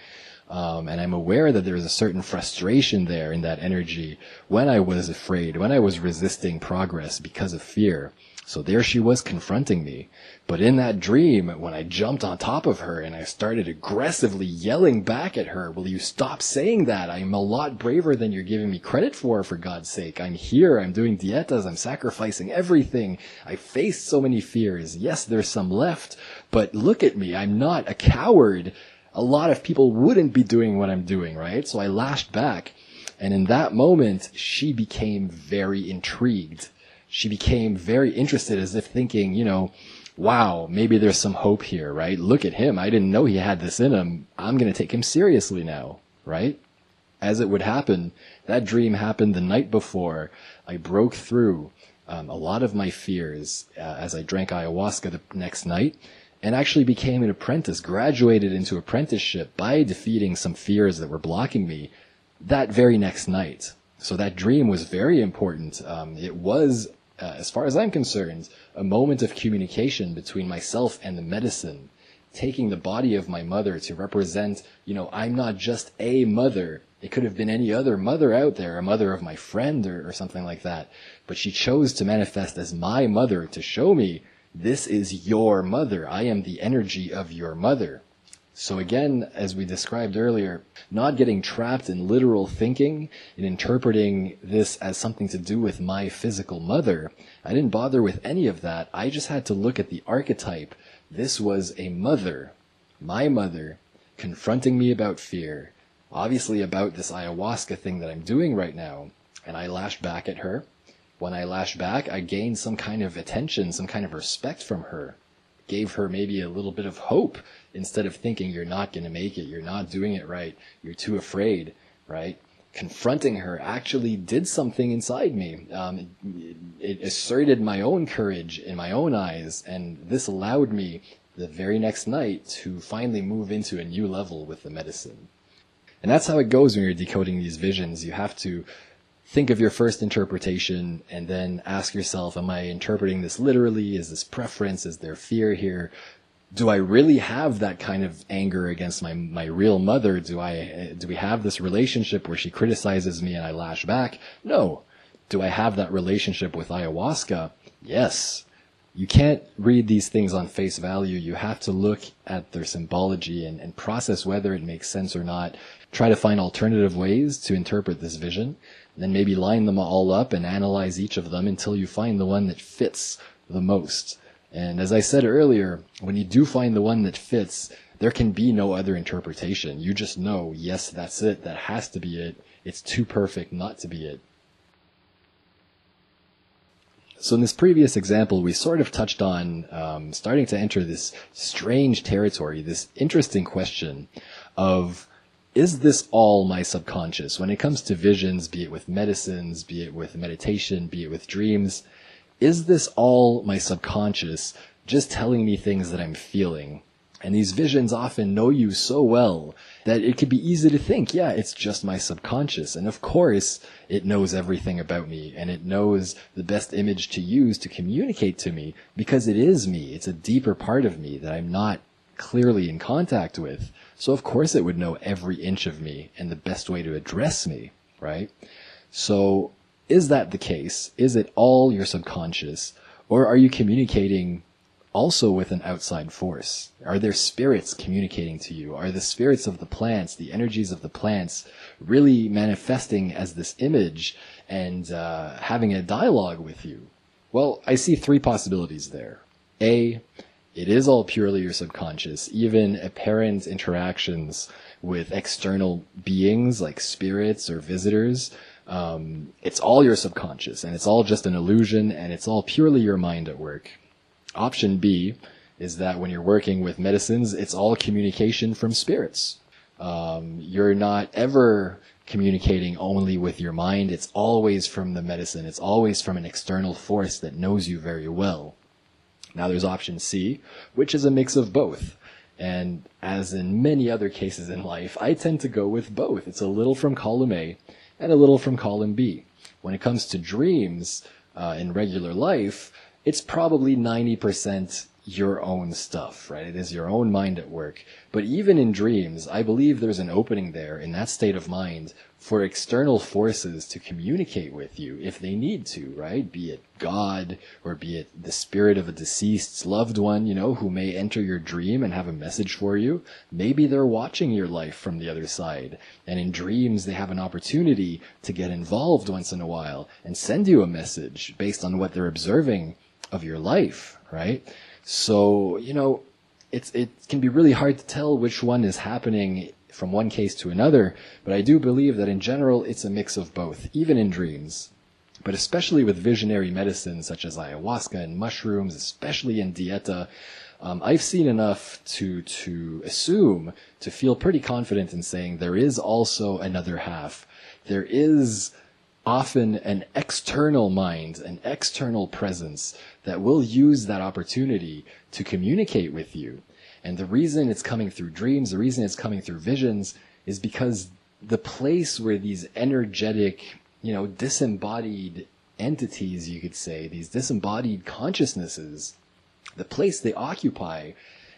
Um, and I'm aware that there's a certain frustration there in that energy when I was afraid, when I was resisting progress because of fear. So there she was confronting me. But in that dream, when I jumped on top of her and I started aggressively yelling back at her, will you stop saying that? I'm a lot braver than you're giving me credit for, for God's sake. I'm here. I'm doing dietas. I'm sacrificing everything. I faced so many fears. Yes, there's some left, but look at me. I'm not a coward. A lot of people wouldn't be doing what I'm doing, right? So I lashed back. And in that moment, she became very intrigued she became very interested as if thinking, you know, wow, maybe there's some hope here, right? Look at him. I didn't know he had this in him. I'm going to take him seriously now, right? As it would happen, that dream happened the night before. I broke through um, a lot of my fears uh, as I drank ayahuasca the next night and actually became an apprentice, graduated into apprenticeship by defeating some fears that were blocking me that very next night. So that dream was very important. Um, it was uh, as far as I'm concerned, a moment of communication between myself and the medicine, taking the body of my mother to represent, you know, I'm not just a mother. It could have been any other mother out there, a mother of my friend or, or something like that. But she chose to manifest as my mother to show me this is your mother. I am the energy of your mother. So again, as we described earlier, not getting trapped in literal thinking and interpreting this as something to do with my physical mother. I didn't bother with any of that. I just had to look at the archetype. This was a mother, my mother, confronting me about fear, obviously about this ayahuasca thing that I'm doing right now. And I lashed back at her. When I lashed back, I gained some kind of attention, some kind of respect from her gave her maybe a little bit of hope instead of thinking you're not going to make it, you're not doing it right, you're too afraid, right? Confronting her actually did something inside me. Um, it, it asserted my own courage in my own eyes, and this allowed me the very next night to finally move into a new level with the medicine. And that's how it goes when you're decoding these visions. You have to think of your first interpretation and then ask yourself, am I interpreting this literally? Is this preference? Is there fear here? Do I really have that kind of anger against my, my real mother? Do I, do we have this relationship where she criticizes me and I lash back? No. Do I have that relationship with ayahuasca? Yes. You can't read these things on face value. You have to look at their symbology and, and process whether it makes sense or not. Try to find alternative ways to interpret this vision then maybe line them all up and analyze each of them until you find the one that fits the most. And as I said earlier, when you do find the one that fits, there can be no other interpretation. You just know, yes, that's it. That has to be it. It's too perfect not to be it. So in this previous example, we sort of touched on um, starting to enter this strange territory, this interesting question of is this all my subconscious? When it comes to visions, be it with medicines, be it with meditation, be it with dreams, is this all my subconscious just telling me things that I'm feeling? And these visions often know you so well that it could be easy to think, yeah, it's just my subconscious. And of course, it knows everything about me and it knows the best image to use to communicate to me because it is me. It's a deeper part of me that I'm not clearly in contact with. So of course it would know every inch of me and the best way to address me, right? So is that the case? Is it all your subconscious? Or are you communicating also with an outside force? Are there spirits communicating to you? Are the spirits of the plants, the energies of the plants, really manifesting as this image and uh, having a dialogue with you? Well, I see three possibilities there. A, it is all purely your subconscious. Even apparent interactions with external beings like spirits or visitors, um, it's all your subconscious and it's all just an illusion and it's all purely your mind at work. Option B is that when you're working with medicines, it's all communication from spirits. Um, you're not ever communicating only with your mind. It's always from the medicine. It's always from an external force that knows you very well. Now there's option C, which is a mix of both. And as in many other cases in life, I tend to go with both. It's a little from column A and a little from column B. When it comes to dreams uh, in regular life, it's probably 90% your own stuff, right? It is your own mind at work. But even in dreams, I believe there's an opening there in that state of mind for external forces to communicate with you if they need to, right? Be it God or be it the spirit of a deceased loved one, you know, who may enter your dream and have a message for you. Maybe they're watching your life from the other side. And in dreams, they have an opportunity to get involved once in a while and send you a message based on what they're observing of your life, right? So, you know, it's, it can be really hard to tell which one is happening from one case to another, but I do believe that in general it's a mix of both, even in dreams. But especially with visionary medicines such as ayahuasca and mushrooms, especially in dieta, um, I've seen enough to to assume to feel pretty confident in saying there is also another half. There is often an external mind, an external presence that will use that opportunity to communicate with you. And the reason it's coming through dreams, the reason it's coming through visions is because the place where these energetic, you know, disembodied entities, you could say, these disembodied consciousnesses, the place they occupy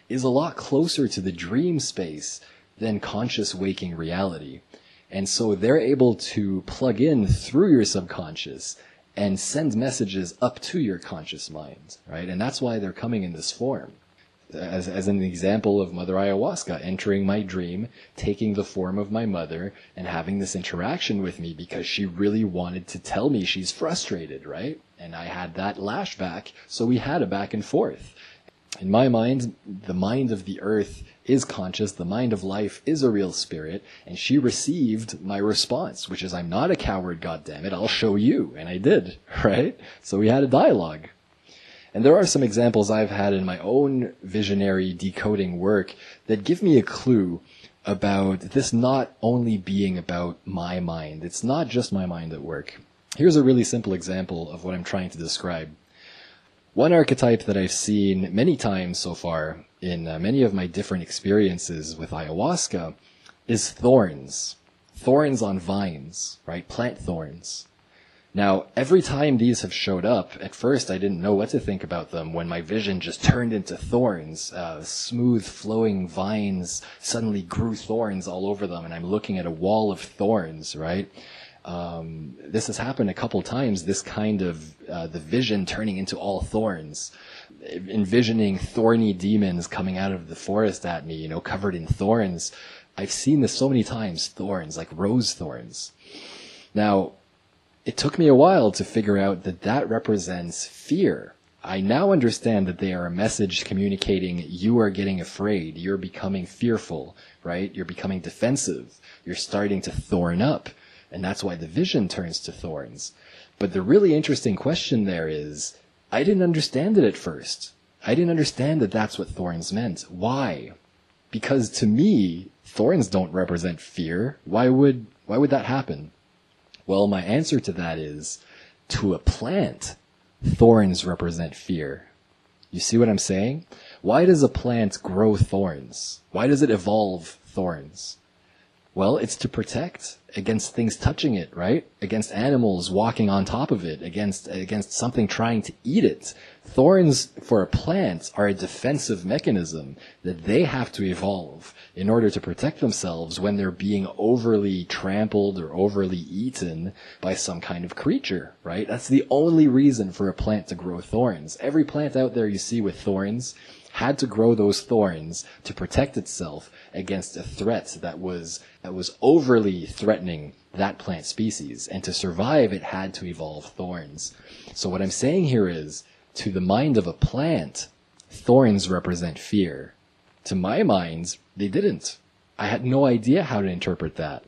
is a lot closer to the dream space than conscious waking reality. And so they're able to plug in through your subconscious and send messages up to your conscious mind, right? And that's why they're coming in this form. As, as an example of Mother Ayahuasca entering my dream, taking the form of my mother, and having this interaction with me because she really wanted to tell me she's frustrated, right? And I had that lashback, so we had a back and forth. In my mind, the mind of the earth is conscious, the mind of life is a real spirit, and she received my response, which is, I'm not a coward, goddammit, I'll show you. And I did, right? So we had a dialogue. And there are some examples I've had in my own visionary decoding work that give me a clue about this not only being about my mind. It's not just my mind at work. Here's a really simple example of what I'm trying to describe. One archetype that I've seen many times so far in uh, many of my different experiences with ayahuasca is thorns. Thorns on vines, right? Plant thorns. Now, every time these have showed up, at first I didn't know what to think about them when my vision just turned into thorns. Uh, smooth flowing vines suddenly grew thorns all over them and I'm looking at a wall of thorns, right? Um, this has happened a couple times, this kind of, uh, the vision turning into all thorns. Envisioning thorny demons coming out of the forest at me, you know, covered in thorns. I've seen this so many times, thorns, like rose thorns. Now, it took me a while to figure out that that represents fear. I now understand that they are a message communicating you are getting afraid, you're becoming fearful, right? You're becoming defensive, you're starting to thorn up, and that's why the vision turns to thorns. But the really interesting question there is, I didn't understand it at first. I didn't understand that that's what thorns meant. Why? Because to me, thorns don't represent fear. Why would, why would that happen? Well, my answer to that is, to a plant, thorns represent fear. You see what I'm saying? Why does a plant grow thorns? Why does it evolve thorns? Well, it's to protect against things touching it, right? Against animals walking on top of it, against, against something trying to eat it. Thorns for a plant are a defensive mechanism that they have to evolve in order to protect themselves when they're being overly trampled or overly eaten by some kind of creature, right? That's the only reason for a plant to grow thorns. Every plant out there you see with thorns had to grow those thorns to protect itself against a threat that was that was overly threatening that plant species. And to survive it had to evolve thorns. So what i'm saying here is to the mind of a plant thorns represent fear. To my mind they didn't. I had no idea how to interpret that.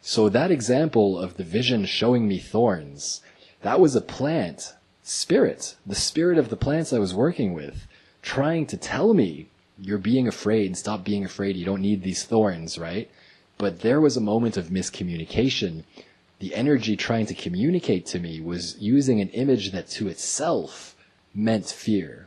So that example of the vision showing me thorns that was a plant spirit the spirit of the plants i was working with trying to tell me you're being afraid, stop being afraid, you don't need these thorns, right? But there was a moment of miscommunication. The energy trying to communicate to me was using an image that to itself meant fear,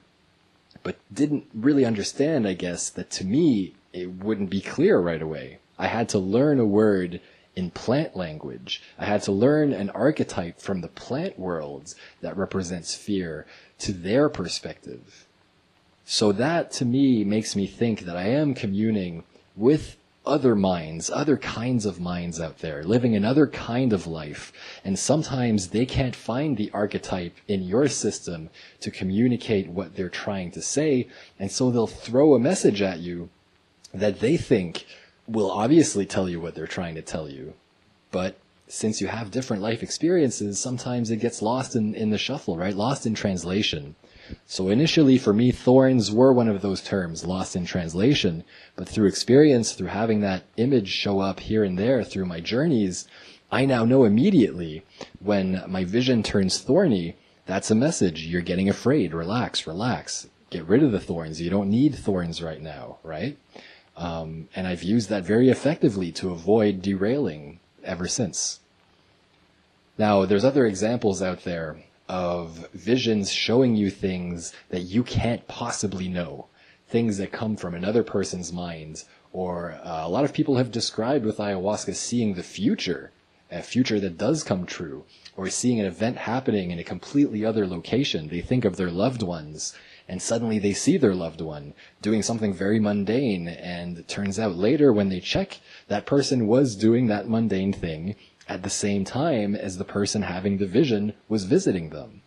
but didn't really understand, I guess, that to me it wouldn't be clear right away. I had to learn a word in plant language. I had to learn an archetype from the plant worlds that represents fear to their perspective. So that to me makes me think that I am communing with other minds, other kinds of minds out there, living another kind of life. And sometimes they can't find the archetype in your system to communicate what they're trying to say. And so they'll throw a message at you that they think will obviously tell you what they're trying to tell you. But since you have different life experiences, sometimes it gets lost in, in the shuffle, right? Lost in translation. So initially for me, thorns were one of those terms lost in translation, but through experience, through having that image show up here and there through my journeys, I now know immediately when my vision turns thorny, that's a message. You're getting afraid. Relax, relax. Get rid of the thorns. You don't need thorns right now, right? Um, and I've used that very effectively to avoid derailing ever since. Now, there's other examples out there of visions showing you things that you can't possibly know, things that come from another person's mind. Or uh, a lot of people have described with ayahuasca seeing the future, a future that does come true, or seeing an event happening in a completely other location. They think of their loved ones and suddenly they see their loved one doing something very mundane and turns out later when they check that person was doing that mundane thing at the same time as the person having the vision was visiting them.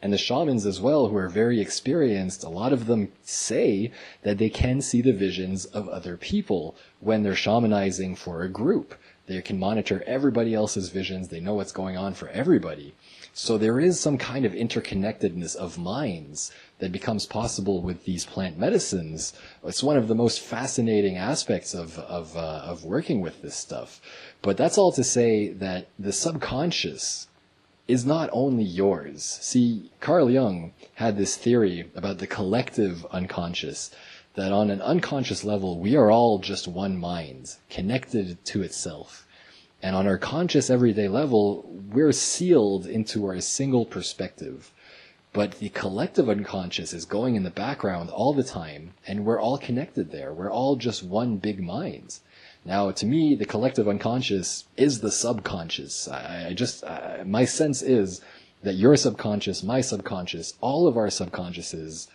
And the shamans as well, who are very experienced, a lot of them say that they can see the visions of other people when they're shamanizing for a group. They can monitor everybody else's visions. They know what's going on for everybody. So there is some kind of interconnectedness of minds that becomes possible with these plant medicines. It's one of the most fascinating aspects of of uh, of working with this stuff. But that's all to say that the subconscious is not only yours. See, Carl Jung had this theory about the collective unconscious, that on an unconscious level, we are all just one mind, connected to itself. And on our conscious everyday level, we're sealed into our single perspective. But the collective unconscious is going in the background all the time, and we're all connected there. We're all just one big mind. Now, to me, the collective unconscious is the subconscious. I, I just, I, my sense is that your subconscious, my subconscious, all of our subconsciouses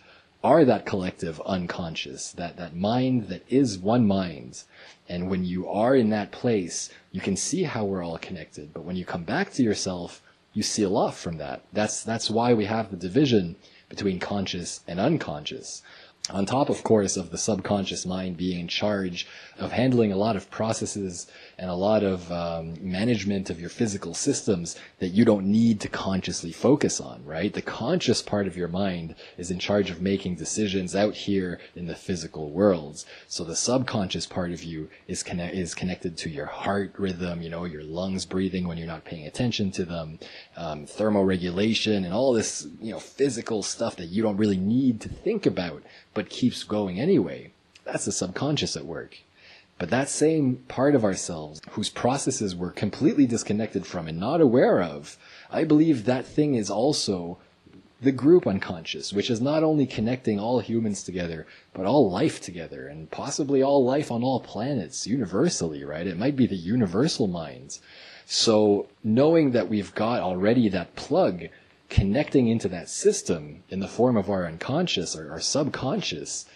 are that collective unconscious, that, that mind that is one mind. And when you are in that place, you can see how we're all connected. But when you come back to yourself, you seal off from that. That's, that's why we have the division between conscious and unconscious. On top, of course, of the subconscious mind being in charge of handling a lot of processes and a lot of um, management of your physical systems that you don't need to consciously focus on, right? The conscious part of your mind is in charge of making decisions out here in the physical worlds. So the subconscious part of you is is connected to your heart rhythm, you know, your lungs breathing when you're not paying attention to them, um, thermoregulation, and all this, you know, physical stuff that you don't really need to think about, but keeps going anyway. That's the subconscious at work. But that same part of ourselves, whose processes we're completely disconnected from and not aware of, I believe that thing is also the group unconscious, which is not only connecting all humans together, but all life together, and possibly all life on all planets universally, right? It might be the universal minds. So knowing that we've got already that plug connecting into that system in the form of our unconscious or our subconscious,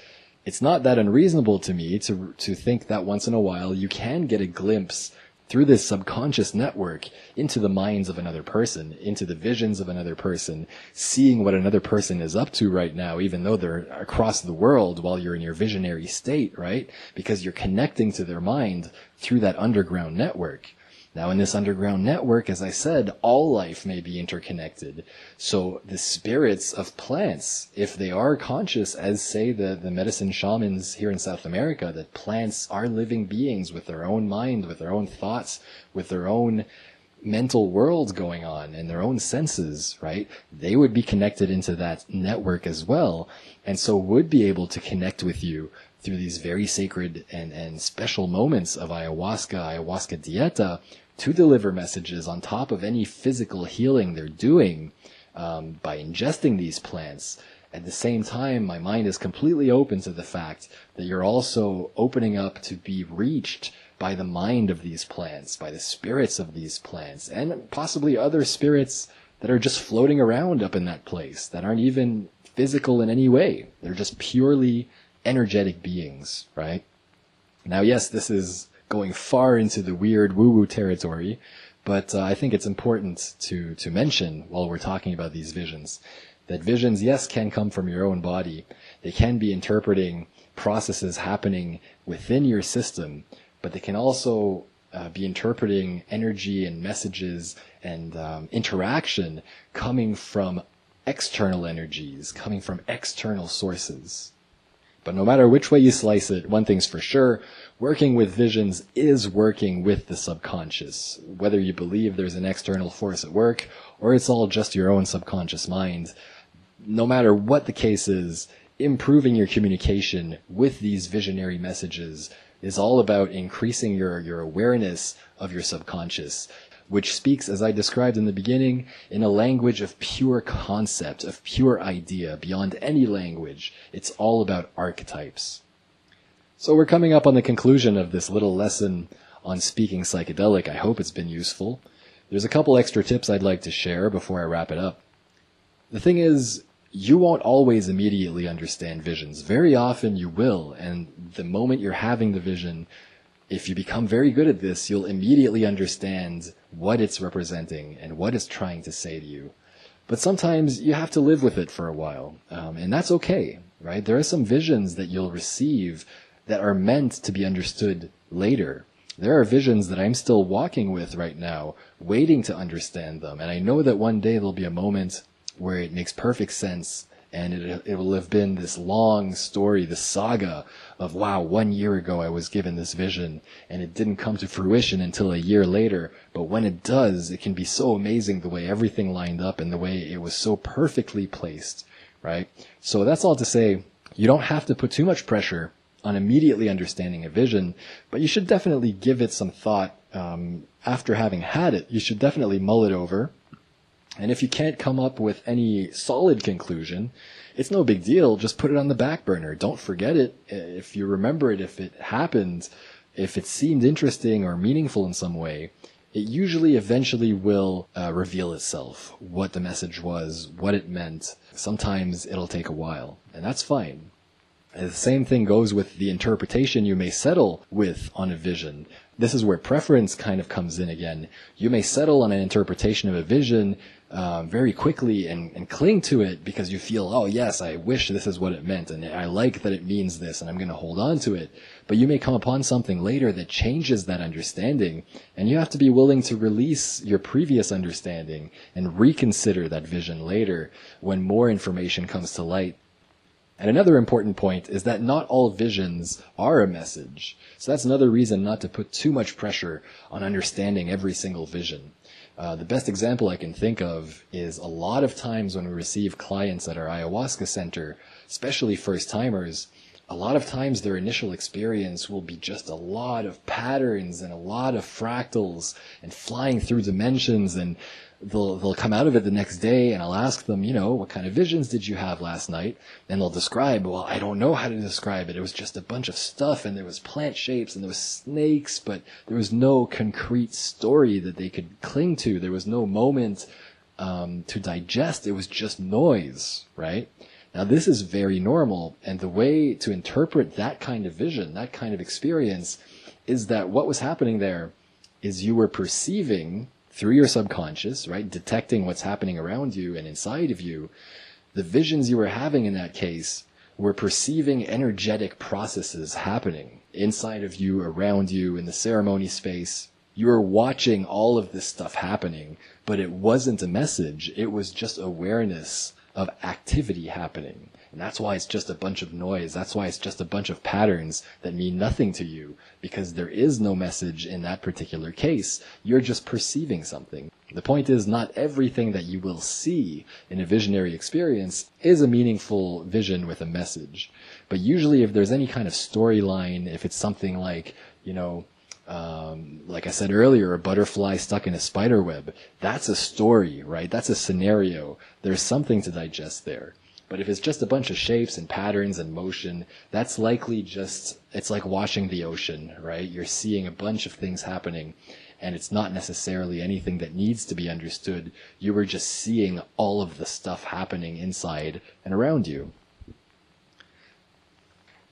it's not that unreasonable to me to, to think that once in a while you can get a glimpse through this subconscious network into the minds of another person, into the visions of another person, seeing what another person is up to right now, even though they're across the world while you're in your visionary state, right? Because you're connecting to their mind through that underground network. Now, in this underground network, as I said, all life may be interconnected. So the spirits of plants, if they are conscious, as say the, the medicine shamans here in South America, that plants are living beings with their own mind, with their own thoughts, with their own mental worlds going on and their own senses, right? They would be connected into that network as well. And so would be able to connect with you through these very sacred and, and special moments of ayahuasca, ayahuasca dieta, to deliver messages on top of any physical healing they're doing um, by ingesting these plants. At the same time, my mind is completely open to the fact that you're also opening up to be reached by the mind of these plants, by the spirits of these plants, and possibly other spirits that are just floating around up in that place that aren't even physical in any way. They're just purely energetic beings, right? Now, yes, this is going far into the weird woo-woo territory, but uh, I think it's important to to mention while we're talking about these visions that visions, yes, can come from your own body. They can be interpreting processes happening within your system, but they can also uh, be interpreting energy and messages and um, interaction coming from external energies, coming from external sources. But no matter which way you slice it, one thing's for sure, working with visions is working with the subconscious. Whether you believe there's an external force at work or it's all just your own subconscious mind, no matter what the case is, improving your communication with these visionary messages is all about increasing your, your awareness of your subconscious, which speaks, as I described in the beginning, in a language of pure concept, of pure idea, beyond any language. It's all about archetypes. So we're coming up on the conclusion of this little lesson on speaking psychedelic. I hope it's been useful. There's a couple extra tips I'd like to share before I wrap it up. The thing is, you won't always immediately understand visions. Very often you will, and the moment you're having the vision, if you become very good at this, you'll immediately understand what it's representing and what it's trying to say to you. But sometimes you have to live with it for a while, um, and that's okay, right? There are some visions that you'll receive that are meant to be understood later. There are visions that I'm still walking with right now, waiting to understand them. And I know that one day there'll be a moment where it makes perfect sense and it, it will have been this long story, this saga of, wow, one year ago I was given this vision and it didn't come to fruition until a year later. But when it does, it can be so amazing the way everything lined up and the way it was so perfectly placed, right? So that's all to say, you don't have to put too much pressure on immediately understanding a vision, but you should definitely give it some thought um, after having had it. You should definitely mull it over. And if you can't come up with any solid conclusion, it's no big deal. Just put it on the back burner. Don't forget it. If you remember it, if it happened, if it seemed interesting or meaningful in some way, it usually eventually will uh, reveal itself what the message was, what it meant. Sometimes it'll take a while, and that's fine. The same thing goes with the interpretation you may settle with on a vision. This is where preference kind of comes in again. You may settle on an interpretation of a vision uh, very quickly and, and cling to it because you feel, oh yes, I wish this is what it meant and I like that it means this and I'm going to hold on to it. But you may come upon something later that changes that understanding and you have to be willing to release your previous understanding and reconsider that vision later when more information comes to light and another important point is that not all visions are a message. So that's another reason not to put too much pressure on understanding every single vision. Uh, the best example I can think of is a lot of times when we receive clients at our ayahuasca center, especially first timers, a lot of times their initial experience will be just a lot of patterns and a lot of fractals and flying through dimensions and they'll they'll come out of it the next day and I'll ask them, you know, what kind of visions did you have last night? And they'll describe, well, I don't know how to describe it. It was just a bunch of stuff and there was plant shapes and there was snakes, but there was no concrete story that they could cling to. There was no moment um, to digest. It was just noise, right? Now this is very normal, and the way to interpret that kind of vision, that kind of experience, is that what was happening there is you were perceiving through your subconscious, right? Detecting what's happening around you and inside of you. The visions you were having in that case were perceiving energetic processes happening inside of you, around you, in the ceremony space. You were watching all of this stuff happening, but it wasn't a message. It was just awareness of activity happening. And that's why it's just a bunch of noise. That's why it's just a bunch of patterns that mean nothing to you because there is no message in that particular case. You're just perceiving something. The point is not everything that you will see in a visionary experience is a meaningful vision with a message. But usually if there's any kind of storyline, if it's something like, you know, um, like I said earlier, a butterfly stuck in a spider web. That's a story, right? That's a scenario. There's something to digest there. But if it's just a bunch of shapes and patterns and motion, that's likely just, it's like watching the ocean, right? You're seeing a bunch of things happening and it's not necessarily anything that needs to be understood. You were just seeing all of the stuff happening inside and around you.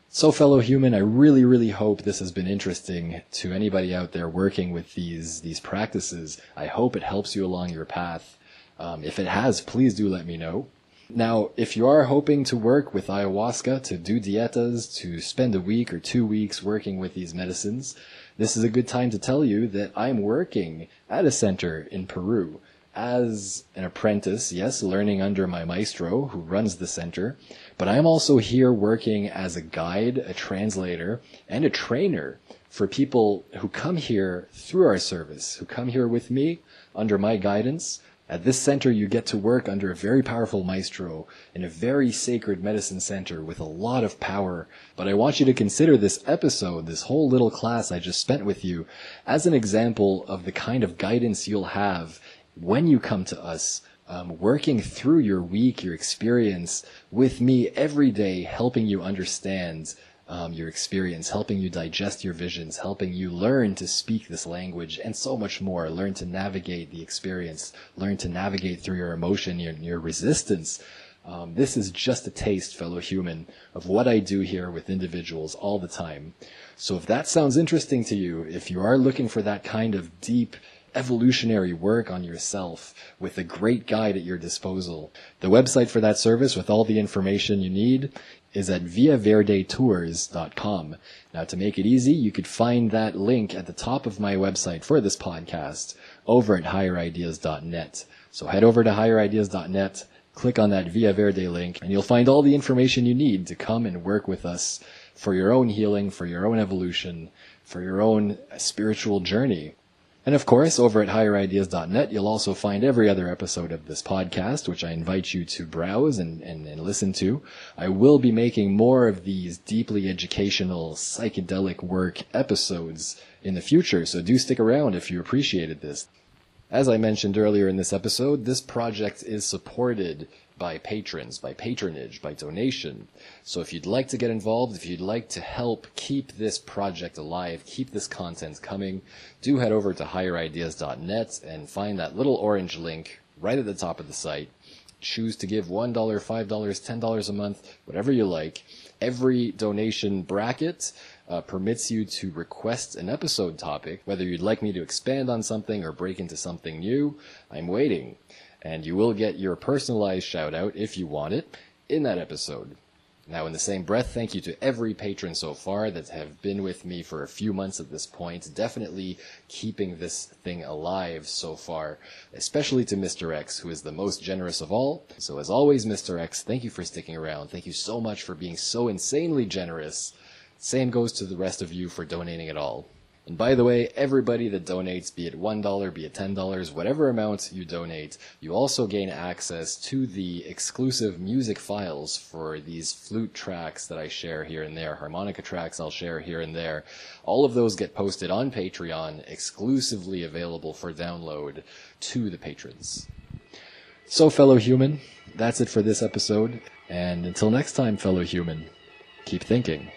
So fellow human, I really, really hope this has been interesting to anybody out there working with these, these practices. I hope it helps you along your path. Um, if it has, please do let me know. Now, if you are hoping to work with ayahuasca, to do dietas, to spend a week or two weeks working with these medicines, this is a good time to tell you that I'm working at a center in Peru. As an apprentice, yes, learning under my maestro who runs the center, but I'm also here working as a guide, a translator, and a trainer for people who come here through our service, who come here with me under my guidance, at this center, you get to work under a very powerful maestro in a very sacred medicine center with a lot of power. But I want you to consider this episode, this whole little class I just spent with you, as an example of the kind of guidance you'll have when you come to us um, working through your week, your experience with me every day, helping you understand um, your experience, helping you digest your visions, helping you learn to speak this language, and so much more. Learn to navigate the experience, learn to navigate through your emotion, your, your resistance. Um, this is just a taste, fellow human, of what I do here with individuals all the time. So if that sounds interesting to you, if you are looking for that kind of deep, evolutionary work on yourself with a great guide at your disposal. The website for that service with all the information you need is at viaverdetours.com. Now to make it easy, you could find that link at the top of my website for this podcast over at higherideas.net. So head over to higherideas.net, click on that Via Verde link, and you'll find all the information you need to come and work with us for your own healing, for your own evolution, for your own spiritual journey. And of course, over at higherideas.net, you'll also find every other episode of this podcast, which I invite you to browse and, and, and, listen to. I will be making more of these deeply educational, psychedelic work episodes in the future, so do stick around if you appreciated this. As I mentioned earlier in this episode, this project is supported by patrons, by patronage, by donation. So if you'd like to get involved, if you'd like to help keep this project alive, keep this content coming, do head over to higherideas.net and find that little orange link right at the top of the site. Choose to give $1, $5, $10 a month, whatever you like. Every donation bracket uh, permits you to request an episode topic, whether you'd like me to expand on something or break into something new. I'm waiting and you will get your personalized shout out if you want it in that episode. Now, in the same breath, thank you to every patron so far that have been with me for a few months at this point, definitely keeping this thing alive so far, especially to Mr. X, who is the most generous of all. So, as always, Mr. X, thank you for sticking around. Thank you so much for being so insanely generous. Same goes to the rest of you for donating at all. And by the way, everybody that donates, be it $1, be it $10, whatever amount you donate, you also gain access to the exclusive music files for these flute tracks that I share here and there, harmonica tracks I'll share here and there. All of those get posted on Patreon, exclusively available for download to the patrons. So, fellow human, that's it for this episode. And until next time, fellow human, keep thinking.